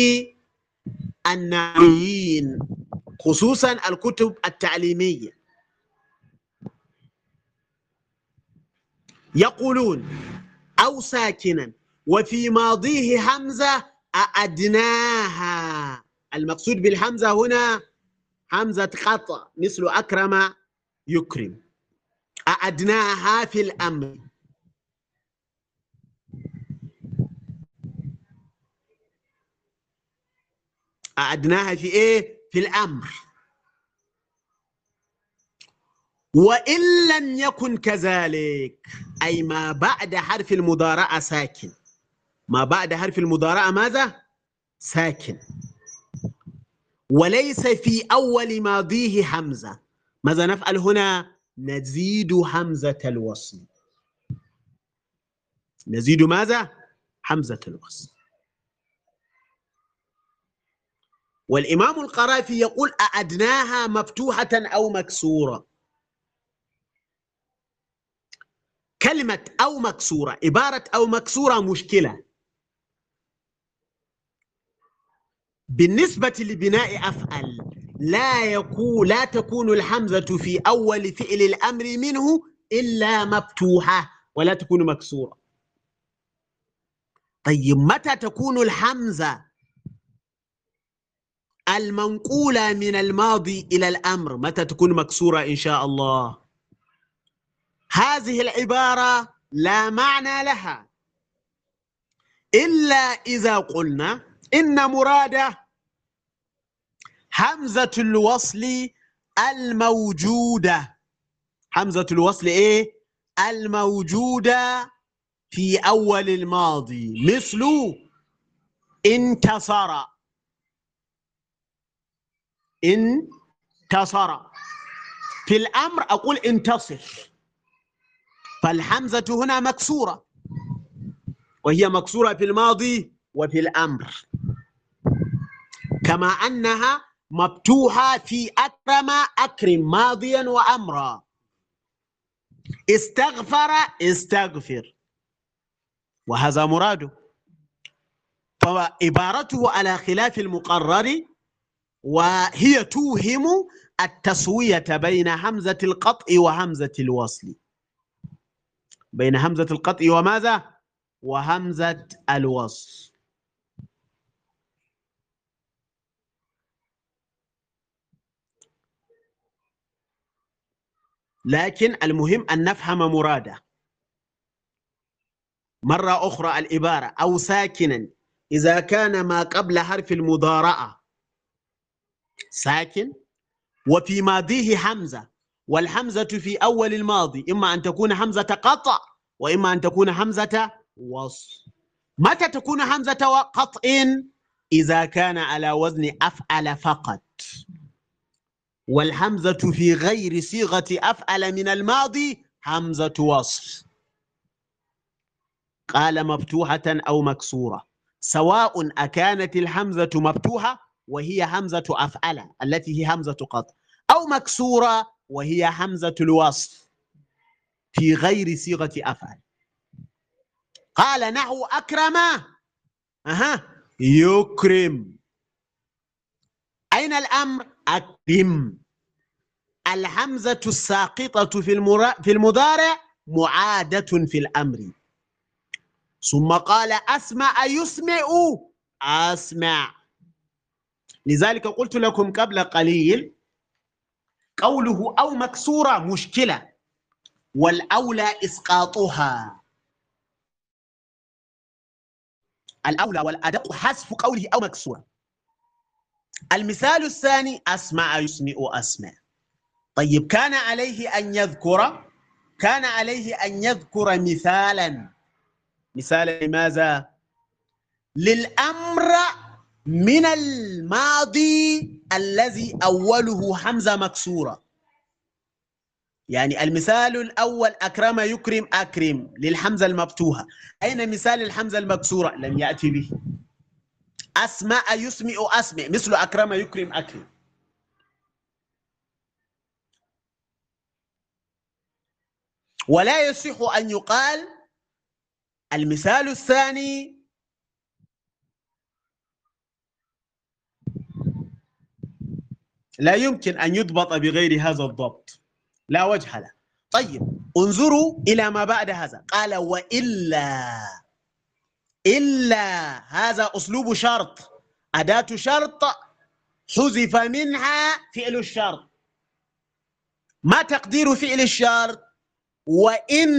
Speaker 2: النحويين خصوصا الكتب التعليمية. يقولون أو ساكنا وفي ماضيه همزة أعدناها المقصود بالحمزة هنا همزة قطع مثل أكرم يكرم. أعدناها في الأمر أعدناها في إيه؟ في الأمر وإن لم يكن كذلك أي ما بعد حرف المضارعة ساكن ما بعد حرف المضارعة ماذا؟ ساكن وليس في أول ماضيه حمزة ماذا نفعل هنا؟ نزيد همزة الوصل نزيد ماذا؟ حمزة الوصل والإمام القرافي يقول أعدناها مفتوحة أو مكسورة. كلمة أو مكسورة عبارة أو مكسورة مشكلة. بالنسبة لبناء أفعل لا يكون لا تكون الحمزة في أول فعل الأمر منه إلا مفتوحة ولا تكون مكسورة. طيب متى تكون الحمزة المنقولة من الماضي إلى الأمر؟ متى تكون مكسورة إن شاء الله؟ هذه العبارة لا معنى لها. إلا إذا قلنا إن مراده همزة الوصل الموجودة. همزة الوصل إيه؟ الموجودة في أول الماضي. مثل انتصر. انتصر. في الأمر أقول انتصر. فالحمزة هنا مكسورة. وهي مكسورة في الماضي وفي الأمر. كما أنها مفتوحة في أكرم أكرم ماضيا وأمرا. استغفر استغفر. وهذا مراده. فعبارته على خلاف المقرر وهي توهم التسوية بين همزة القطع وهمزة الوصل. بين همزة القطع وماذا؟ وهمزة الوصل. لكن المهم أن نفهم مراده. مرة أخرى العبارة أو ساكنا إذا كان ما قبل حرف المضارعة. ساكن. وفي ماضيه حمزة والحمزة في أول الماضي إما أن تكون حمزة قطع وإما أن تكون حمزة وصل متى تكون حمزة قطع إذا كان على وزن أفعل فقط. والحمزة في غير صيغة أفعل من الماضي همزة وصل قال مفتوحة أو مكسورة. سواء أكانت الحمزة مفتوحة وهي همزة أفعل التي هي همزة قطع أو مكسورة وهي همزة الوصف في غير صيغة أفعل. قال نحو أكرم. أها. يكرم. أين الأمر؟ أكرم. الحمزة الساقطة في في المضارع معادة في الأمر. ثم قال أسمع يسمع أسمع. لذلك قلت لكم قبل قليل قوله أو مكسورة مشكلة والأولى إسقاطها. الأولى والأدق حذف قوله أو مكسورة. المثال الثاني أسمع يسمع أسمع. طيب كان عليه أن يذكر كان عليه أن يذكر مثالا. مثال لماذا؟ للأمر من الماضي الذي أوله حمزة مكسورة. يعني المثال الأول أكرم يكرم أكرم للحمزة المفتوحة. أين مثال الحمزة المكسورة؟ لم يأتي به. أسمع يسمع أسمع مثل أكرم يكرم أكرم. ولا يصح أن يقال المثال الثاني لا يمكن أن يضبط بغير هذا الضبط. لا وجه له. طيب انظروا إلى ما بعد هذا. قال وإلا إلا هذا أسلوب شرط. أداة شرط حذف منها فعل الشرط. ما تقدير فعل الشرط؟ وإن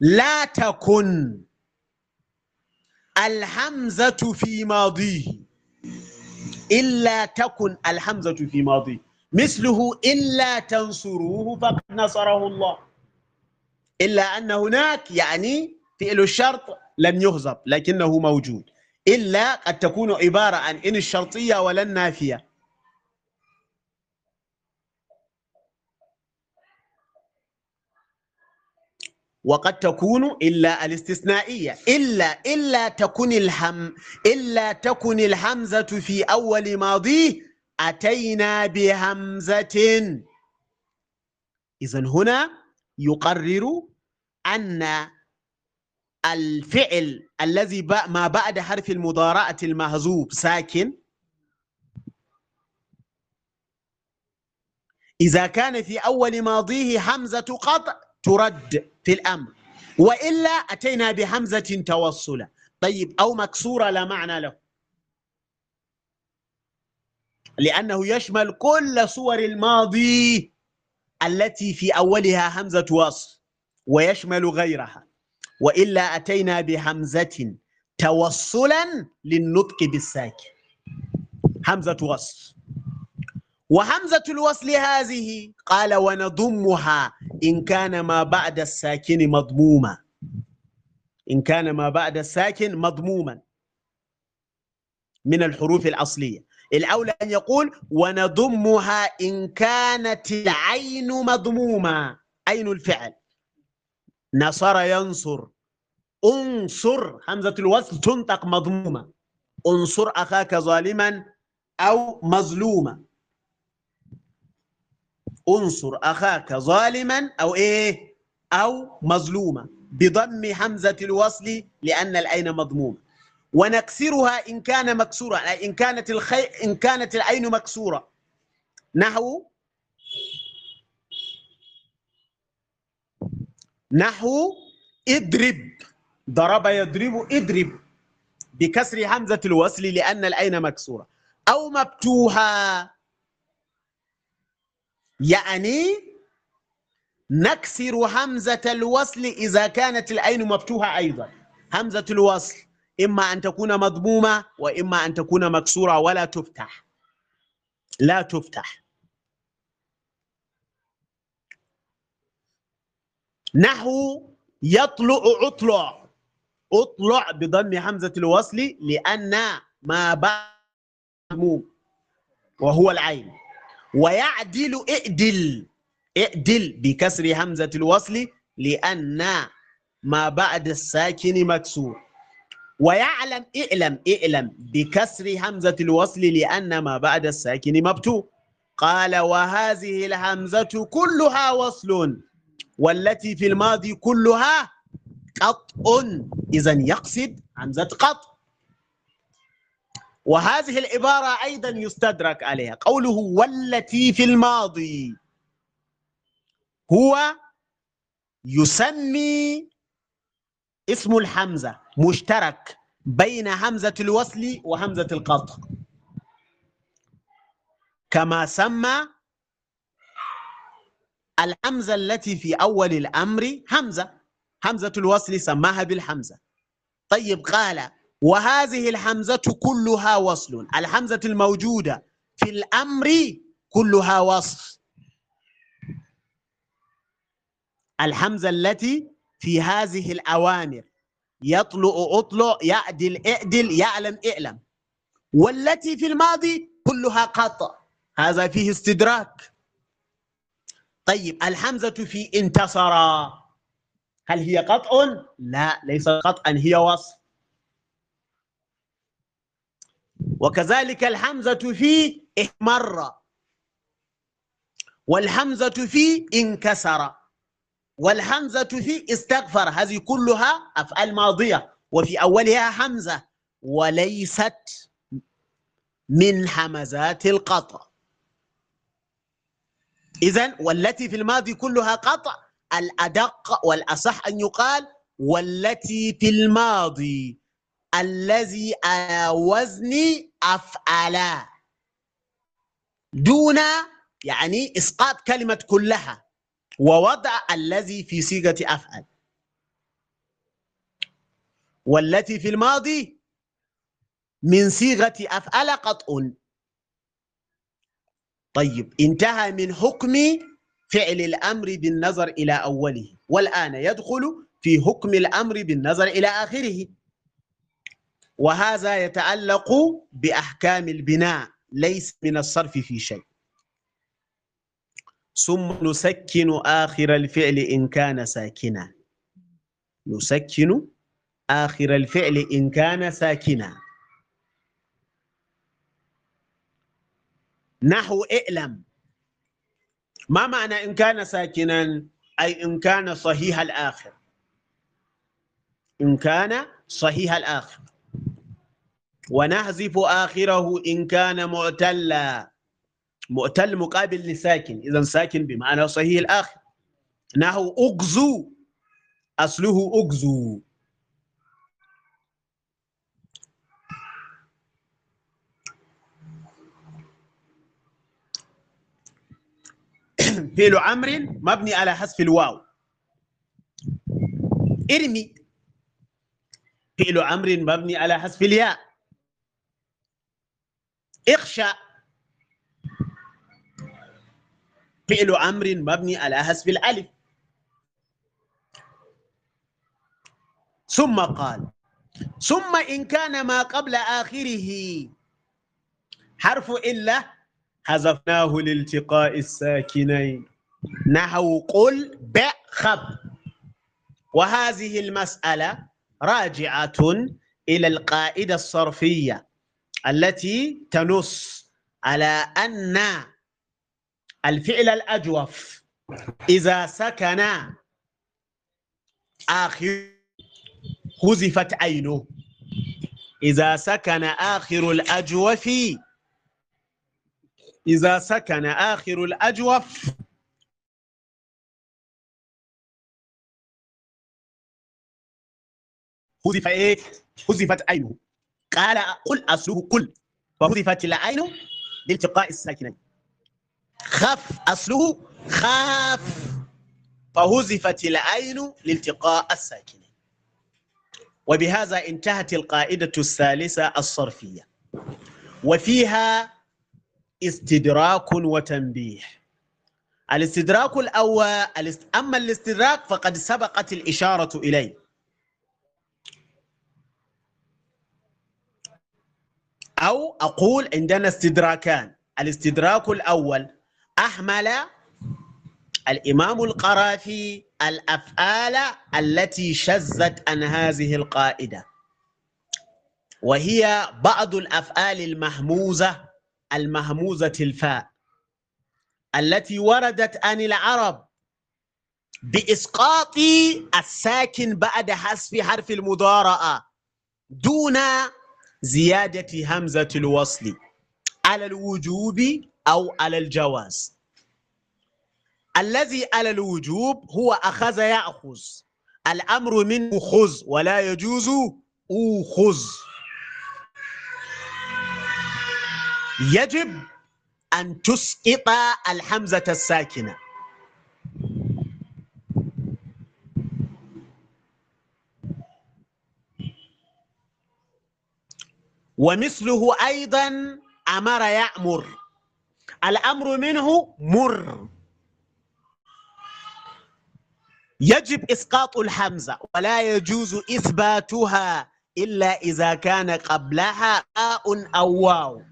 Speaker 2: لا تكن الحمزة في ماضيه إلا تكن الحمزة في ماضي مثله إلا تنصروه فقد نصره الله. إلا أن هناك يعني فعل الشرط لم يهزب لكنه موجود. إلا قد تكون عبارة عن إن الشرطية ولا النافية وقد تكون إلا الاستثنائية. إلا إلا تكن الهم إلا تكن الحمزة في أول ماضي أتينا بهمزة. إذا هنا يقرر أن الفعل الذي ما بعد حرف المضارعة المهزوب ساكن. إذا كان في أول ماضيه همزة قطع ترد. في الأمر. وإلا أتينا بهمزة توصلة طيب أو مكسورة لا معنى له. لأنه يشمل كل صور الماضي التي في أولها همزة وصل ويشمل غيرها. وإلا أتينا بهمزة توصلا للنطق بالساكن. همزة وصل. وهمزة الوصل هذه قال ونضمها إن كان ما بعد الساكن مضموما. إن كان ما بعد الساكن مضموما. من الحروف الأصلية. الأولى أن يقول ونضمها إن كانت العين مضمومة عين الفعل. نصر ينصر. انصر. همزة الوصل تنطق مضمومة انصر أخاك ظالما أو مظلوما. انصر أخاك ظالما أو إيه؟ أو مظلوما بضم همزة الوصل لأن العين مضمومة. ونكسرها إن كان مكسورا إن كانت الخي إن كانت العين مكسورة. نحو؟ نحو؟ اضرب. ضرب يضرب اضرب. بكسر همزة الوصل لأن العين مكسورة. أو مفتوحة يعني نكسر همزة الوصل إذا كانت العين مفتوحة أيضا. همزة الوصل إما أن تكون مضمومة وإما أن تكون مكسورة ولا تفتح. لا تفتح. نحو يطلع اطلع اطلع بضم همزة الوصل لأن ما بعد مضموم وهو العين. ويعدل اعدل اعدل بكسر همزة الوصل لأن ما بعد الساكن مكسور. ويعلم اعلم اعلم بكسر همزة الوصل لأن ما بعد الساكن مبتوء. قال وهذه الهمزة كلها وصل والتي في الماضي كلها قطع إذا يقصد همزة قطع وهذه العبارة أيضا يستدرك عليها. قوله والتي في الماضي هو يسمي اسم الحمزة مشترك بين همزة الوصل وهمزة القطع. كما سمى الهمزة التي في أول الأمر همزة. همزة الوصل سماها بالحمزة. طيب قال وهذه الحمزة كلها وصل. الحمزة الموجودة في الأمر كلها وصل. الحمزة التي في هذه الأوامر يطلع أطلع يعدل اعدل يعلم اعلم. والتي في الماضي كلها قطع. هذا فيه استدراك. طيب الحمزة في انتصر. هل هي قطع؟ لا ليس قطعا هي وصف وكذلك الحمزة في احمر. والحمزة في انكسر. والحمزة في استغفر. هذه كلها أفعال ماضية. وفي أولها حمزة. وليست من حمزات القطع. إذا والتي في الماضي كلها قطع. الأدق والأصح أن يقال والتي في الماضي. الذي على وزن أفعل دون يعني إسقاط كلمة كلها. ووضع الذي في صيغة أفعل. والتي في الماضي من صيغة أفعل قطع. طيب انتهى من حكم فعل الأمر بالنظر إلى أوله. والآن يدخل في حكم الأمر بالنظر إلى آخره. وهذا يتعلق بأحكام البناء ليس من الصرف في شيء. ثم نسكن آخر الفعل إن كان ساكنا. نسكن آخر الفعل إن كان ساكنا. نحو اعلم. ما معنى إن كان ساكنا؟ أي إن كان صحيح الآخر. إن كان صحيح الآخر. ونحذف آخره إن كان معتلا. معتل مقابل لساكن. إذا ساكن بمعنى صحيح الآخر. نحو أغزو. أصله أغزو. فعل أمر مبني على حذف الواو. ارمي. فعل أمر مبني على حذف الياء. اخشى فعل أمر مبني على حذف الألف. ثم قال ثم إن كان ما قبل آخره حرف إلا حذفناه لالتقاء الساكنين. نحو قل بخب. وهذه المسألة راجعة إلى القاعدة الصرفية. التي تنص على أن الفعل الأجوف إذا سكن آخر حذفت عينه. إذا سكن آخر الأجوف إذا سكن آخر الأجوف. حذف إيه؟ حذفت عينه. قال قل أصله كل. فحذفت العين لالتقاء الساكنين. خف أصله خاف. فهزفت العين لالتقاء الساكنين. وبهذا انتهت القاعدة الثالثة الصرفية. وفيها استدراك وتنبيه. الاستدراك الأول أما الاستدراك فقد سبقت الإشارة إليه. أو أقول عندنا استدراكان. الاستدراك الأول أحمل الإمام القرافي الأفعال التي شذت عن هذه القاعدة. وهي بعض الأفعال المهموزة المهموزة الفاء التي وردت عن العرب بإسقاط الساكن بعد حذف حرف المضارعة دون زيادة همزة الوصل على الوجوب أو على الجواز. الذي على الوجوب هو أخذ يأخذ الأمر منه خذ ولا يجوز أوخذ يجب أن تسقط الحمزة الساكنة. ومثله أيضا أمر يأمر. الأمر منه مر. يجب إسقاط الحمزة ولا يجوز إثباتها إلا إذا كان قبلها آء أو واو.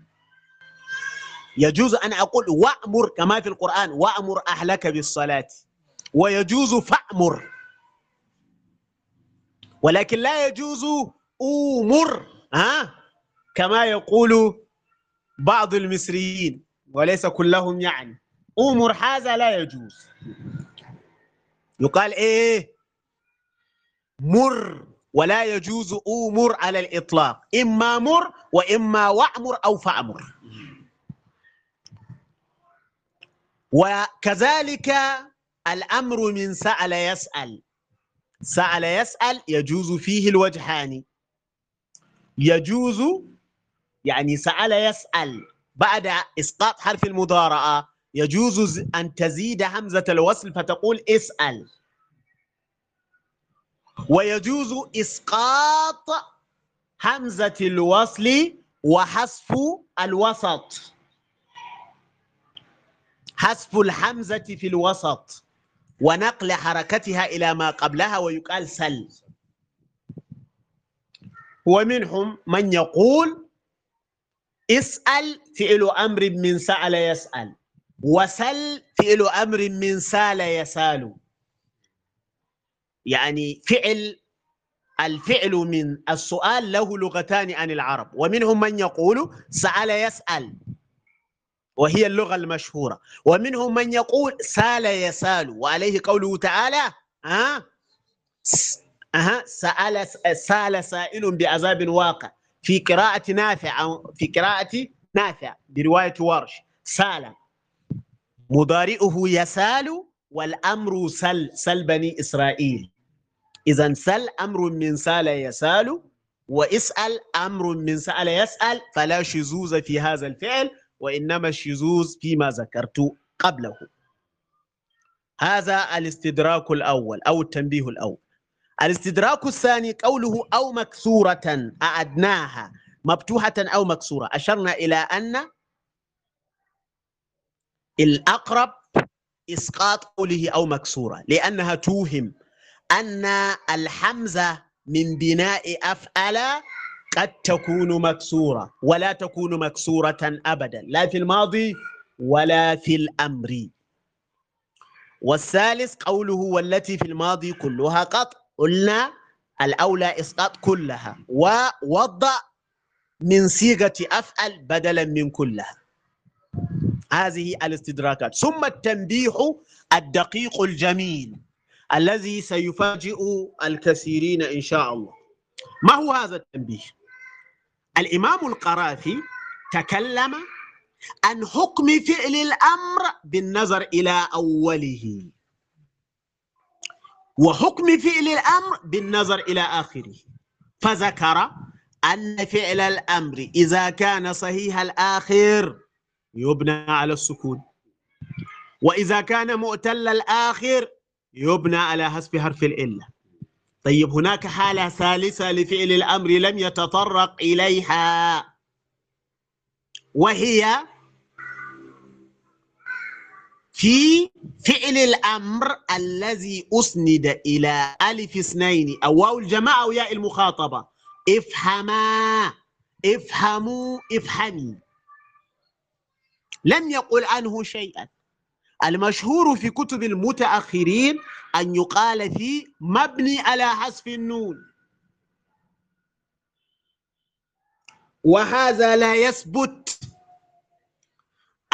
Speaker 2: يجوز أن أقول وأمر كما في القرآن وأمر أهلك بالصلاة. ويجوز فأمر. ولكن لا يجوز أمر. ها؟ كما يقول بعض المصريين وليس كلهم يعني أمر هذا لا يجوز. يقال إيه؟ مر ولا يجوز أمر على الإطلاق إما مر وإما وأمر أو فأمر. وكذلك الأمر من سأل يسأل سأل يسأل يجوز فيه الوجهان يجوز يعني سأل يسأل. بعد إسقاط حرف المضارعة يجوز أن تزيد همزة الوصل فتقول اسأل. ويجوز إسقاط همزة الوصل وحذف الوسط. حذف الحمزة في الوسط ونقل حركتها إلى ما قبلها ويقال سل. ومنهم من يقول اسأل فعل أمر من سأل يسأل وسل فعل أمر من سال يسال. يعني فعل الفعل من السؤال له لغتان عن العرب ومنهم من يقول سأل يسأل وهي اللغة المشهورة. ومنهم من يقول سال يسال وعليه قوله تعالى ها أه سأل سأل سائل بعذاب واقع. في قراءة نافع في قراءة نافع برواية ورش. سال مضارئه يسال والأمر سل سل بني إسرائيل. إذا سل أمر من سال يسال واسأل أمر من سأل يسأل فلا شذوذ في هذا الفعل وإنما الشذوذ فيما ذكرت قبله. هذا الاستدراك الأول أو التنبيه الأول. الاستدراك الثاني قوله أو مكسورة أعدناها. مفتوحة أو مكسورة. أشرنا إلى أن الأقرب إسقاط قوله أو مكسورة لأنها توهم أن الحمزة من بناء أفعل قد تكون مكسورة ولا تكون مكسورة أبدا لا في الماضي ولا في الأمر. والثالث قوله والتي في الماضي كلها قط قلنا الأولى إسقاط كلها ووضع من صيغة أفعل بدلا من كلها. هذه الاستدراكات. ثم التنبيه الدقيق الجميل الذي سيفاجئ الكثيرين إن شاء الله. ما هو هذا التنبيه؟ الإمام القرافي تكلم عن حكم فعل الأمر بالنظر إلى أوله. وحكم فعل الأمر بالنظر إلى آخره. فذكر أن فعل الأمر إذا كان صحيح الآخر يبنى على السكون. وإذا كان مؤتل الآخر يبنى على حسب حرف الإلة طيب هناك حالة ثالثة لفعل الأمر لم يتطرق إليها وهي في فعل الأمر الذي أسند إلى ألف اثنين. أو واو الجماعة أو ياء المخاطبة. افهما افهموا افهمي. لم يقل عنه شيئا. المشهور في كتب المتأخرين أن يقال فيه مبني على حذف النون. وهذا لا يثبت.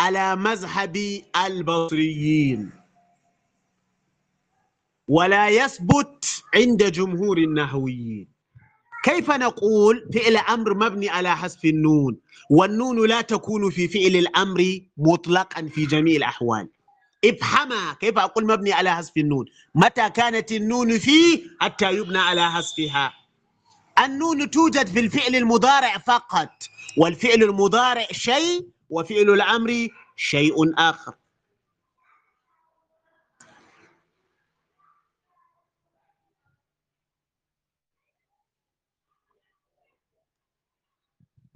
Speaker 2: على مذهب البصريين. ولا يثبت عند جمهور النحويين كيف نقول فعل أمر مبني على حذف النون؟ والنون لا تكون في فعل الأمر مطلقا في جميع الأحوال. افهمها كيف أقول مبني على حذف النون. متى كانت النون فيه حتى يبنى على حذفها. النون توجد في الفعل المضارع فقط والفعل المضارع شيء وفعل الأمر شيء آخر.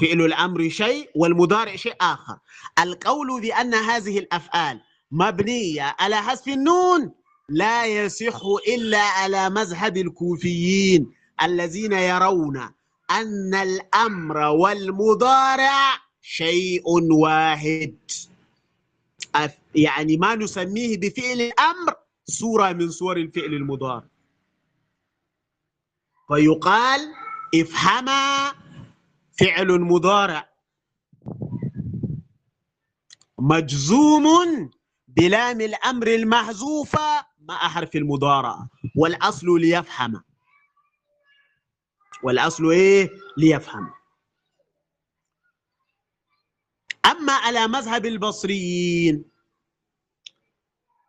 Speaker 2: فعل الأمر شيء والمضارع شيء آخر. القول بأن هذه الأفعال مبنية على حذف النون لا يصح إلا على مذهب الكوفيين الذين يرون أن الأمر والمضارع شيء واحد. يعني ما نسميه بفعل الأمر صورة من صور الفعل المضارع فيقال افهما فعل مضارع. مجزوم بلام الأمر المحذوفة مع حرف المضارعة والأصل ليفهم. والأصل إيه؟ ليفهم. أما على مذهب البصريين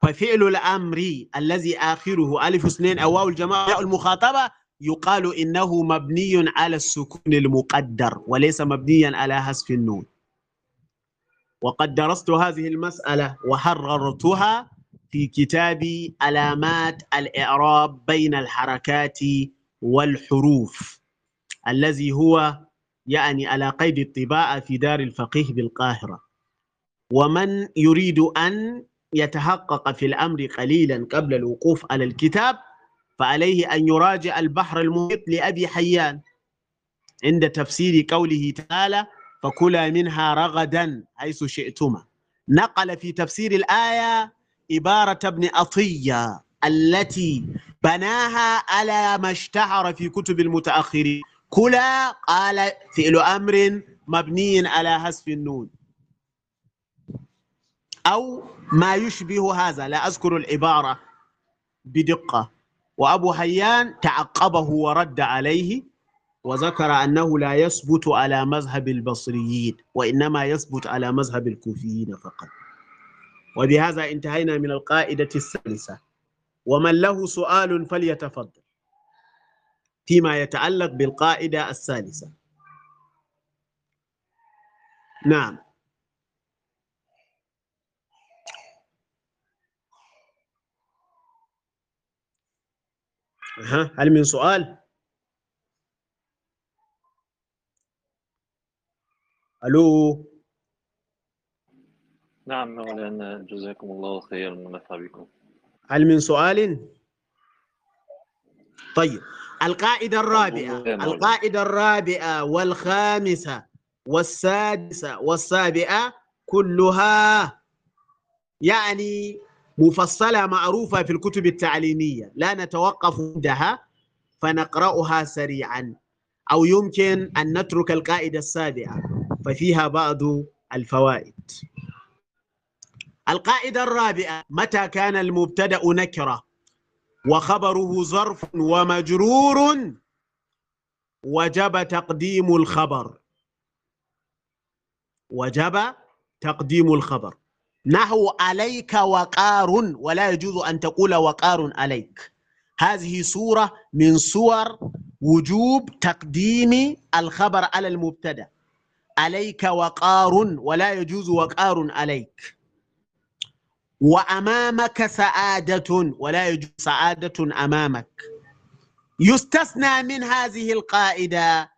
Speaker 2: ففعل الأمر الذي آخره ألف اثنين أو واو الجماعة المخاطبة يقال إنه مبني على السكون المقدر وليس مبنيا على حذف النون. وقد درست هذه المسألة وحررتها في كتاب علامات الإعراب بين الحركات والحروف الذي هو يعني على قيد الطباعة في دار الفقيه بالقاهرة. ومن يريد أن يتحقق في الأمر قليلا قبل الوقوف على الكتاب فعليه أن يراجع البحر المحيط لأبي حيان. عند تفسير قوله تعالى فكلا منها رغدا حيث شئتما. نقل في تفسير الآية عبارة ابن أطية التي بناها على ما اشتهر في كتب المتأخرين. كلا قال فعل أمر مبني على حذف النون. أو ما يشبه هذا لا أذكر العبارة بدقة. وأبو حيان تعقبه ورد عليه وذكر أنه لا يثبت على مذهب البصريين وإنما يثبت على مذهب الكوفيين فقط. وبهذا انتهينا من القاعدة الثالثة. ومن له سؤال فليتفضل. فيما يتعلق بالقاعدة الثالثة. نعم. ها هل من سؤال؟ ألو؟
Speaker 3: نعم مولانا جزاكم الله خيرا ونفع بكم.
Speaker 2: هل من سؤال؟ طيب. القاعدة الرابعة القاعدة الرابعة والخامسة والسادسة والسابعة كلها يعني مفصلة معروفة في الكتب التعليمية. لا نتوقف عندها فنقرأها سريعا. أو يمكن أن نترك القاعدة السابعة ففيها بعض الفوائد. القاعدة الرابعة متى كان المبتدأ نكرة؟ وخبره ظرف ومجرور وجب تقديم الخبر. وجب تقديم الخبر. نحو عليك وقار ولا يجوز أن تقول وقار عليك. هذه صورة من صور وجوب تقديم الخبر على المبتدا. عليك وقار ولا يجوز وقار عليك. وأمامك سعادة ولا يجوز سعادة أمامك. يستثنى من هذه القاعدة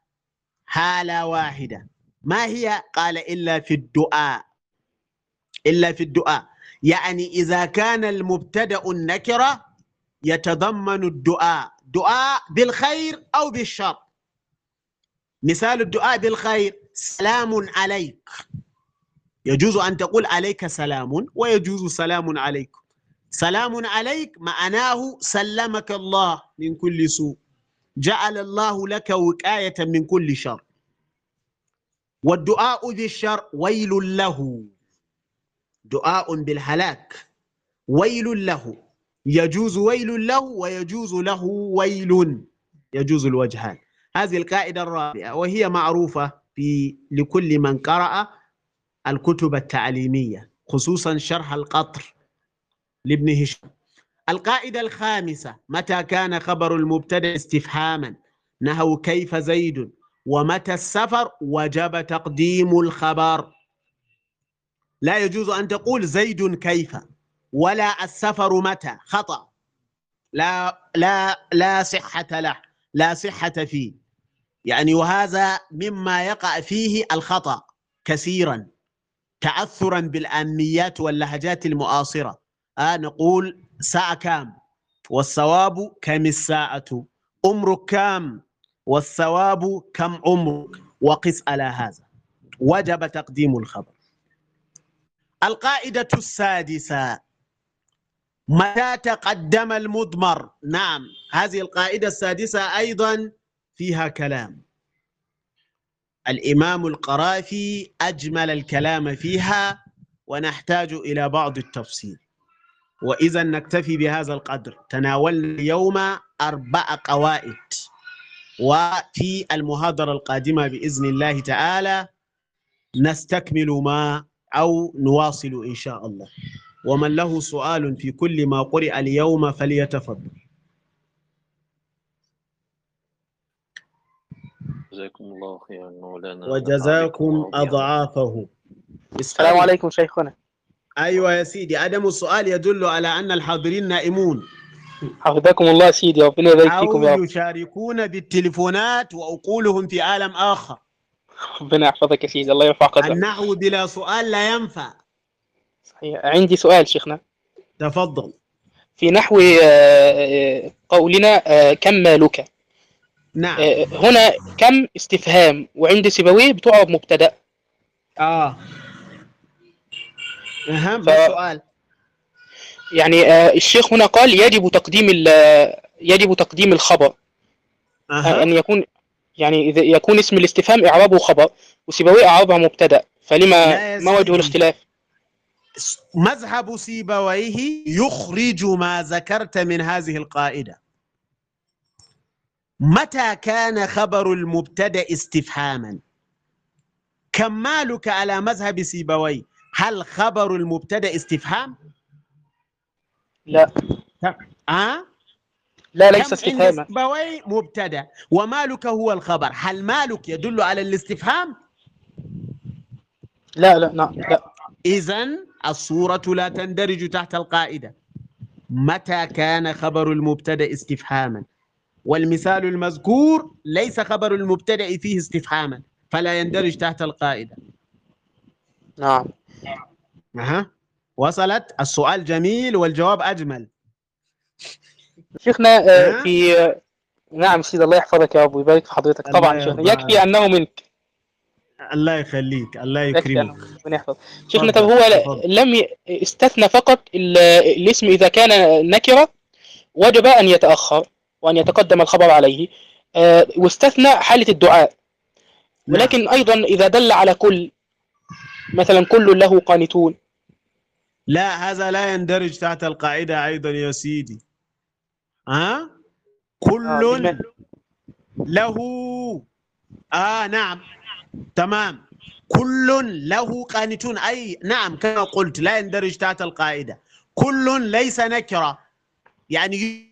Speaker 2: حالة واحدة. ما هي؟ قال إلا في الدعاء. إلا في الدعاء. يعني إذا كان المبتدأ النكرة يتضمن الدعاء. دعاء بالخير أو بالشر. مثال الدعاء بالخير سلام عليك. يجوز أن تقول عليك سلام ويجوز سلام عليكم سلام عليك معناه سلمك الله من كل سوء. جعل الله لك وقاية من كل شر. والدعاء بالشر ويل له. دعاء بالهلاك ويل له. يجوز ويل له ويجوز له ويل. يجوز الوجهان. هذه القاعدة الرابعة وهي معروفة في لكل من قرأ الكتب التعليمية خصوصا شرح القطر لابن هشام. القاعدة الخامسة متى كان خبر المبتدأ استفهاما؟ نهو كيف زيد؟ ومتى السفر؟ وجب تقديم الخبر. لا يجوز أن تقول زيد كيف ولا السفر متى خطأ. لا لا لا صحة له لا صحة فيه. يعني وهذا مما يقع فيه الخطأ كثيرا. تأثرا بالآميات واللهجات المعاصرة آه نقول ساعة كام؟ والصواب كم الساعة؟ عمرك كام؟ والثواب كم عمرك؟ وقس على هذا. وجب تقديم الخبر. القاعدة السادسة. متى تقدم المضمر؟ نعم هذه القاعدة السادسة أيضا فيها كلام. الإمام القرافي أجمل الكلام فيها ونحتاج إلى بعض التفصيل. وإذا نكتفي بهذا القدر تناولنا اليوم أربع قواعد وفي المحاضرة القادمة بإذن الله تعالى نستكمل ما أو نواصل إن شاء الله. ومن له سؤال في كل ما قرئ اليوم فليتفضل.
Speaker 3: جزاكم الله خيرا مولانا
Speaker 2: وجزاكم أضعافه.
Speaker 4: السلام عليكم شيخنا.
Speaker 2: أيوة يا سيدي عدم السؤال يدل على أن الحاضرين نائمون.
Speaker 4: حفظكم الله سيدي ربنا يبارك فيكم يا
Speaker 2: أو
Speaker 4: رب.
Speaker 2: يشاركون بالتليفونات وعقولهم في عالم آخر.
Speaker 4: ربنا يحفظك يا سيدي الله يرفع قدرك.
Speaker 2: النحو بلا سؤال لا ينفع.
Speaker 4: صحيح. عندي سؤال شيخنا.
Speaker 2: تفضل.
Speaker 4: في نحو آه، آه، قولنا آه، كم مالك؟
Speaker 2: نعم.
Speaker 4: آه، هنا كم استفهام وعند سيبويه بتعرب مبتدأ.
Speaker 2: آه. أهم
Speaker 4: ف-
Speaker 2: السؤال
Speaker 4: يعني آه، الشيخ هنا قال يجب تقديم ال- يجب تقديم الخبر.
Speaker 2: أها.
Speaker 4: أن يكون يعني إذا يكون اسم الاستفهام اعرابه خبر وسيبويه إعرابها مبتدأ. فلما ما وجه. الاختلاف؟
Speaker 2: مذهب سيبويه يخرج ما ذكرت من هذه القاعدة. متى كان خبر المبتدأ استفهاما كم مالك على مذهب سيبويه هل خبر المبتدأ استفهام؟
Speaker 4: لا
Speaker 2: أه؟
Speaker 4: لا ليس استفهاما
Speaker 2: سيبويه مبتدأ ومالك هو الخبر هل مالك يدل على الاستفهام؟
Speaker 4: لا لا لا, لا.
Speaker 2: إذا الصورة لا تندرج تحت القاعدة متى كان خبر المبتدأ استفهاما والمثال المذكور ليس خبر المبتدأ فيه استفهاما فلا يندرج تحت القاعدة.
Speaker 4: نعم.
Speaker 2: أها. وصلت؟ السؤال جميل والجواب أجمل.
Speaker 4: شيخنا آه،
Speaker 2: ها؟
Speaker 4: في نعم سيدي الله يحفظك يا رب ويبارك في حضرتك.
Speaker 2: الله
Speaker 4: طبعا شيخنا يكفي أنه منك.
Speaker 2: الله يخليك الله يكرمك.
Speaker 4: شيخنا طب هو ل-
Speaker 2: تفضل.
Speaker 4: لم استثنى فقط ال- الاسم إذا كان نكرة وجب أن يتأخر. وأن يتقدم الخبر عليه. آه، واستثنى حالة الدعاء.
Speaker 2: نعم.
Speaker 4: ولكن أيضا إذا دل على كل مثلا كل له قانتون.
Speaker 2: لا هذا لا يندرج تحت القاعدة أيضا يا سيدي. ها؟ كل
Speaker 4: آه، بما-
Speaker 2: له آه نعم تمام. كل له قانتون. أي نعم كما قلت لا يندرج تحت القاعدة. كل ليس نكرة. يعني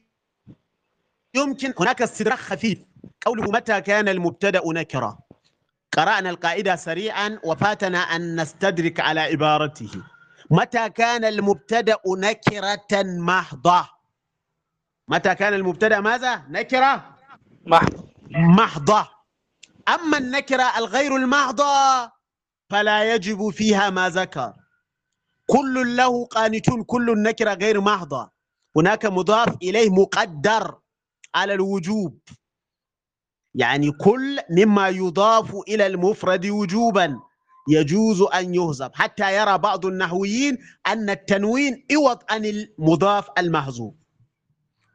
Speaker 2: يمكن هناك استدراك خفيف. قوله متى كان المبتدأ نكرة قرأنا القاعدة سريعا وفاتنا أن نستدرك على عبارته. متى كان المبتدأ نكرة محضة؟ متى كان المبتدأ ماذا؟ نكرة
Speaker 4: محض
Speaker 2: محضة. أما النكرة الغير المحضة فلا يجب فيها ما ذكر. كل له قانتون كل النكرة غير محضة. هناك مضاف إليه مقدر. على الوجوب. يعني كل مما يضاف إلى المفرد وجوبا يجوز أن يهزب حتى يرى بعض النحويين أن التنوين عوض عن المضاف المحذوف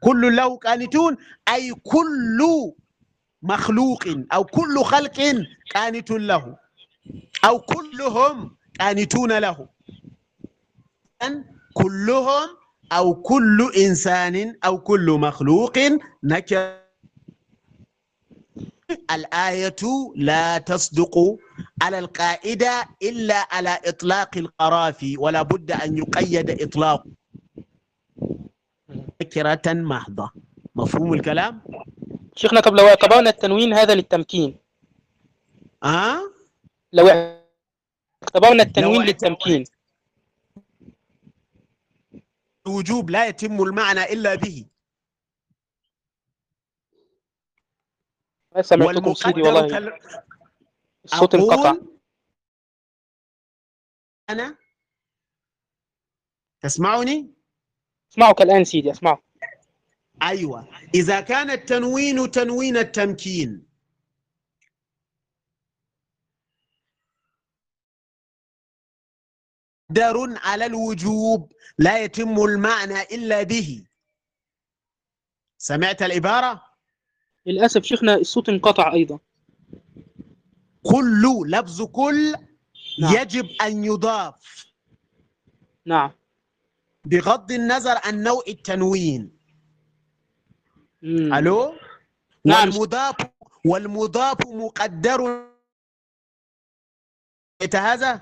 Speaker 2: كل له قانتون أي كل مخلوق أو كل خلق قانت له. أو كلهم قانتون له. أن كلهم أو كل إنسان أو كل مخلوق نكر. الآية لا تصدق على القاعدة إلا على إطلاق القرافي ولا بد أن يقيد إطلاق. نكرة محضة. مفهوم الكلام؟
Speaker 4: شيخنا طب لو اعتبرنا التنوين هذا للتمكين.
Speaker 2: أه؟
Speaker 4: لو اعتبرنا التنوين للتمكين.
Speaker 2: الوجوب لا يتم المعنى إلا به.
Speaker 4: ما سمعتكم سيدي؟ والله
Speaker 2: كال...
Speaker 4: الصوت انقطع.
Speaker 2: أنا؟ تسمعني؟
Speaker 4: اسمعك الآن سيدي اسمعك.
Speaker 2: أيوة. إذا كان التنوين تنوين التمكين. مقدر على الوجوب لا يتم المعنى إلا به سمعت العبارة؟
Speaker 4: للأسف شيخنا الصوت انقطع أيضا
Speaker 2: كل لفظ كل
Speaker 4: نعم.
Speaker 2: يجب أن يضاف
Speaker 4: نعم
Speaker 2: بغض النظر عن نوع التنوين
Speaker 4: مم.
Speaker 2: ألو
Speaker 4: نعم.
Speaker 2: والمضاف والمضاف مقدر هذا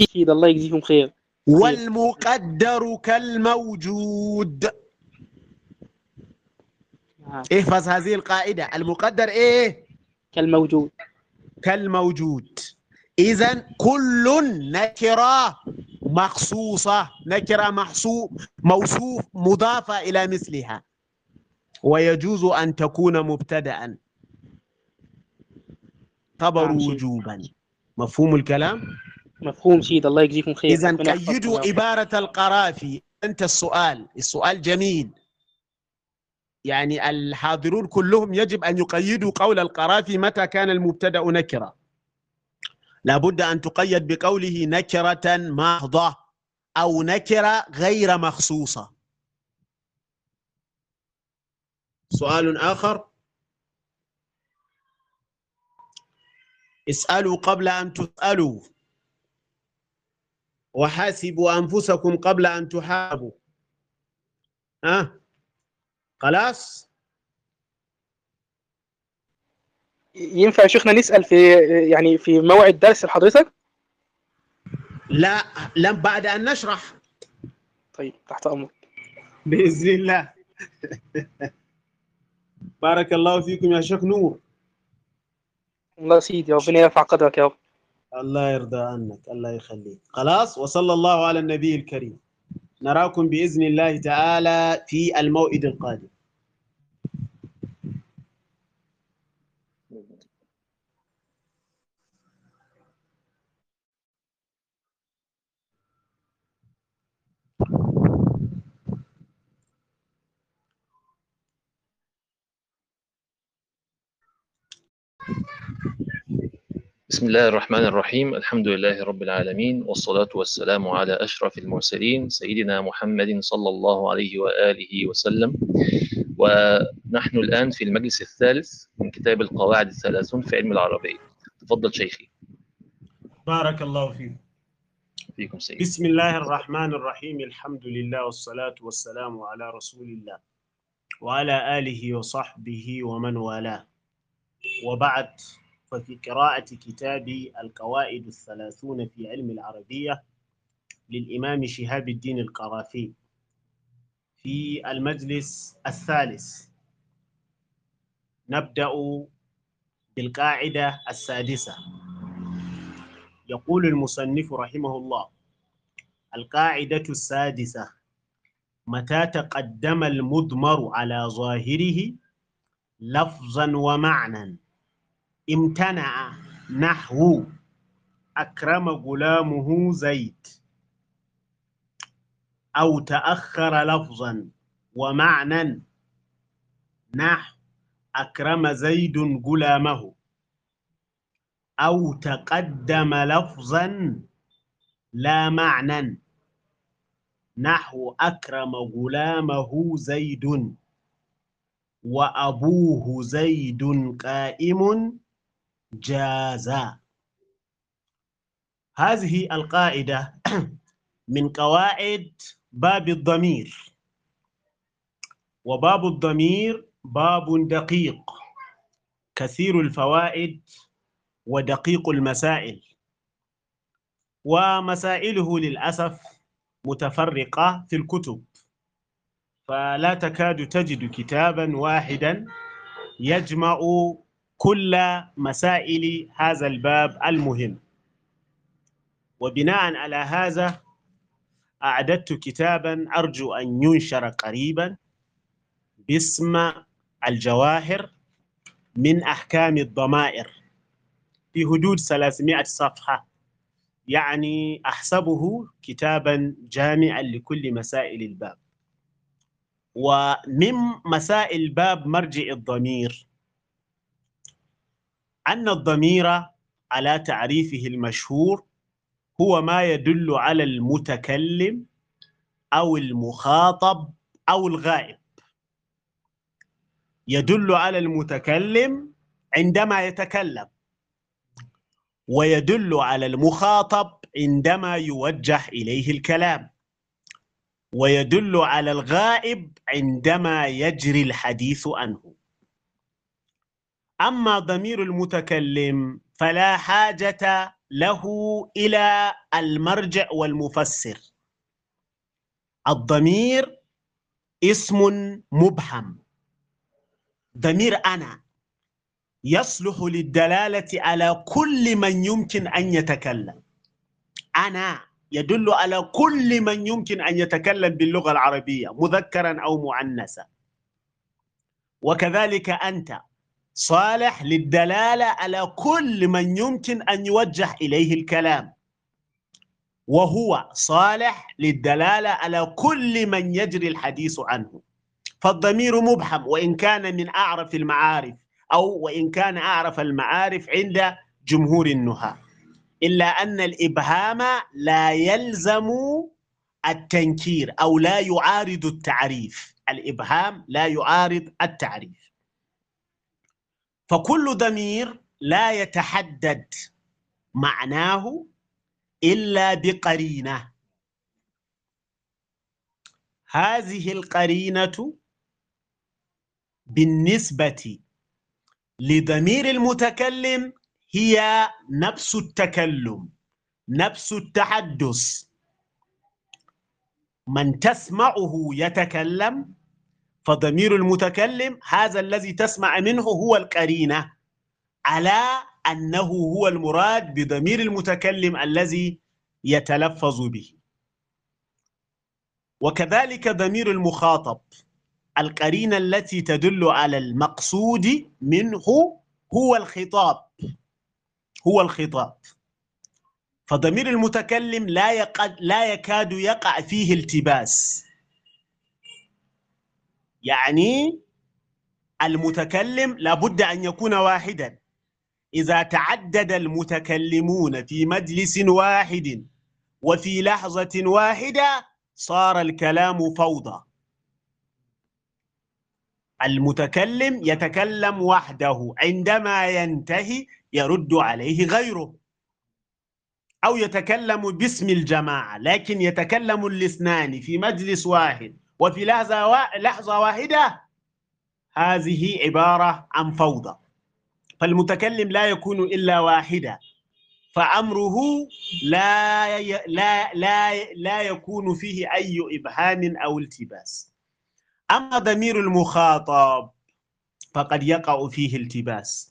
Speaker 4: أكيد الله يجزيكم خير.
Speaker 2: والمقدر كالموجود.
Speaker 4: نعم.
Speaker 2: احفظ هذه القاعدة. المقدر إيه؟
Speaker 4: كالموجود.
Speaker 2: كالموجود. اذا كل نكرة مخصوصة نكرة محصو موصوف مضافة إلى مثلها. ويجوز أن تكون مبتدأ. خبر
Speaker 4: نعم،.
Speaker 2: وجوبا. مفهوم الكلام؟
Speaker 4: مفهوم سيد الله يجزيكم خير. يحفظكم
Speaker 2: قيدوا. عبارة القرافي. أنت السؤال السؤال جميل. يعني الحاضرون كلهم يجب أن يقيدوا قول القرافي متى كان المبتدأ نكرة. لابد أن تقيد بقوله نكرة محضة أو نكرة غير مخصوصة. سؤال آخر. اسألوا قبل أن تسألوا. وحاسبوا أنفسكم قبل أن تحاسبوا ها؟ خلاص؟
Speaker 4: ينفع يا شيخنا نسأل في يعني في موعد درس لحضرتك؟
Speaker 2: لا لم بعد أن نشرح.
Speaker 4: طيب تحت أمرك.
Speaker 2: بإذن الله. بارك الله فيكم يا شيخ نور.
Speaker 4: الله سيدي ربنا يرفع قدرك يا رب.
Speaker 2: الله يرضى عنك الله يخليك. خلاص؟ وصلى الله على النبي الكريم. نراكم بإذن الله تعالى في الموعد القادم.
Speaker 1: بسم الله الرحمن الرحيم الحمد لله رب العالمين والصلاة والسلام على أشرف المرسلين سيدنا محمد صلى الله عليه وآله وسلم ونحن الآن في المجلس الثالث من كتاب القواعد الثلاثون في علم العربية تفضل شيخي
Speaker 2: بارك الله فيك
Speaker 1: فيكم سيد
Speaker 2: بسم الله الرحمن الرحيم الحمد لله والصلاة والسلام على رسول الله وعلى آله وصحبه ومن والاه وبعد ففي قراءة كتاب القواعد الثلاثون في علم العربية للإمام شهاب الدين القرافي في المجلس الثالث. نبدأ بالقاعدة السادسة. يقول المصنف رحمه الله القاعدة السادسة متى تقدم المضمر على ظاهره لفظا ومعنى امتنع نحو أكرم غلامه زيد أو تأخر لفظا ومعنى نحو أكرم زيد غلامه أو تقدم لفظا لا معنى نحو أكرم غلامه زيد وأبوه زيد قائم جازا. هذه القاعدة من قواعد باب الضمير. وباب الضمير باب دقيق كثير الفوائد ودقيق المسائل. ومسائله للأسف متفرقة في الكتب. فلا تكاد تجد كتابا واحدا يجمع كل مسائل هذا الباب المهم. وبناء على هذا أعددت كتابا أرجو أن ينشر قريبا باسم الجواهر من أحكام الضمائر. في حدود 300 صفحة. يعني أحسبه كتابا جامعا لكل مسائل الباب. ومن مسائل باب مرجع الضمير أن الضمير على تعريفه المشهور هو ما يدل على المتكلم أو المخاطب أو الغائب. يدل على المتكلم عندما يتكلم ويدل على المخاطب عندما يوجه إليه الكلام ويدل على الغائب عندما يجري الحديث عنه. أما ضمير المتكلم فلا حاجة له إلى المرجع والمفسر. الضمير اسم مبهم. ضمير أنا. يصلح للدلالة على كل من يمكن أن يتكلم. أنا يدل على كل من يمكن أن يتكلم باللغة العربية مذكرا أو مؤنثا. وكذلك أنت. صالح للدلالة على كل من يمكن أن يوجه إليه الكلام. وهو صالح للدلالة على كل من يجري الحديث عنه. فالضمير مبهم وإن كان من أعرف المعارف أو وإن كان أعرف المعارف عند جمهور النهاة. إلا أن الإبهام لا يلزم التنكير أو لا يعارض التعريف. الإبهام لا يعارض التعريف. فكل ضمير لا يتحدد معناه إلا بقرينة. هذه القرينة بالنسبة لضمير المتكلم هي نفس التكلم نفس التحدث. من تسمعه يتكلم فضمير المتكلم هذا الذي تسمع منه هو القرينة على أنه هو المراد بضمير المتكلم الذي يتلفظ به. وكذلك ضمير المخاطب القرينة التي تدل على المقصود منه هو الخطاب هو الخطاب. فضمير المتكلم لا يقد لا يكاد يقع فيه التباس. يعني المتكلم لابد أن يكون واحدا. إذا تعدد المتكلمون في مجلس واحد وفي لحظة واحدة صار الكلام فوضى. المتكلم يتكلم وحده. عندما ينتهي يرد عليه غيره. أو يتكلم باسم الجماعة لكن يتكلم الاثنان في مجلس واحد. وفي لحظة, وا... لحظة واحدة هذه عبارة عن فوضى. فالمتكلم لا يكون إلا واحدا فأمره لا ي... لا لا لا يكون فيه أي إبهام أو التباس. أما ضمير المخاطب فقد يقع فيه التباس.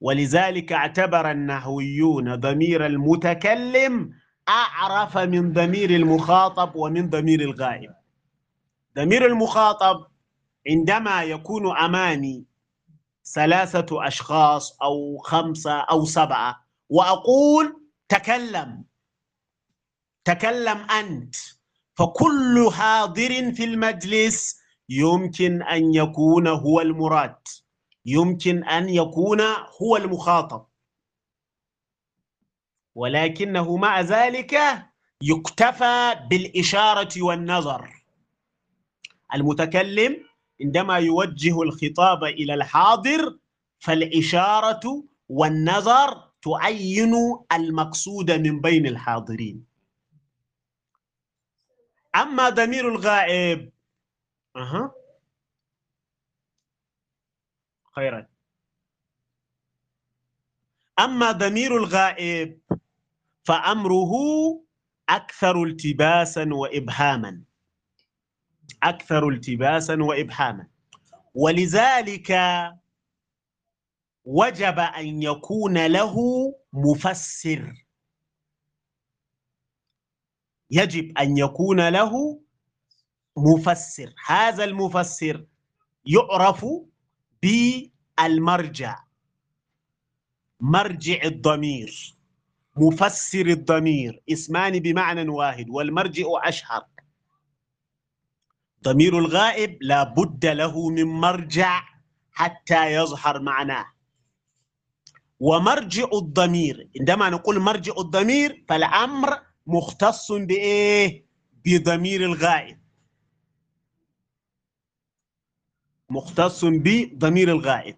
Speaker 2: ولذلك اعتبر النحويون ضمير المتكلم أعرف من ضمير المخاطب ومن ضمير الغائب. ضمير المخاطب عندما يكون أمامي ثلاثة أشخاص أو خمسة أو سبعة وأقول تكلم تكلم أنت فكل حاضر في المجلس يمكن أن يكون هو المراد يمكن أن يكون هو المخاطب. ولكنه مع ذلك يكتفى بالإشارة والنظر. المتكلم عندما يوجه الخطاب إلى الحاضر فالإشارة والنظر تعين المقصود من بين الحاضرين. أما ضمير الغائب أها خيرا. أما ضمير الغائب فأمره أكثر التباسا وإبهاما. أكثر التباسا وإبهاما ولذلك وجب أن يكون له مفسر. يجب أن يكون له مفسر. هذا المفسر يعرف بالمرجع. مرجع الضمير. مفسر الضمير. اسمان بمعنى واحد. والمرجع أشهر. ضمير الغائب لا بد له من مرجع حتى يظهر معناه ومرجع الضمير عندما نقول مرجع الضمير فالأمر مختص بإيه؟ بضمير الغائب. مختص بضمير الغائب.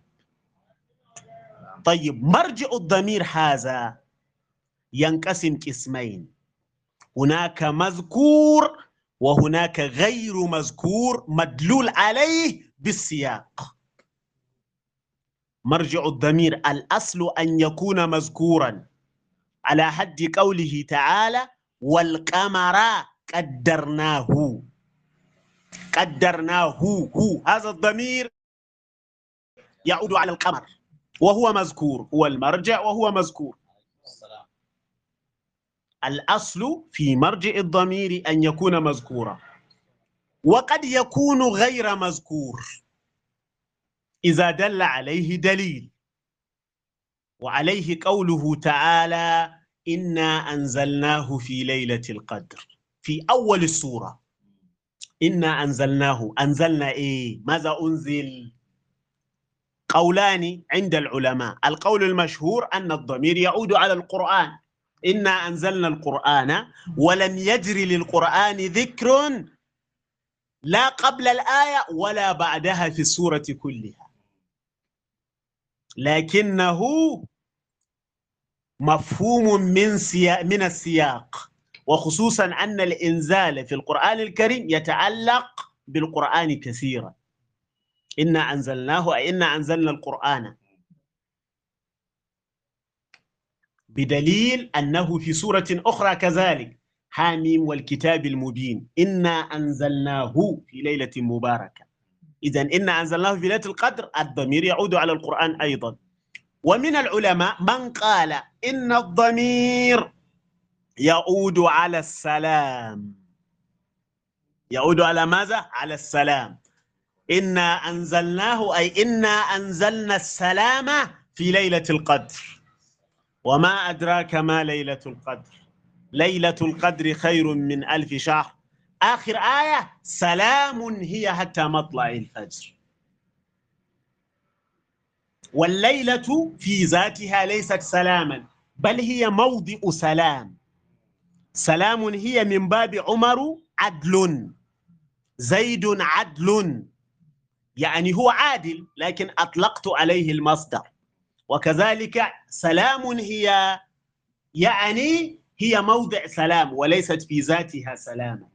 Speaker 2: طيب مرجع الضمير هذا ينقسم قسمين. هناك مذكور وهناك غير مذكور مدلول عليه بالسياق. مرجع الضمير الأصل أن يكون مذكورا على حد قوله تعالى والقمر قدرناه قدرناه. هو هذا الضمير يعود على القمر وهو مذكور. هو المرجع وهو مذكور. الأصل في مرجع الضمير أن يكون مذكورا. وقد يكون غير مذكور. إذا دل عليه دليل. وعليه قوله تعالى إنا أنزلناه في ليلة القدر. في أول السورة. إنا أنزلناه. أنزلنا إيه؟ ماذا أنزل؟ قولان عند العلماء. القول المشهور أن الضمير يعود على القرآن. إنا أنزلنا القرآن ولم يجري للقرآن ذكر لا قبل الآية ولا بعدها في السورة كلها. لكنه مفهوم من سياق من السياق. وخصوصا أن الإنزال في القرآن الكريم يتعلق بالقرآن كثيرا. إنا أنزلناه أي إنا أنزلنا القرآن. بدليل أنه في سورة أخرى كذلك. حاميم والكتاب المبين. إنا أنزلناه في ليلة مباركة. إذا إنا أنزلناه في ليلة القدر. الضمير يعود على القرآن أيضا. ومن العلماء من قال إن الضمير يعود على السلام. يعود على ماذا؟ على السلام. إنا أنزلناه أي إنا أنزلنا السلام في ليلة القدر. وما أدراك ما ليلة القدر. ليلة القدر خير من ألف شهر. آخر آية سلام هي حتى مطلع الفجر. والليلة في ذاتها ليست سلاما بل هي موضع سلام. سلام هي من باب عمر عدل. زيد عدل. يعني هو عادل لكن أطلقت عليه المصدر. وكذلك سلام هي يعني هي موضع سلام وليست في ذاتها سلاما.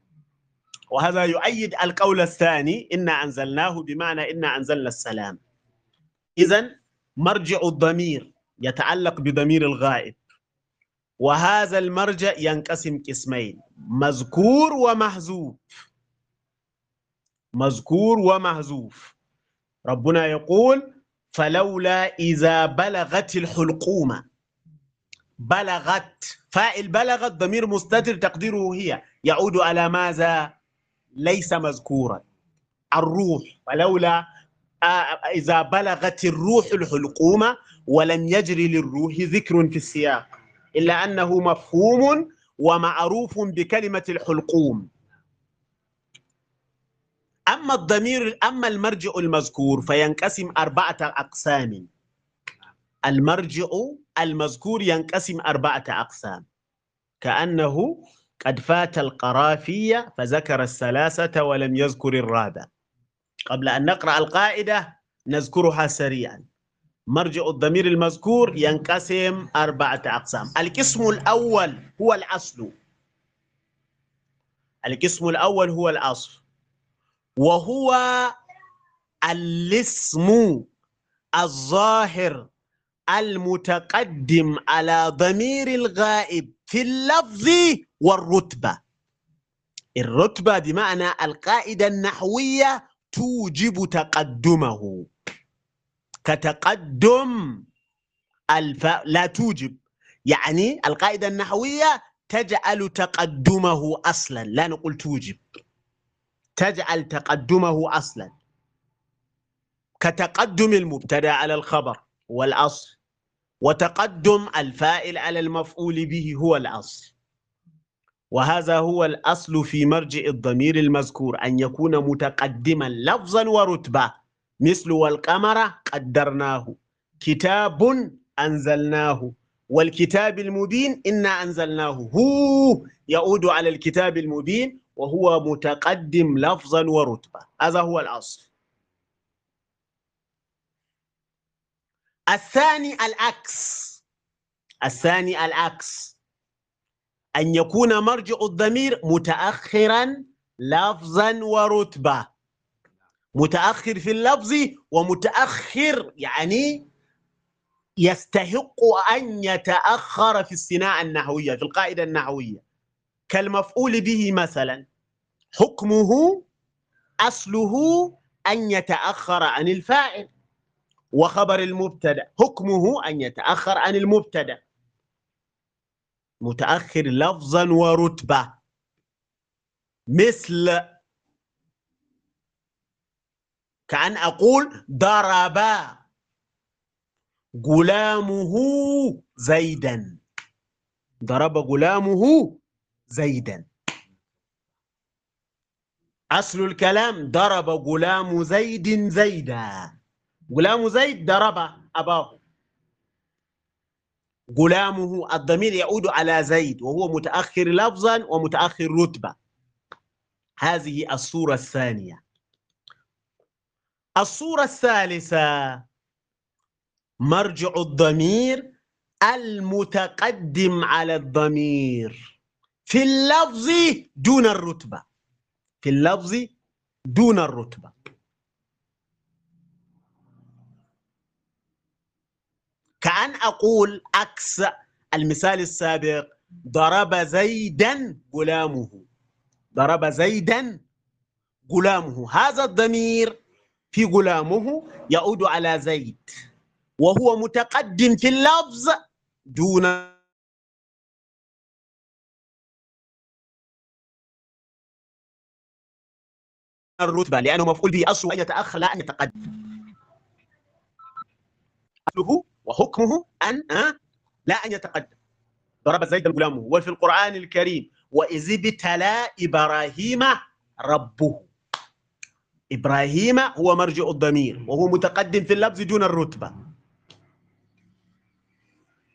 Speaker 2: وهذا يؤيد القول الثاني إنا أنزلناه بمعنى إنا أنزلنا السلام. إذا مرجع الضمير يتعلق بضمير الغائب. وهذا المرجع ينقسم قسمين مذكور ومحذوف. مذكور ومحذوف. ربنا يقول فلولا إذا بلغت الحلقوم. بلغت. فاعل بلغت ضمير مستتر تقديره هي. يعود على ماذا؟ ليس مذكورا. الروح. فلولا إذا بلغت الروح الحلقوم ولم يجري للروح ذكر في السياق. إلا أنه مفهوم ومعروف بكلمة الحلقوم. أما الضمير أما المرجع المذكور فينقسم أربعة أقسام. المرجع المذكور ينقسم أربعة أقسام. كأنه قد فات القرافية فذكر الثلاثة ولم يذكر الرابع. قبل أن نقرأ القاعدة نذكرها سريعا. مرجع الضمير المذكور ينقسم أربعة أقسام. القسم الأول هو الأصل. القسم الأول هو الأصل. وهو الاسم الظاهر المتقدم على ضمير الغائب في اللفظ والرتبة. الرتبة بمعنى القاعدة النحوية توجب تقدمه. كتقدم الفاء لا توجب يعني القاعدة النحوية تجعل تقدمه أصلا لا نقول توجب. تجعل تقدمه أصلا. كتقدم المبتدأ على الخبر والأصل وتقدم الفائل على المفعول به هو الأصل. وهذا هو الأصل في مرجع الضمير المذكور أن يكون متقدما لفظا ورتبة. مثل والقمر قدرناه كتاب أنزلناه والكتاب المبين إنا أنزلناه. هو يعود على الكتاب المبين وهو متقدم لفظا ورتبة هذا هو الأصل. الثاني العكس. الثاني العكس. أن يكون مرجع الضمير متأخرا لفظا ورتبة متأخر في اللفظ ومتأخر يعني يستحق أن يتأخر في الصناعة النحوية في القاعدة النحوية. كالمفعول به مثلا. حكمه أصله أن يتأخر عن الفاعل. وخبر المبتدأ حكمه أن يتأخر عن المبتدأ. متأخر لفظا ورتبة. مثل كأن أقول ضرب. غلامه زيدا. ضرب غلامه زيدا. أصل الكلام ضرب غلام زيد زيدا. غلام زيد ضرب أباه. غلامه الضمير يعود على زيد وهو متأخر لفظا ومتأخر رتبة. هذه الصورة الثانية. الصورة الثالثة مرجع الضمير المتقدم على الضمير. في اللفظ دون الرتبة. في اللفظ دون الرتبة. كأن أقول عكس المثال السابق ضرب زيدا غلامه. ضرب زيدا غلامه. هذا الضمير في غلامه يعود على زيد. وهو متقدم في اللفظ دون الرتبة لأنه مفعول به أصله أن يتأخر لا أن يتقدم. أصله وحكمه أن لا أن يتقدم. ضرب زيد غلامه وفي القرآن الكريم وإذ ابتلى إبراهيم ربه. إبراهيم هو مرجع الضمير وهو متقدم في اللفظ دون الرتبة.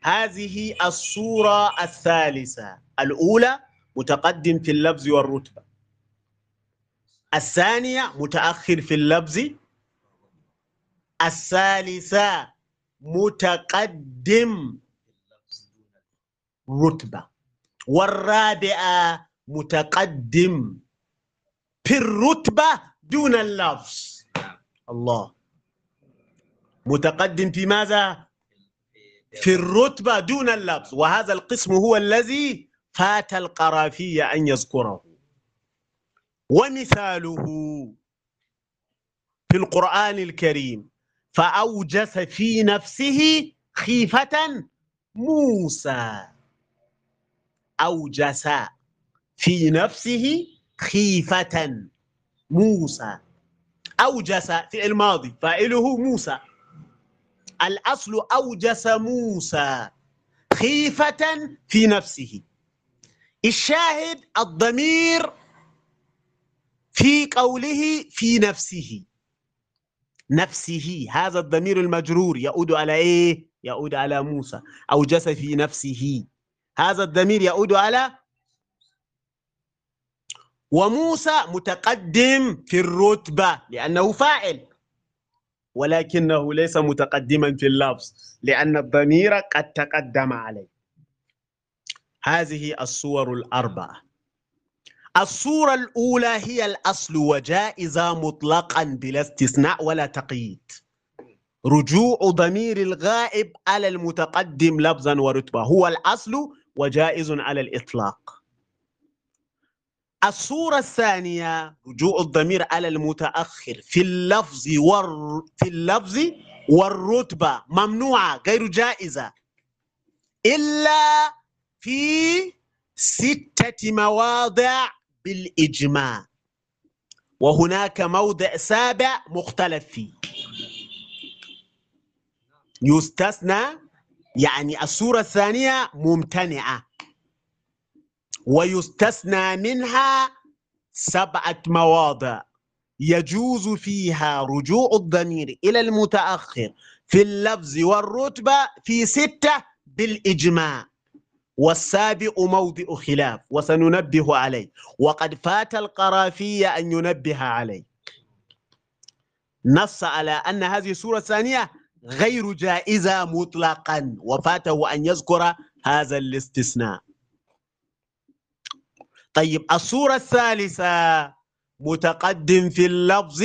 Speaker 2: هذه الصورة الثالثة. الأولى متقدم في اللفظ والرتبة. الثانية متأخر في اللفظ. الثالثة متقدم. رتبة. والرابعة متقدم. في الرتبة دون اللفظ. الله. متقدم في ماذا؟ في الرتبة دون اللفظ. وهذا القسم هو الذي فات القرافية أن يذكره. ومثاله في القرآن الكريم فأوجس في نفسه خيفة موسى. أوجس في نفسه خيفة موسى. أوجس في الماضي فاعله موسى. الأصل أوجس موسى خيفة في نفسه. الشاهد الضمير في قوله في نفسه. نفسه هذا الضمير المجرور يعود على إيه؟ يعود على موسى اوجس في نفسه. هذا الضمير يعود على وموسى متقدم في الرتبة لأنه فاعل ولكنه ليس متقدما في اللفظ لأن الضمير قد تقدم عليه. هذه الصور الأربعة. الصورة الأولى هي الأصل وجائزة مطلقا بلا استثناء ولا تقييد. رجوع ضمير الغائب على المتقدم لفظا ورتبة هو الأصل وجائز على الإطلاق. الصورة الثانية رجوع الضمير على المتأخر في اللفظ والر... في اللفظ والرتبة. ممنوعة غير جائزة. إلا في ستة مواضع بالإجماع. وهناك موضع سابع مختلف فيه. يستثنى يعني الصورة الثانية ممتنعة. ويستثنى منها سبعة مواضع. يجوز فيها رجوع الضمير إلى المتأخر في اللفظ والرتبة في ستة بالإجماع. والسابع موضع خلاف وسننبه عليه. وقد فات القرافية أن ينبه عليه. نص على أن هذه السورة الثانية غير جائزة مطلقا وفاته أن يذكر هذا الاستثناء. طيب الصورة الثالثة متقدم في اللفظ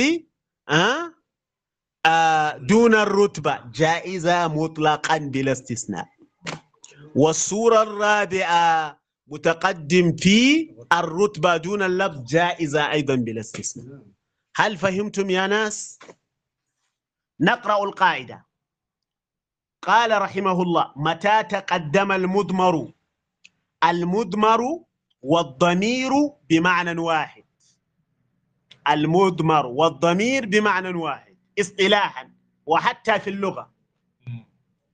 Speaker 2: أه؟ آه دون الرتبة جائزة مطلقا بلا استثناء. والصورة الرابعة متقدم في الرتبة دون اللفظ جائزة أيضا بلا استثناء. هل فهمتم يا ناس؟ نقرأ القاعدة. قال رحمه الله متى تقدم المضمر المضمر والضمير بمعنى واحد. المضمر والضمير بمعنى واحد اصطلاحا وحتى في اللغة.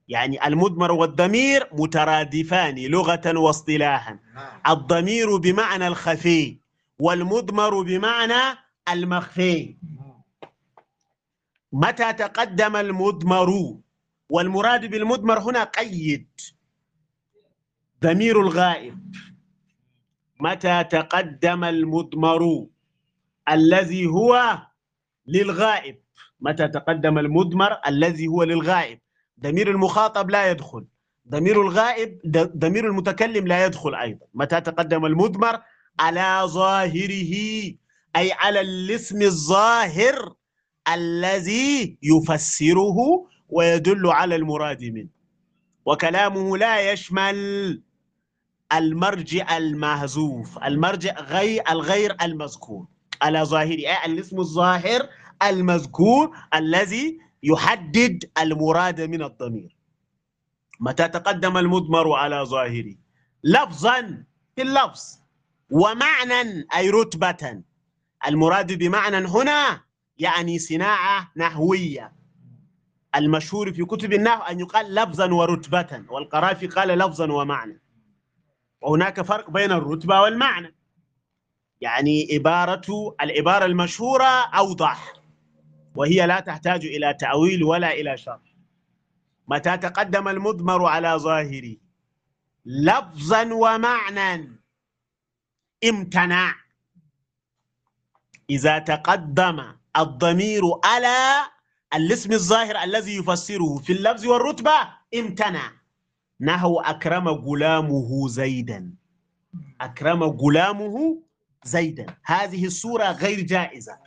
Speaker 2: يعني المضمر والضمير مترادفان لغة واصطلاحا. الضمير بمعنى الخفي والمضمر بمعنى المخفي. متى تقدم المضمر والمراد بالمضمر هنا قيد. ضمير الغائب. متى تقدم المضمر الذي هو للغائب. متى تقدم المضمر الذي هو للغائب. ضمير المخاطب لا يدخل. ضمير الغائب ضمير المتكلم لا يدخل أيضا. متى تقدم المضمر على ظاهره أي على الاسم الظاهر الذي يفسره ويدل على المراد منه. وكلامه لا يشمل المرجع المهزوف المرجع غير الغير المذكور. على ظاهره أي الاسم الظاهر المذكور الذي يحدد المراد من الضمير. متى تقدم المضمر على ظاهره؟ لفظا في اللفظ ومعنى أي رتبة. المراد بمعنى هنا يعني صناعة نحوية. المشهور في كتب النحو أن يقال لفظا ورتبة والقرافي قال لفظا ومعنى. وهناك فرق بين الرتبة والمعنى. يعني عبارة العبارة المشهورة أوضح. وهي لا تحتاج إلى تأويل ولا إلى شرح. متى تقدم المضمر على ظاهره لفظا ومعنى امتنع. إذا تقدم الضمير على الاسم الظاهر الذي يفسره في اللفظ والرتبة امتنع. نحو أكرم غلامه زيدا. أكرم غلامه زيدا. هذه الصورة غير جائزة.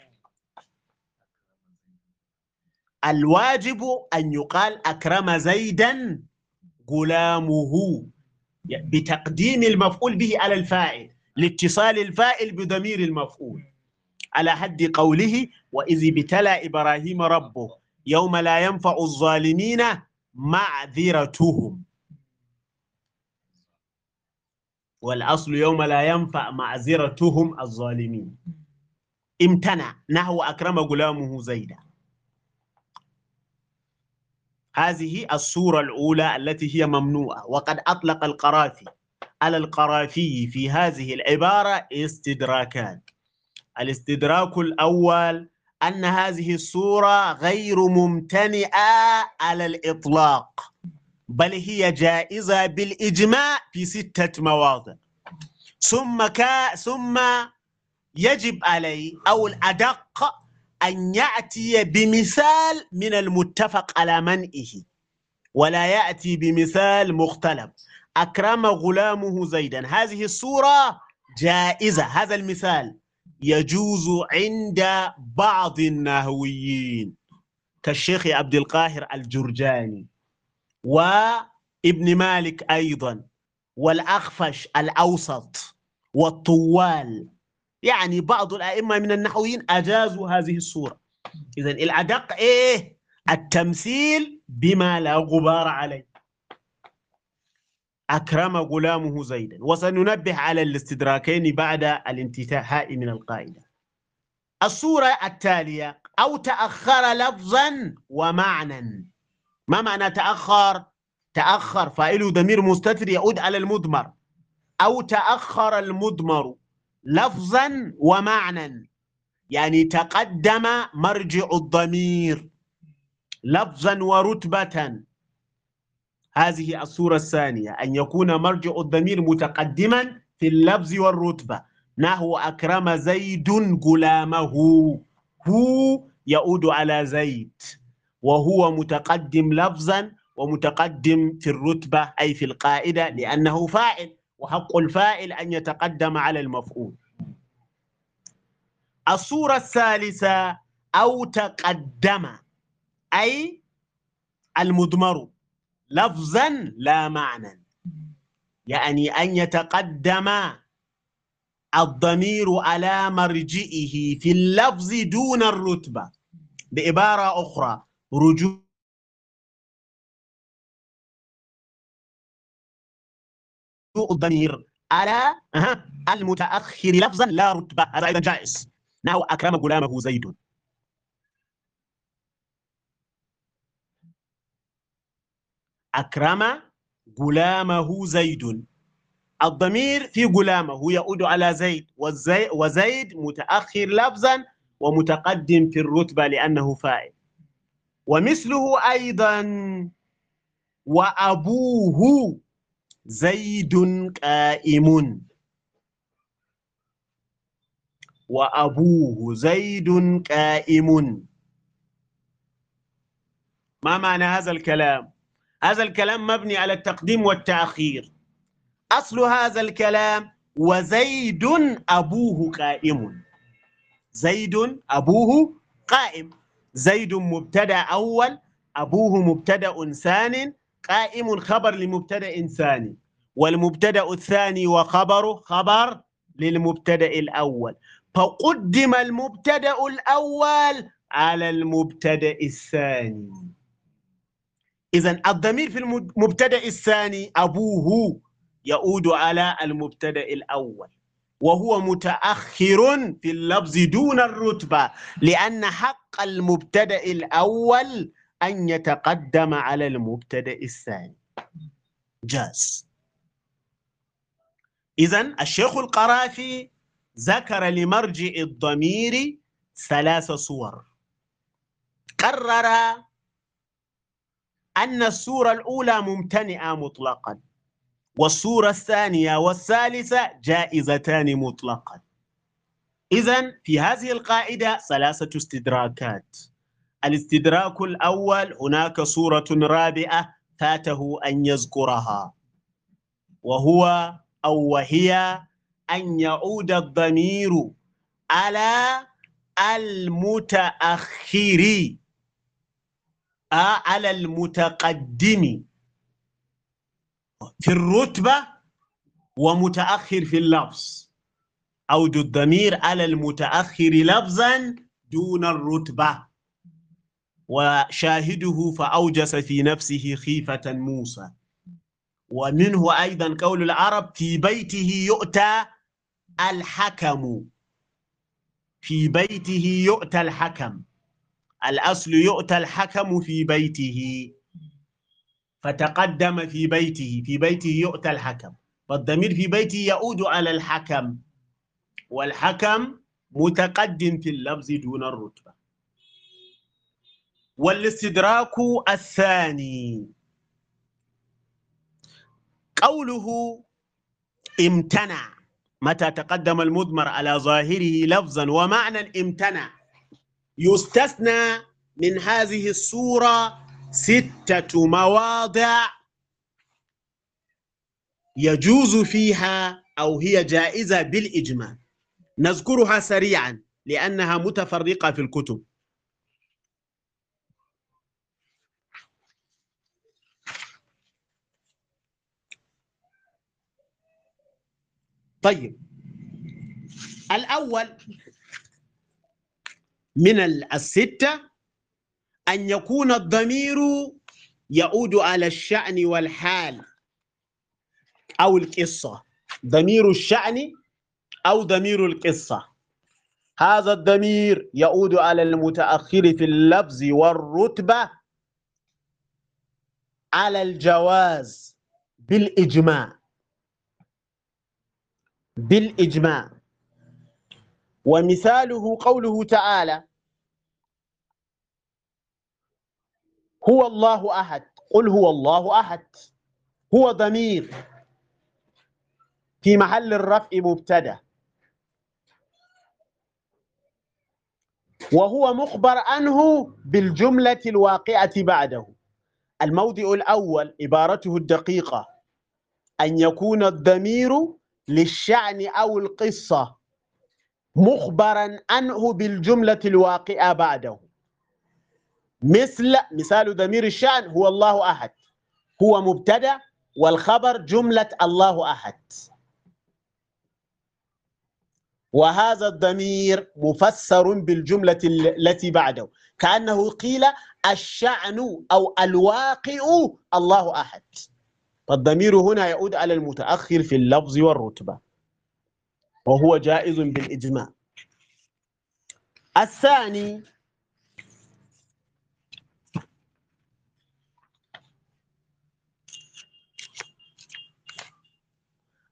Speaker 2: الواجب أن يقال أكرم زيدا غلامه بتقديم المفعول به على الفاعل لاتصال الفاعل بضمير المفعول. على حد قوله وإذ ابتلى إبراهيم ربه يوم لا ينفع الظالمين معذرتهم. والأصل يوم لا ينفع معذرتهم الظالمين. امتنع نحو أكرم غلامه زيدا. هذه الصورة الأولى التي هي ممنوعة. وقد أطلق القرافي على القرافي في هذه العبارة استدراكات الاستدراك الأول أن هذه الصورة غير ممتنئة على الإطلاق بل هي جائزة بالإجماع في ستة مواضع. ثم كا ثم يجب عليه أو الأدق أن يأتي بمثال من المتفق على منئه ولا يأتي بمثال مختلف. أكرم غلامه زيدا. هذه الصورة جائزة. هذا المثال يجوز عند بعض النهويين. كالشيخ عبد القاهر الجرجاني وابن مالك أيضا والأخفش الأوسط والطوال يعني بعض الأئمة من النحويين أجازوا هذه الصورة. إذا الأدق إيه؟ التمثيل بما لا غبار عليه. أكرم غلامه زيدا. وسننبه على الاستدراكين بعد الانتهاء من القاعدة. الصورة التالية أو تأخر لفظا ومعنى ما معنى تأخر؟ تأخر فاعل ضمير مستتر يعود على المضمر. أو تأخر المضمر. لفظا ومعنى يعني تقدم مرجع الضمير لفظا ورتبة. هذه الصورة الثانية أن يكون مرجع الضمير متقدما في اللفظ والرتبة. نحو أكرم زيد غلامه؟ هو يعود على زيد وهو متقدم لفظا ومتقدم في الرتبة أي في القاعدة لأنه فاعل. وحق الفاعل أن يتقدم على المفعول. الصورة الثالثة أو تقدم أي المضمر لفظا لا معنى. يعني أن يتقدم الضمير على مرجئه في اللفظ دون الرتبة. بعبارة أخرى رجوع الضمير. على المتأخر لفظا لا رتبة. هذا أيضا جائز. نحو أكرم غلامه زيد. أكرم غلامه زيد. الضمير في غلامه يعود على زيد. وزي وزيد متأخر لفظا ومتقدم في الرتبة لأنه فاعل. ومثله أيضا. وأبوه. زيد قائم. وأبوه زيد قائم. ما معنى هذا الكلام؟ هذا الكلام مبني على التقديم والتأخير. أصل هذا الكلام وزيد أبوه قائم. زيد أبوه قائم. زيد مبتدأ أول أبوه مبتدأ ثان قائم خبر لمبتدأ ثاني والمبتدأ الثاني وخبره خبر للمبتدأ الأول. فقدم المبتدأ الأول على المبتدأ الثاني. إذا الضمير في المبتدأ الثاني أبوه يعود على المبتدأ الأول وهو متأخر في اللفظ دون الرتبة لأن حق المبتدأ الأول أن يتقدم على المبتدأ الثاني. جاز. إذا الشيخ القرافي ذكر لمرجع الضمير ثلاث صور. قرر أن الصورة الأولى ممتنئة مطلقا والصورة الثانية والثالثة جائزتان مطلقا. إذا في هذه القاعدة ثلاثة استدراكات. الاستدراك الأول هناك صورة رابعة فاته أن يذكرها. وهو أو وهي أن يعود الضمير على المتأخر على المتقدم. في الرتبة ومتأخر في اللفظ. عود الضمير على المتأخر لفظا دون الرتبة. وشاهده فأوجس في نفسه خيفة موسى. ومنه أيضا قول العرب في بيته يؤتى الحكم. في بيته يؤتى الحكم. الأصل يؤتى الحكم في بيته. فتقدم في بيته. في بيته يؤتى الحكم. فالضمير في بيته يعود على الحكم. والحكم متقدم في اللفظ دون الرتبة. والاستدراك الثاني. قوله امتنع. متى تقدم المضمر على ظاهره لفظا ومعنى امتنع يستثنى من هذه الصورة ستة مواضع يجوز فيها أو هي جائزة بالإجماع نذكرها سريعا لأنها متفرقة في الكتب. طيب. الأول من الستة أن يكون الضمير يعود على الشأن والحال أو القصة. ضمير الشأن أو ضمير القصة. هذا الضمير يعود على المتأخر في اللفظ والرتبة على الجواز بالإجماع. بالإجماع. ومثاله قوله تعالى هو الله أحد. قل هو الله أحد. هو ضمير. في محل الرفع مبتدأ. وهو مخبر عنه بالجملة الواقعة بعده. الموضع الأول عبارته الدقيقة أن يكون الضمير للشأن أو القصة مخبرا عنه بالجملة الواقعة بعده. مثل مثال ضمير الشأن هو الله أحد. هو مبتدأ والخبر جملة الله أحد. وهذا الضمير مفسر بالجملة التي بعده. كأنه قيل الشأن أو الواقع الله أحد. فالضمير هنا يعود على المتأخر في اللفظ والرتبة وهو جائز بالإجماع. الثاني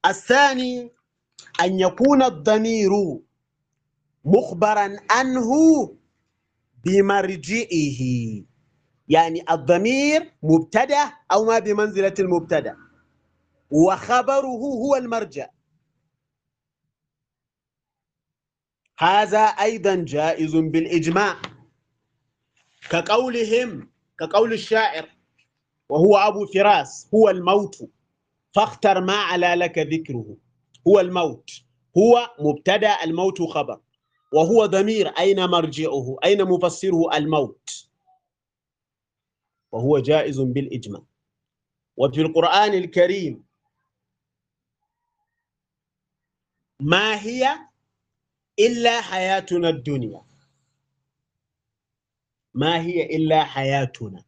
Speaker 2: الثاني أن يكون الضمير مخبرا عنه بمرجئه. يعني الضمير مبتدأ أو ما بمنزلة المبتدأ. وخبره هو المرجع. هذا أيضا جائز بالإجماع. كقولهم كقول الشاعر وهو أبو فراس هو الموت. فاختر ما على لك ذكره. هو الموت. هو مبتدأ الموت خبر. وهو ضمير أين مرجعه؟ أين مفسره؟ الموت. وهو جائز بالإجماع. وفي القرآن الكريم ما هي إلا حياتنا الدنيا؟ ما هي إلا حياتنا؟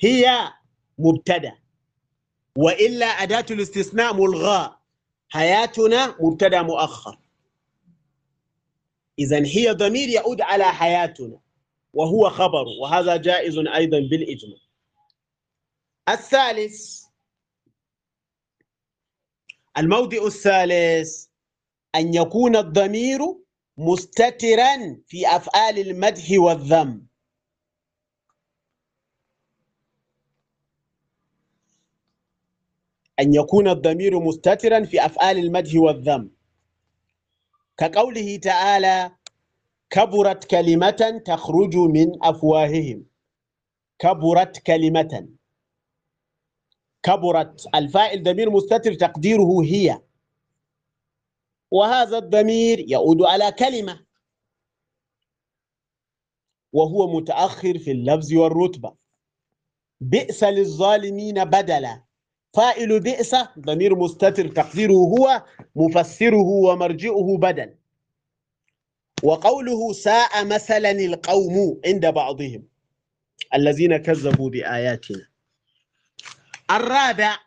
Speaker 2: هي مبتدأ. وإلا أداة الاستثناء ملغاة حياتنا مبتدأ مؤخر. إذا هي ضمير يعود على حياتنا. وهو خبر وهذا جائز أيضا بالإجماع. الثالث الموضع الثالث أن يكون الضمير مستترا في أفعال المدح والذم. أن يكون الضمير مستترا في أفعال المدح والذم. كقوله تعالى كبرت كلمة تخرج من أفواههم. كبرت كلمة. كبرت. الفاعل ضمير مستتر تقديره هي. وهذا الضمير يعود على كلمة. وهو متأخر في اللفظ والرتبة. بئس للظالمين بدلا. فاعل بئس ضمير مستتر تقديره هو مفسره ومرجئه بدل وقوله ساء مثلا القوم عند بعضهم الذين كذبوا بآياتنا. الرابع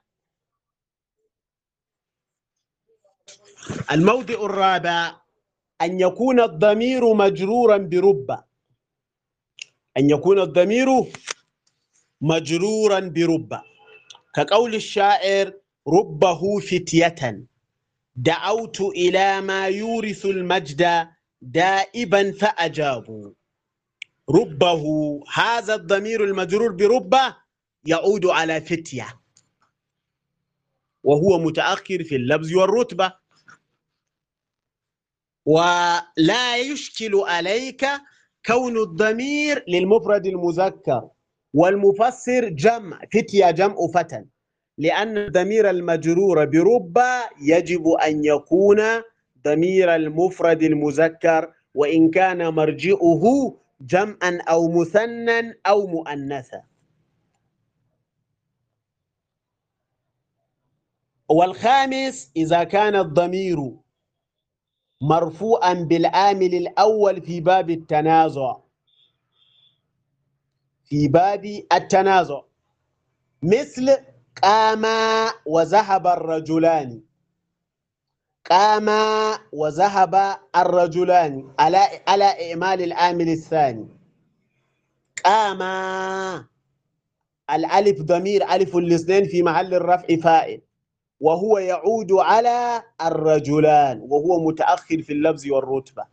Speaker 2: الموضع الرابع أن يكون الضمير مجرورا برب أن يكون الضمير مجرورا برب كقول الشاعر ربه فتية. دعوت إلى ما يورث المجد دائبا فأجابوا. ربه هذا الضمير المجرور بربه يعود على فتية. وهو متأخر في اللفظ والرتبة. ولا يشكل عليك كون الضمير للمفرد المذكر والمفسر جمع فتية جمع فتى. لأن الضمير المجرور برب يجب أن يكون ضمير المفرد المذكر وإن كان مرجئه جمعا أو مثنى أو مؤنثا. والخامس إذا كان الضمير مرفوعا بالعامل الأول في باب التنازع. في باب التنازع. مثل قام وذهب الرجلان. قام وذهب الرجلان على على إعمال العامل الثاني. قام الألف ضمير ألف الاثنين في محل الرفع فائل. وهو يعود على الرجلان وهو متأخر في اللفظ والرتبة.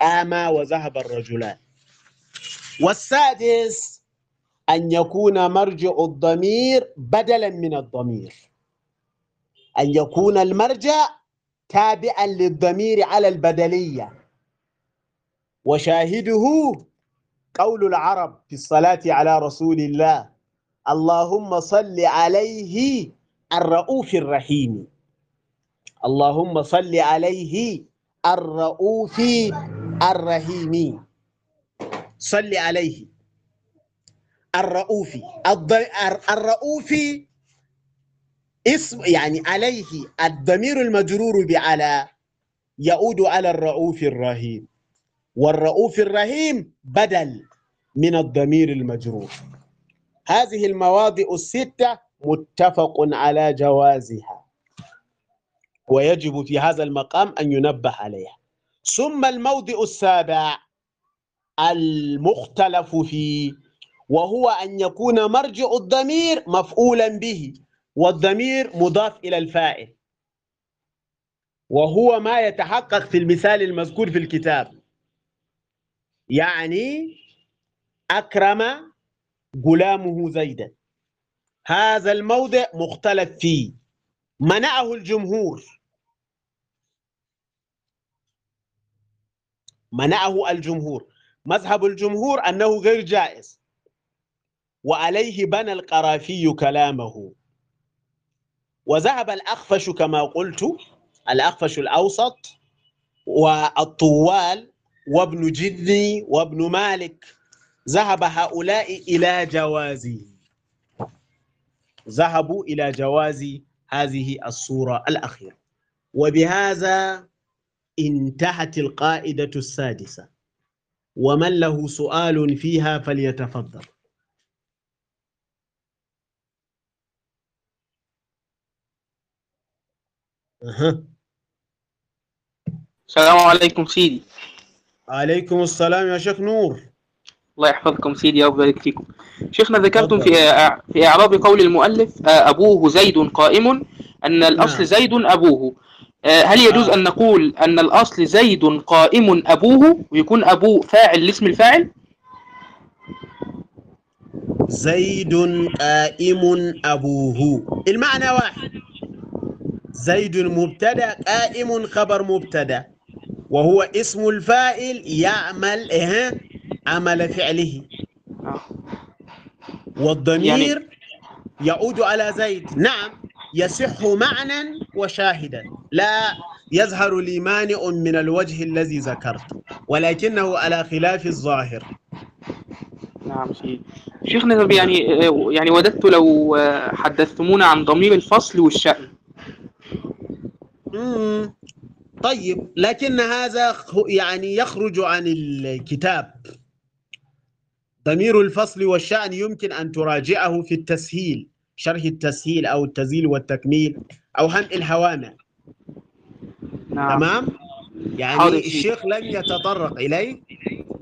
Speaker 2: قام وذهب الرجلان. والسادس أن يكون مرجع الضمير بدلا من الضمير. أن يكون المرجع تابعا للضمير على البدلية. وشاهده قول العرب في الصلاة على رسول الله اللهم صل عليه الرؤوف الرحيم. اللهم صل عليه الرؤوف الرحيم. صل عليه الرؤوف الرؤوف اسم يعني عليه الضمير المجرور بعلى يعود على الرؤوف الرحيم. والرؤوف الرحيم بدل من الضمير المجرور. هذه المواضع الستة متفق على جوازها. ويجب في هذا المقام أن ينبه عليها. ثم الموضع السابع المختلف فيه وهو أن يكون مرجع الضمير مفعولا به. والضمير مضاف إلى الفاعل. وهو ما يتحقق في المثال المذكور في الكتاب. يعني أكرم غلامه زيدا. هذا الموضع مختلف فيه. منعه الجمهور. منعه الجمهور. مذهب الجمهور أنه غير جائز. وعليه بنى القرافي كلامه. وذهب الأخفش كما قلت الأخفش الأوسط والطوال وابن جدي وابن مالك. ذهب هؤلاء إلى جوازه ذهبوا إلى جواز هذه الصورة الأخيرة. وبهذا انتهت القاعدة السادسة. ومن له سؤال فيها فليتفضل. أها.
Speaker 4: السلام عليكم سيدي
Speaker 2: عليكم السلام يا شيخ نور
Speaker 4: الله يحفظكم سيدي ويبارك فيكم شيخنا ذكرتم. في في إعراب قول المؤلف آه، أبوه زيد قائم أن الأصل
Speaker 2: نعم.
Speaker 4: زيد أبوه آه، هل يجوز
Speaker 2: آه.
Speaker 4: أن نقول أن الأصل زيد قائم أبوه ويكون أبوه فاعل لاسم الفاعل
Speaker 2: زيد قائم أبوه المعنى واحد زيد مبتدا قائم خبر مبتدأ وهو اسم الفاعل يعمل إيه؟ عمل فعله.
Speaker 4: آه.
Speaker 2: والضمير يعود على زيد. نعم يصح معنى وشاهدا. لا يظهر لي مانع من الوجه الذي ذكرت ولكنه على خلاف الظاهر.
Speaker 4: نعم سيدي شيخنا يعني يعني وددت لو حدثتمونا عن ضمير الفصل والشأن.
Speaker 2: مم. طيب لكن هذا يعني يخرج عن الكتاب. ضمير الفصل والشأن يمكن أن تراجعه في التسهيل شرح التسهيل أو التزيل والتكميل أو هم الهوامع.
Speaker 4: نعم.
Speaker 2: تمام؟ يعني. الشيخ لم يتطرق إليه.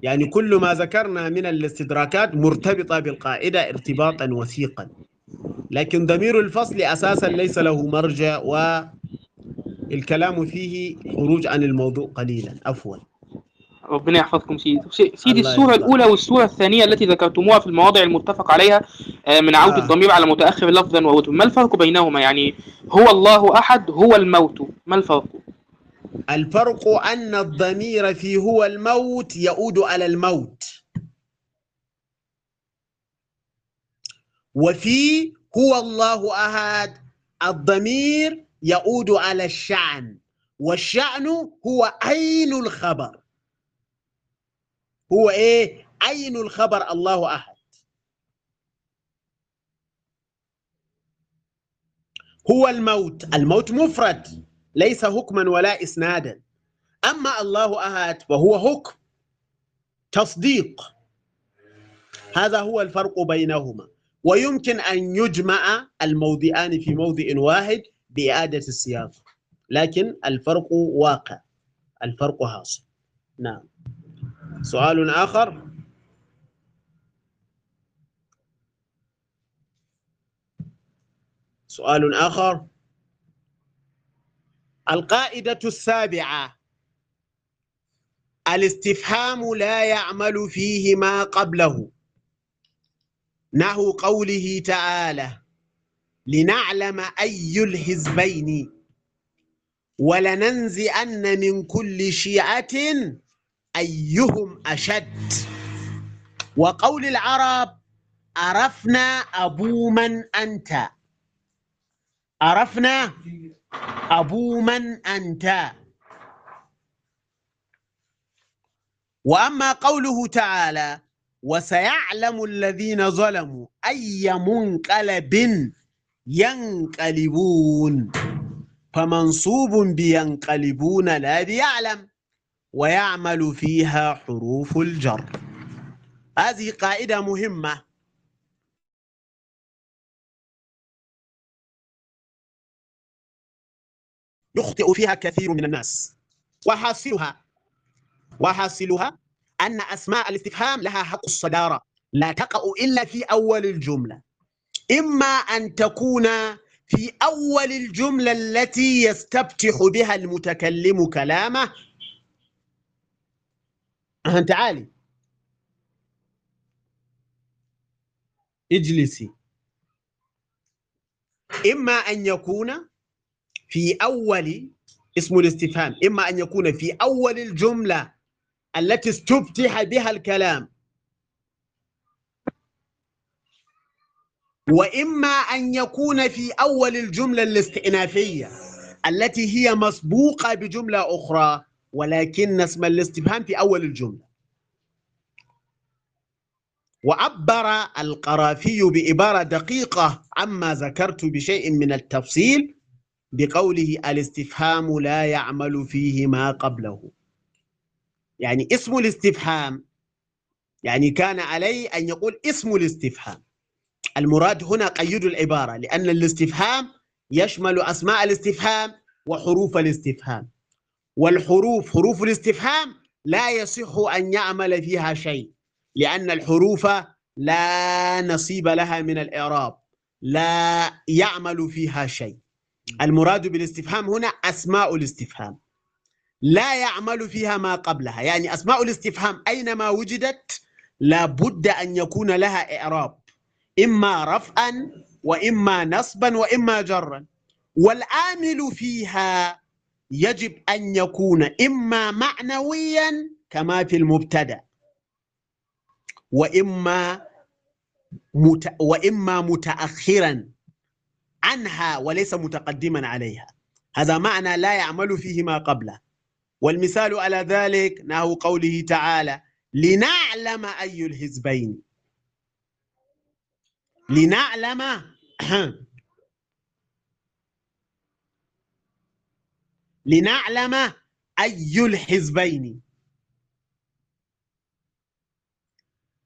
Speaker 2: يعني كل ما ذكرنا من الاستدراكات مرتبطة بالقاعدة ارتباطا وثيقا. لكن ضمير الفصل أساسا ليس له مرجع والكلام فيه خروج عن الموضوع قليلا. عفوا.
Speaker 4: ربنا يحفظكم سيدي. سي- سيدي
Speaker 2: يرضى
Speaker 4: الأولى والسورة الثانية التي ذكرتموها في المواضع المتفق عليها آه، من عودة
Speaker 2: آه.
Speaker 4: الضمير على متأخر لفظا ووجها ما الفرق بينهما؟ يعني هو الله أحد هو الموت. ما الفرق؟
Speaker 2: الفرق أن الضمير في هو الموت يعود على الموت. وفي هو الله أحد الضمير يعود على الشأن. والشأن هو عين الخبر. هو إيه؟ عين الخبر الله أحد. هو الموت. الموت مفرد ليس حكما ولا إسنادا. أما الله أحد فهو حكم تصديق. هذا هو الفرق بينهما. ويمكن أن يجمع الموضعان في موضع واحد بإعادة السياق. لكن الفرق واقع. الفرق حاصل. نعم. سؤال آخر. سؤال آخر. القاعدة السابعة. الاستفهام لا يعمل فيه ما قبله. نحو قوله تعالى. لنعلم أي الحزبين ولننزئن من كل شيعة أيهم أشد. وقول العرب عرفنا أبو من أنت. عرفنا أبو من أنت. وأما قوله تعالى وسيعلم الذين ظلموا أي منقلب ينقلبون. فمنصوب بينقلبون لا بيعلم ويعمل فيها حروف الجر. هذه قاعدة مهمة. يخطئ فيها كثير من الناس. وحاصلها. وحاصلها أن أسماء الاستفهام لها حق الصدارة. لا تقع إلا في أول الجملة. إما أن تكون في أول الجملة التي يستفتح بها المتكلم كلامه. تعالي اجلسي. إما أن يكون في أول اسم الاستفهام إما أن يكون في أول الجملة التي استفتح بها الكلام وإما أن يكون في أول الجملة الاستئنافية التي هي مسبوقة بجملة أخرى ولكن اسم الاستفهام في أول الجملة. وعبر القرافي بعبارة دقيقة عما ذكرت بشيء من التفصيل بقوله الاستفهام لا يعمل فيه ما قبله يعني اسم الاستفهام يعني كان عليه أن يقول اسم الاستفهام. المراد هنا قيد العبارة لأن الاستفهام يشمل أسماء الاستفهام وحروف الاستفهام. والحروف حروف الاستفهام لا يصح أن يعمل فيها شيء لأن الحروف لا نصيب لها من الإعراب لا يعمل فيها شيء. المراد بالاستفهام هنا أسماء الاستفهام. لا يعمل فيها ما قبلها يعني أسماء الاستفهام أينما وجدت لابد أن يكون لها إعراب. إما رفعا وإما نصبا وإما جرا. والآمل فيها يجب أن يكون إما معنويا كما في المبتدأ وإما مت... وإما متأخرا عنها وليس متقدما عليها. هذا معنى لا يعمل فيه ما قبله. والمثال على ذلك نحو قوله تعالى لنعلم أي الحزبين. لنعلم لنعلم أي الحزبين.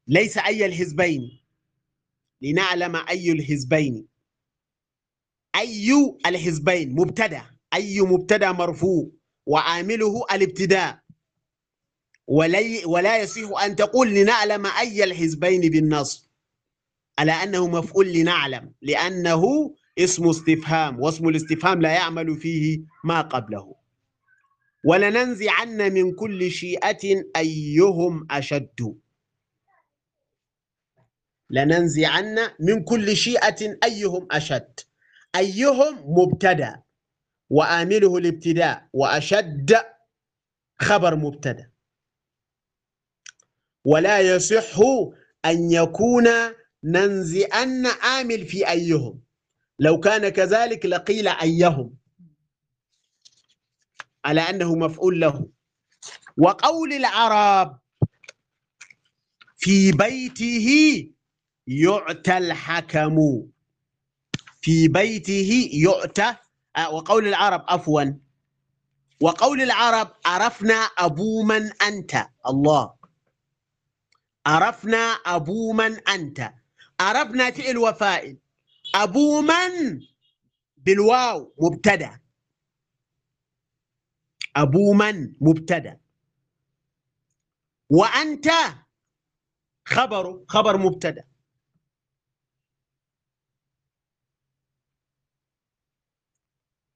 Speaker 2: ليس أي الحزبين. لنعلم أي الحزبين. أي الحزبين. مبتدأ. أي مبتدأ مرفوع. وعامله الابتداء. ولي ولا يصح أن تقول لنعلم أي الحزبين بالنصب على أنه مفعول لنعلم لأنه اسم استفهام واسم الاستفهام لا يعمل فيه ما قبله. ولننزعن من كل شيئة أيهم أشد. لننزعن من كل شيئة أيهم أشد. أيهم مبتدأ وآمله الابتداء وأشد خبر مبتدأ. ولا يصح أن يكون ننزئن آمل في أيهم. لو كان كذلك لقيل أيهم. على أنه مفعول له. وقول العرب في بيته يعتى الحكم. في بيته يؤتى آه، وقول العرب عفوا. وقول العرب عرفنا أبو من أنت. الله. عرفنا أبو من أنت. عرفنا فعل وفائل أبو من بالواو مبتدأ. أبو من مبتدأ. وأنت خبر خبر مبتدأ.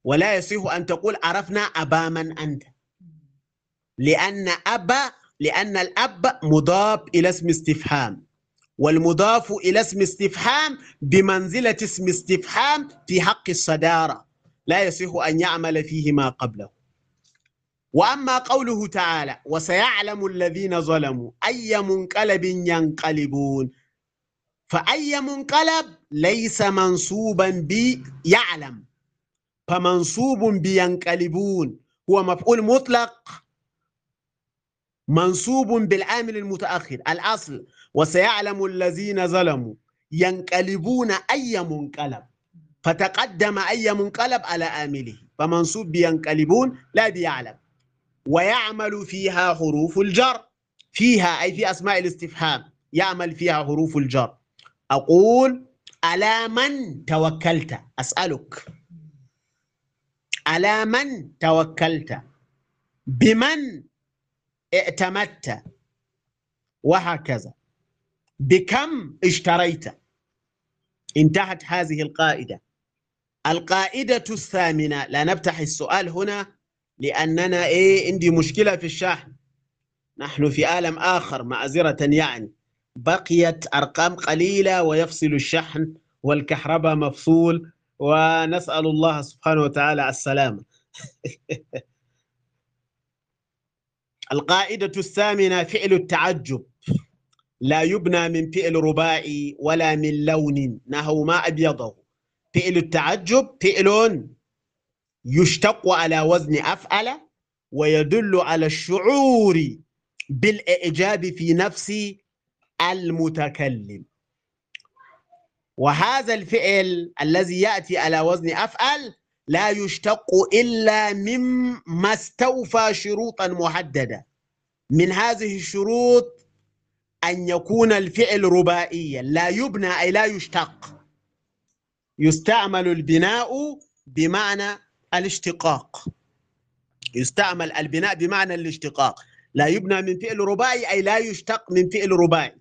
Speaker 2: ولا يصح أن تقول عرفنا أبا من أنت. لأن أبا لأن الأب مضاف إلى اسم استفهام. والمضاف إلى اسم استفهام بمنزلة اسم استفهام في حق الصدارة. لا يصح أن يعمل فيه ما قبله. وأما قوله تعالى وسيعلم الذين ظلموا أي منقلب ينقلبون فأي منقلب ليس منصوبا بيعلم فمنصوب بينقلبون. هو مفعول مطلق منصوب بالعامل المتأخر. الأصل وسيعلم الذين ظلموا ينقلبون أي منقلب. فتقدم أي منقلب على آمله. فمنصوب بينقلبون لا بيعلم. ويعمل فيها حروف الجر. فيها أي في أسماء الاستفهام. يعمل فيها حروف الجر. أقول على من توكلت؟ أسألك. على من توكلت؟ بمن ائتمدت وهكذا. بكم اشتريت. انتهت هذه القاعدة. القاعدة الثامنة لا نفتح السؤال هنا لأننا إيه عندي مشكلة في الشحن نحن في عالم آخر معذرة يعني. بقيت أرقام قليلة ويفصل الشحن والكهرباء مفصول. ونسأل الله سبحانه وتعالى السلامة. القاعدة الثامنة فعل التعجب. لا يبنى من فعل رباعي ولا من لون نحو ما أبيضه. فعل التعجب فعل يشتق على وزن أفعل ويدل على الشعور بالإعجاب في نفس المتكلم. وهذا الفعل الذي يأتي على وزن أفعل لا يشتق إلا مما استوفى شروطا محددة. من هذه الشروط أن يكون الفعل ربائيا لا يبنى أي لا يشتق. يستعمل البناء بمعنى الاشتقاق. يستعمل البناء بمعنى الاشتقاق. لا يبنى من فعل رباعي أي لا يشتق من فعل رباعي.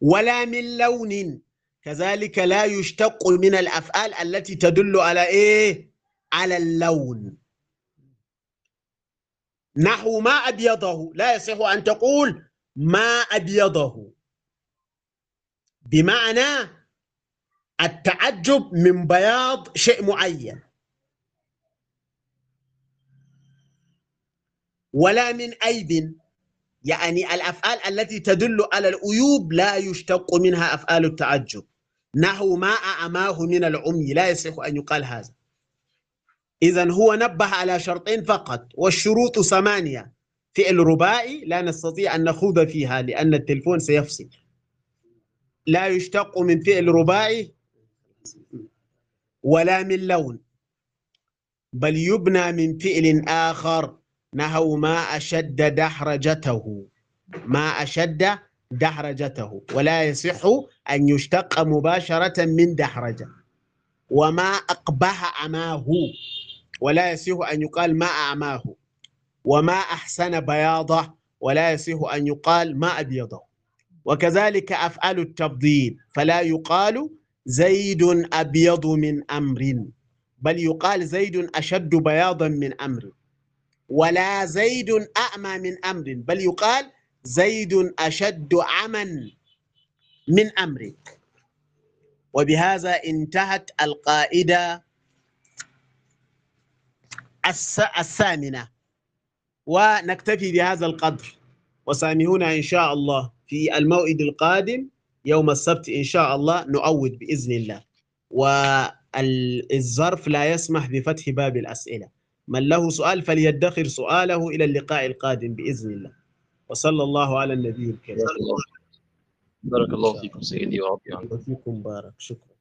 Speaker 2: ولا من لون. كذلك لا يشتق من الأفعال التي تدل على إيه؟ على اللون. نحو ما أبيضه. لا يصح أن تقول ما أبيضه. بمعنى التعجب من بياض شيء معين. ولا من عيب يعني الأفعال التي تدل على العيوب لا يشتق منها أفعال التعجب. نحو ما أعماه من العمي. لا يصح أن يقال هذا. إذا هو نبه على شرطين فقط. والشروط ثمانية. فعل رباعي لا نستطيع أن نخوض فيها لأن التلفون سيفصل. لا يشتق من فعل رباعي ولا من لون بل يبنى من فعل آخر نحو ما أشد دحرجته. ما أشد دحرجته. ولا يصح أن يشتق مباشرة من دحرجة. وما أقبح أماه. ولا يصح أن يقال ما أعماه. وما أحسن بياضة ولا يصح أن يقال ما أبيضه وكذلك أفعال التفضيل فلا يقال زيد أبيض من أمر بل يقال زيد أشد بياضا من أمر ولا زيد أعمى من أمر بل يقال زيد أشد عما من أمر وبهذا انتهت القائدة الثامنة. ونكتفي بهذا القدر. وسامحونا إن شاء الله في الموعد القادم يوم السبت إن شاء الله نعود بإذن الله. والظرف لا يسمح بفتح باب الأسئلة. من له سؤال فليدخر سؤاله إلى اللقاء القادم بإذن الله. وصلى الله على النبي الكريم.
Speaker 1: بارك الله فيكم. سيدي وربي. عنكم
Speaker 2: وفيكم بارك. شكرا.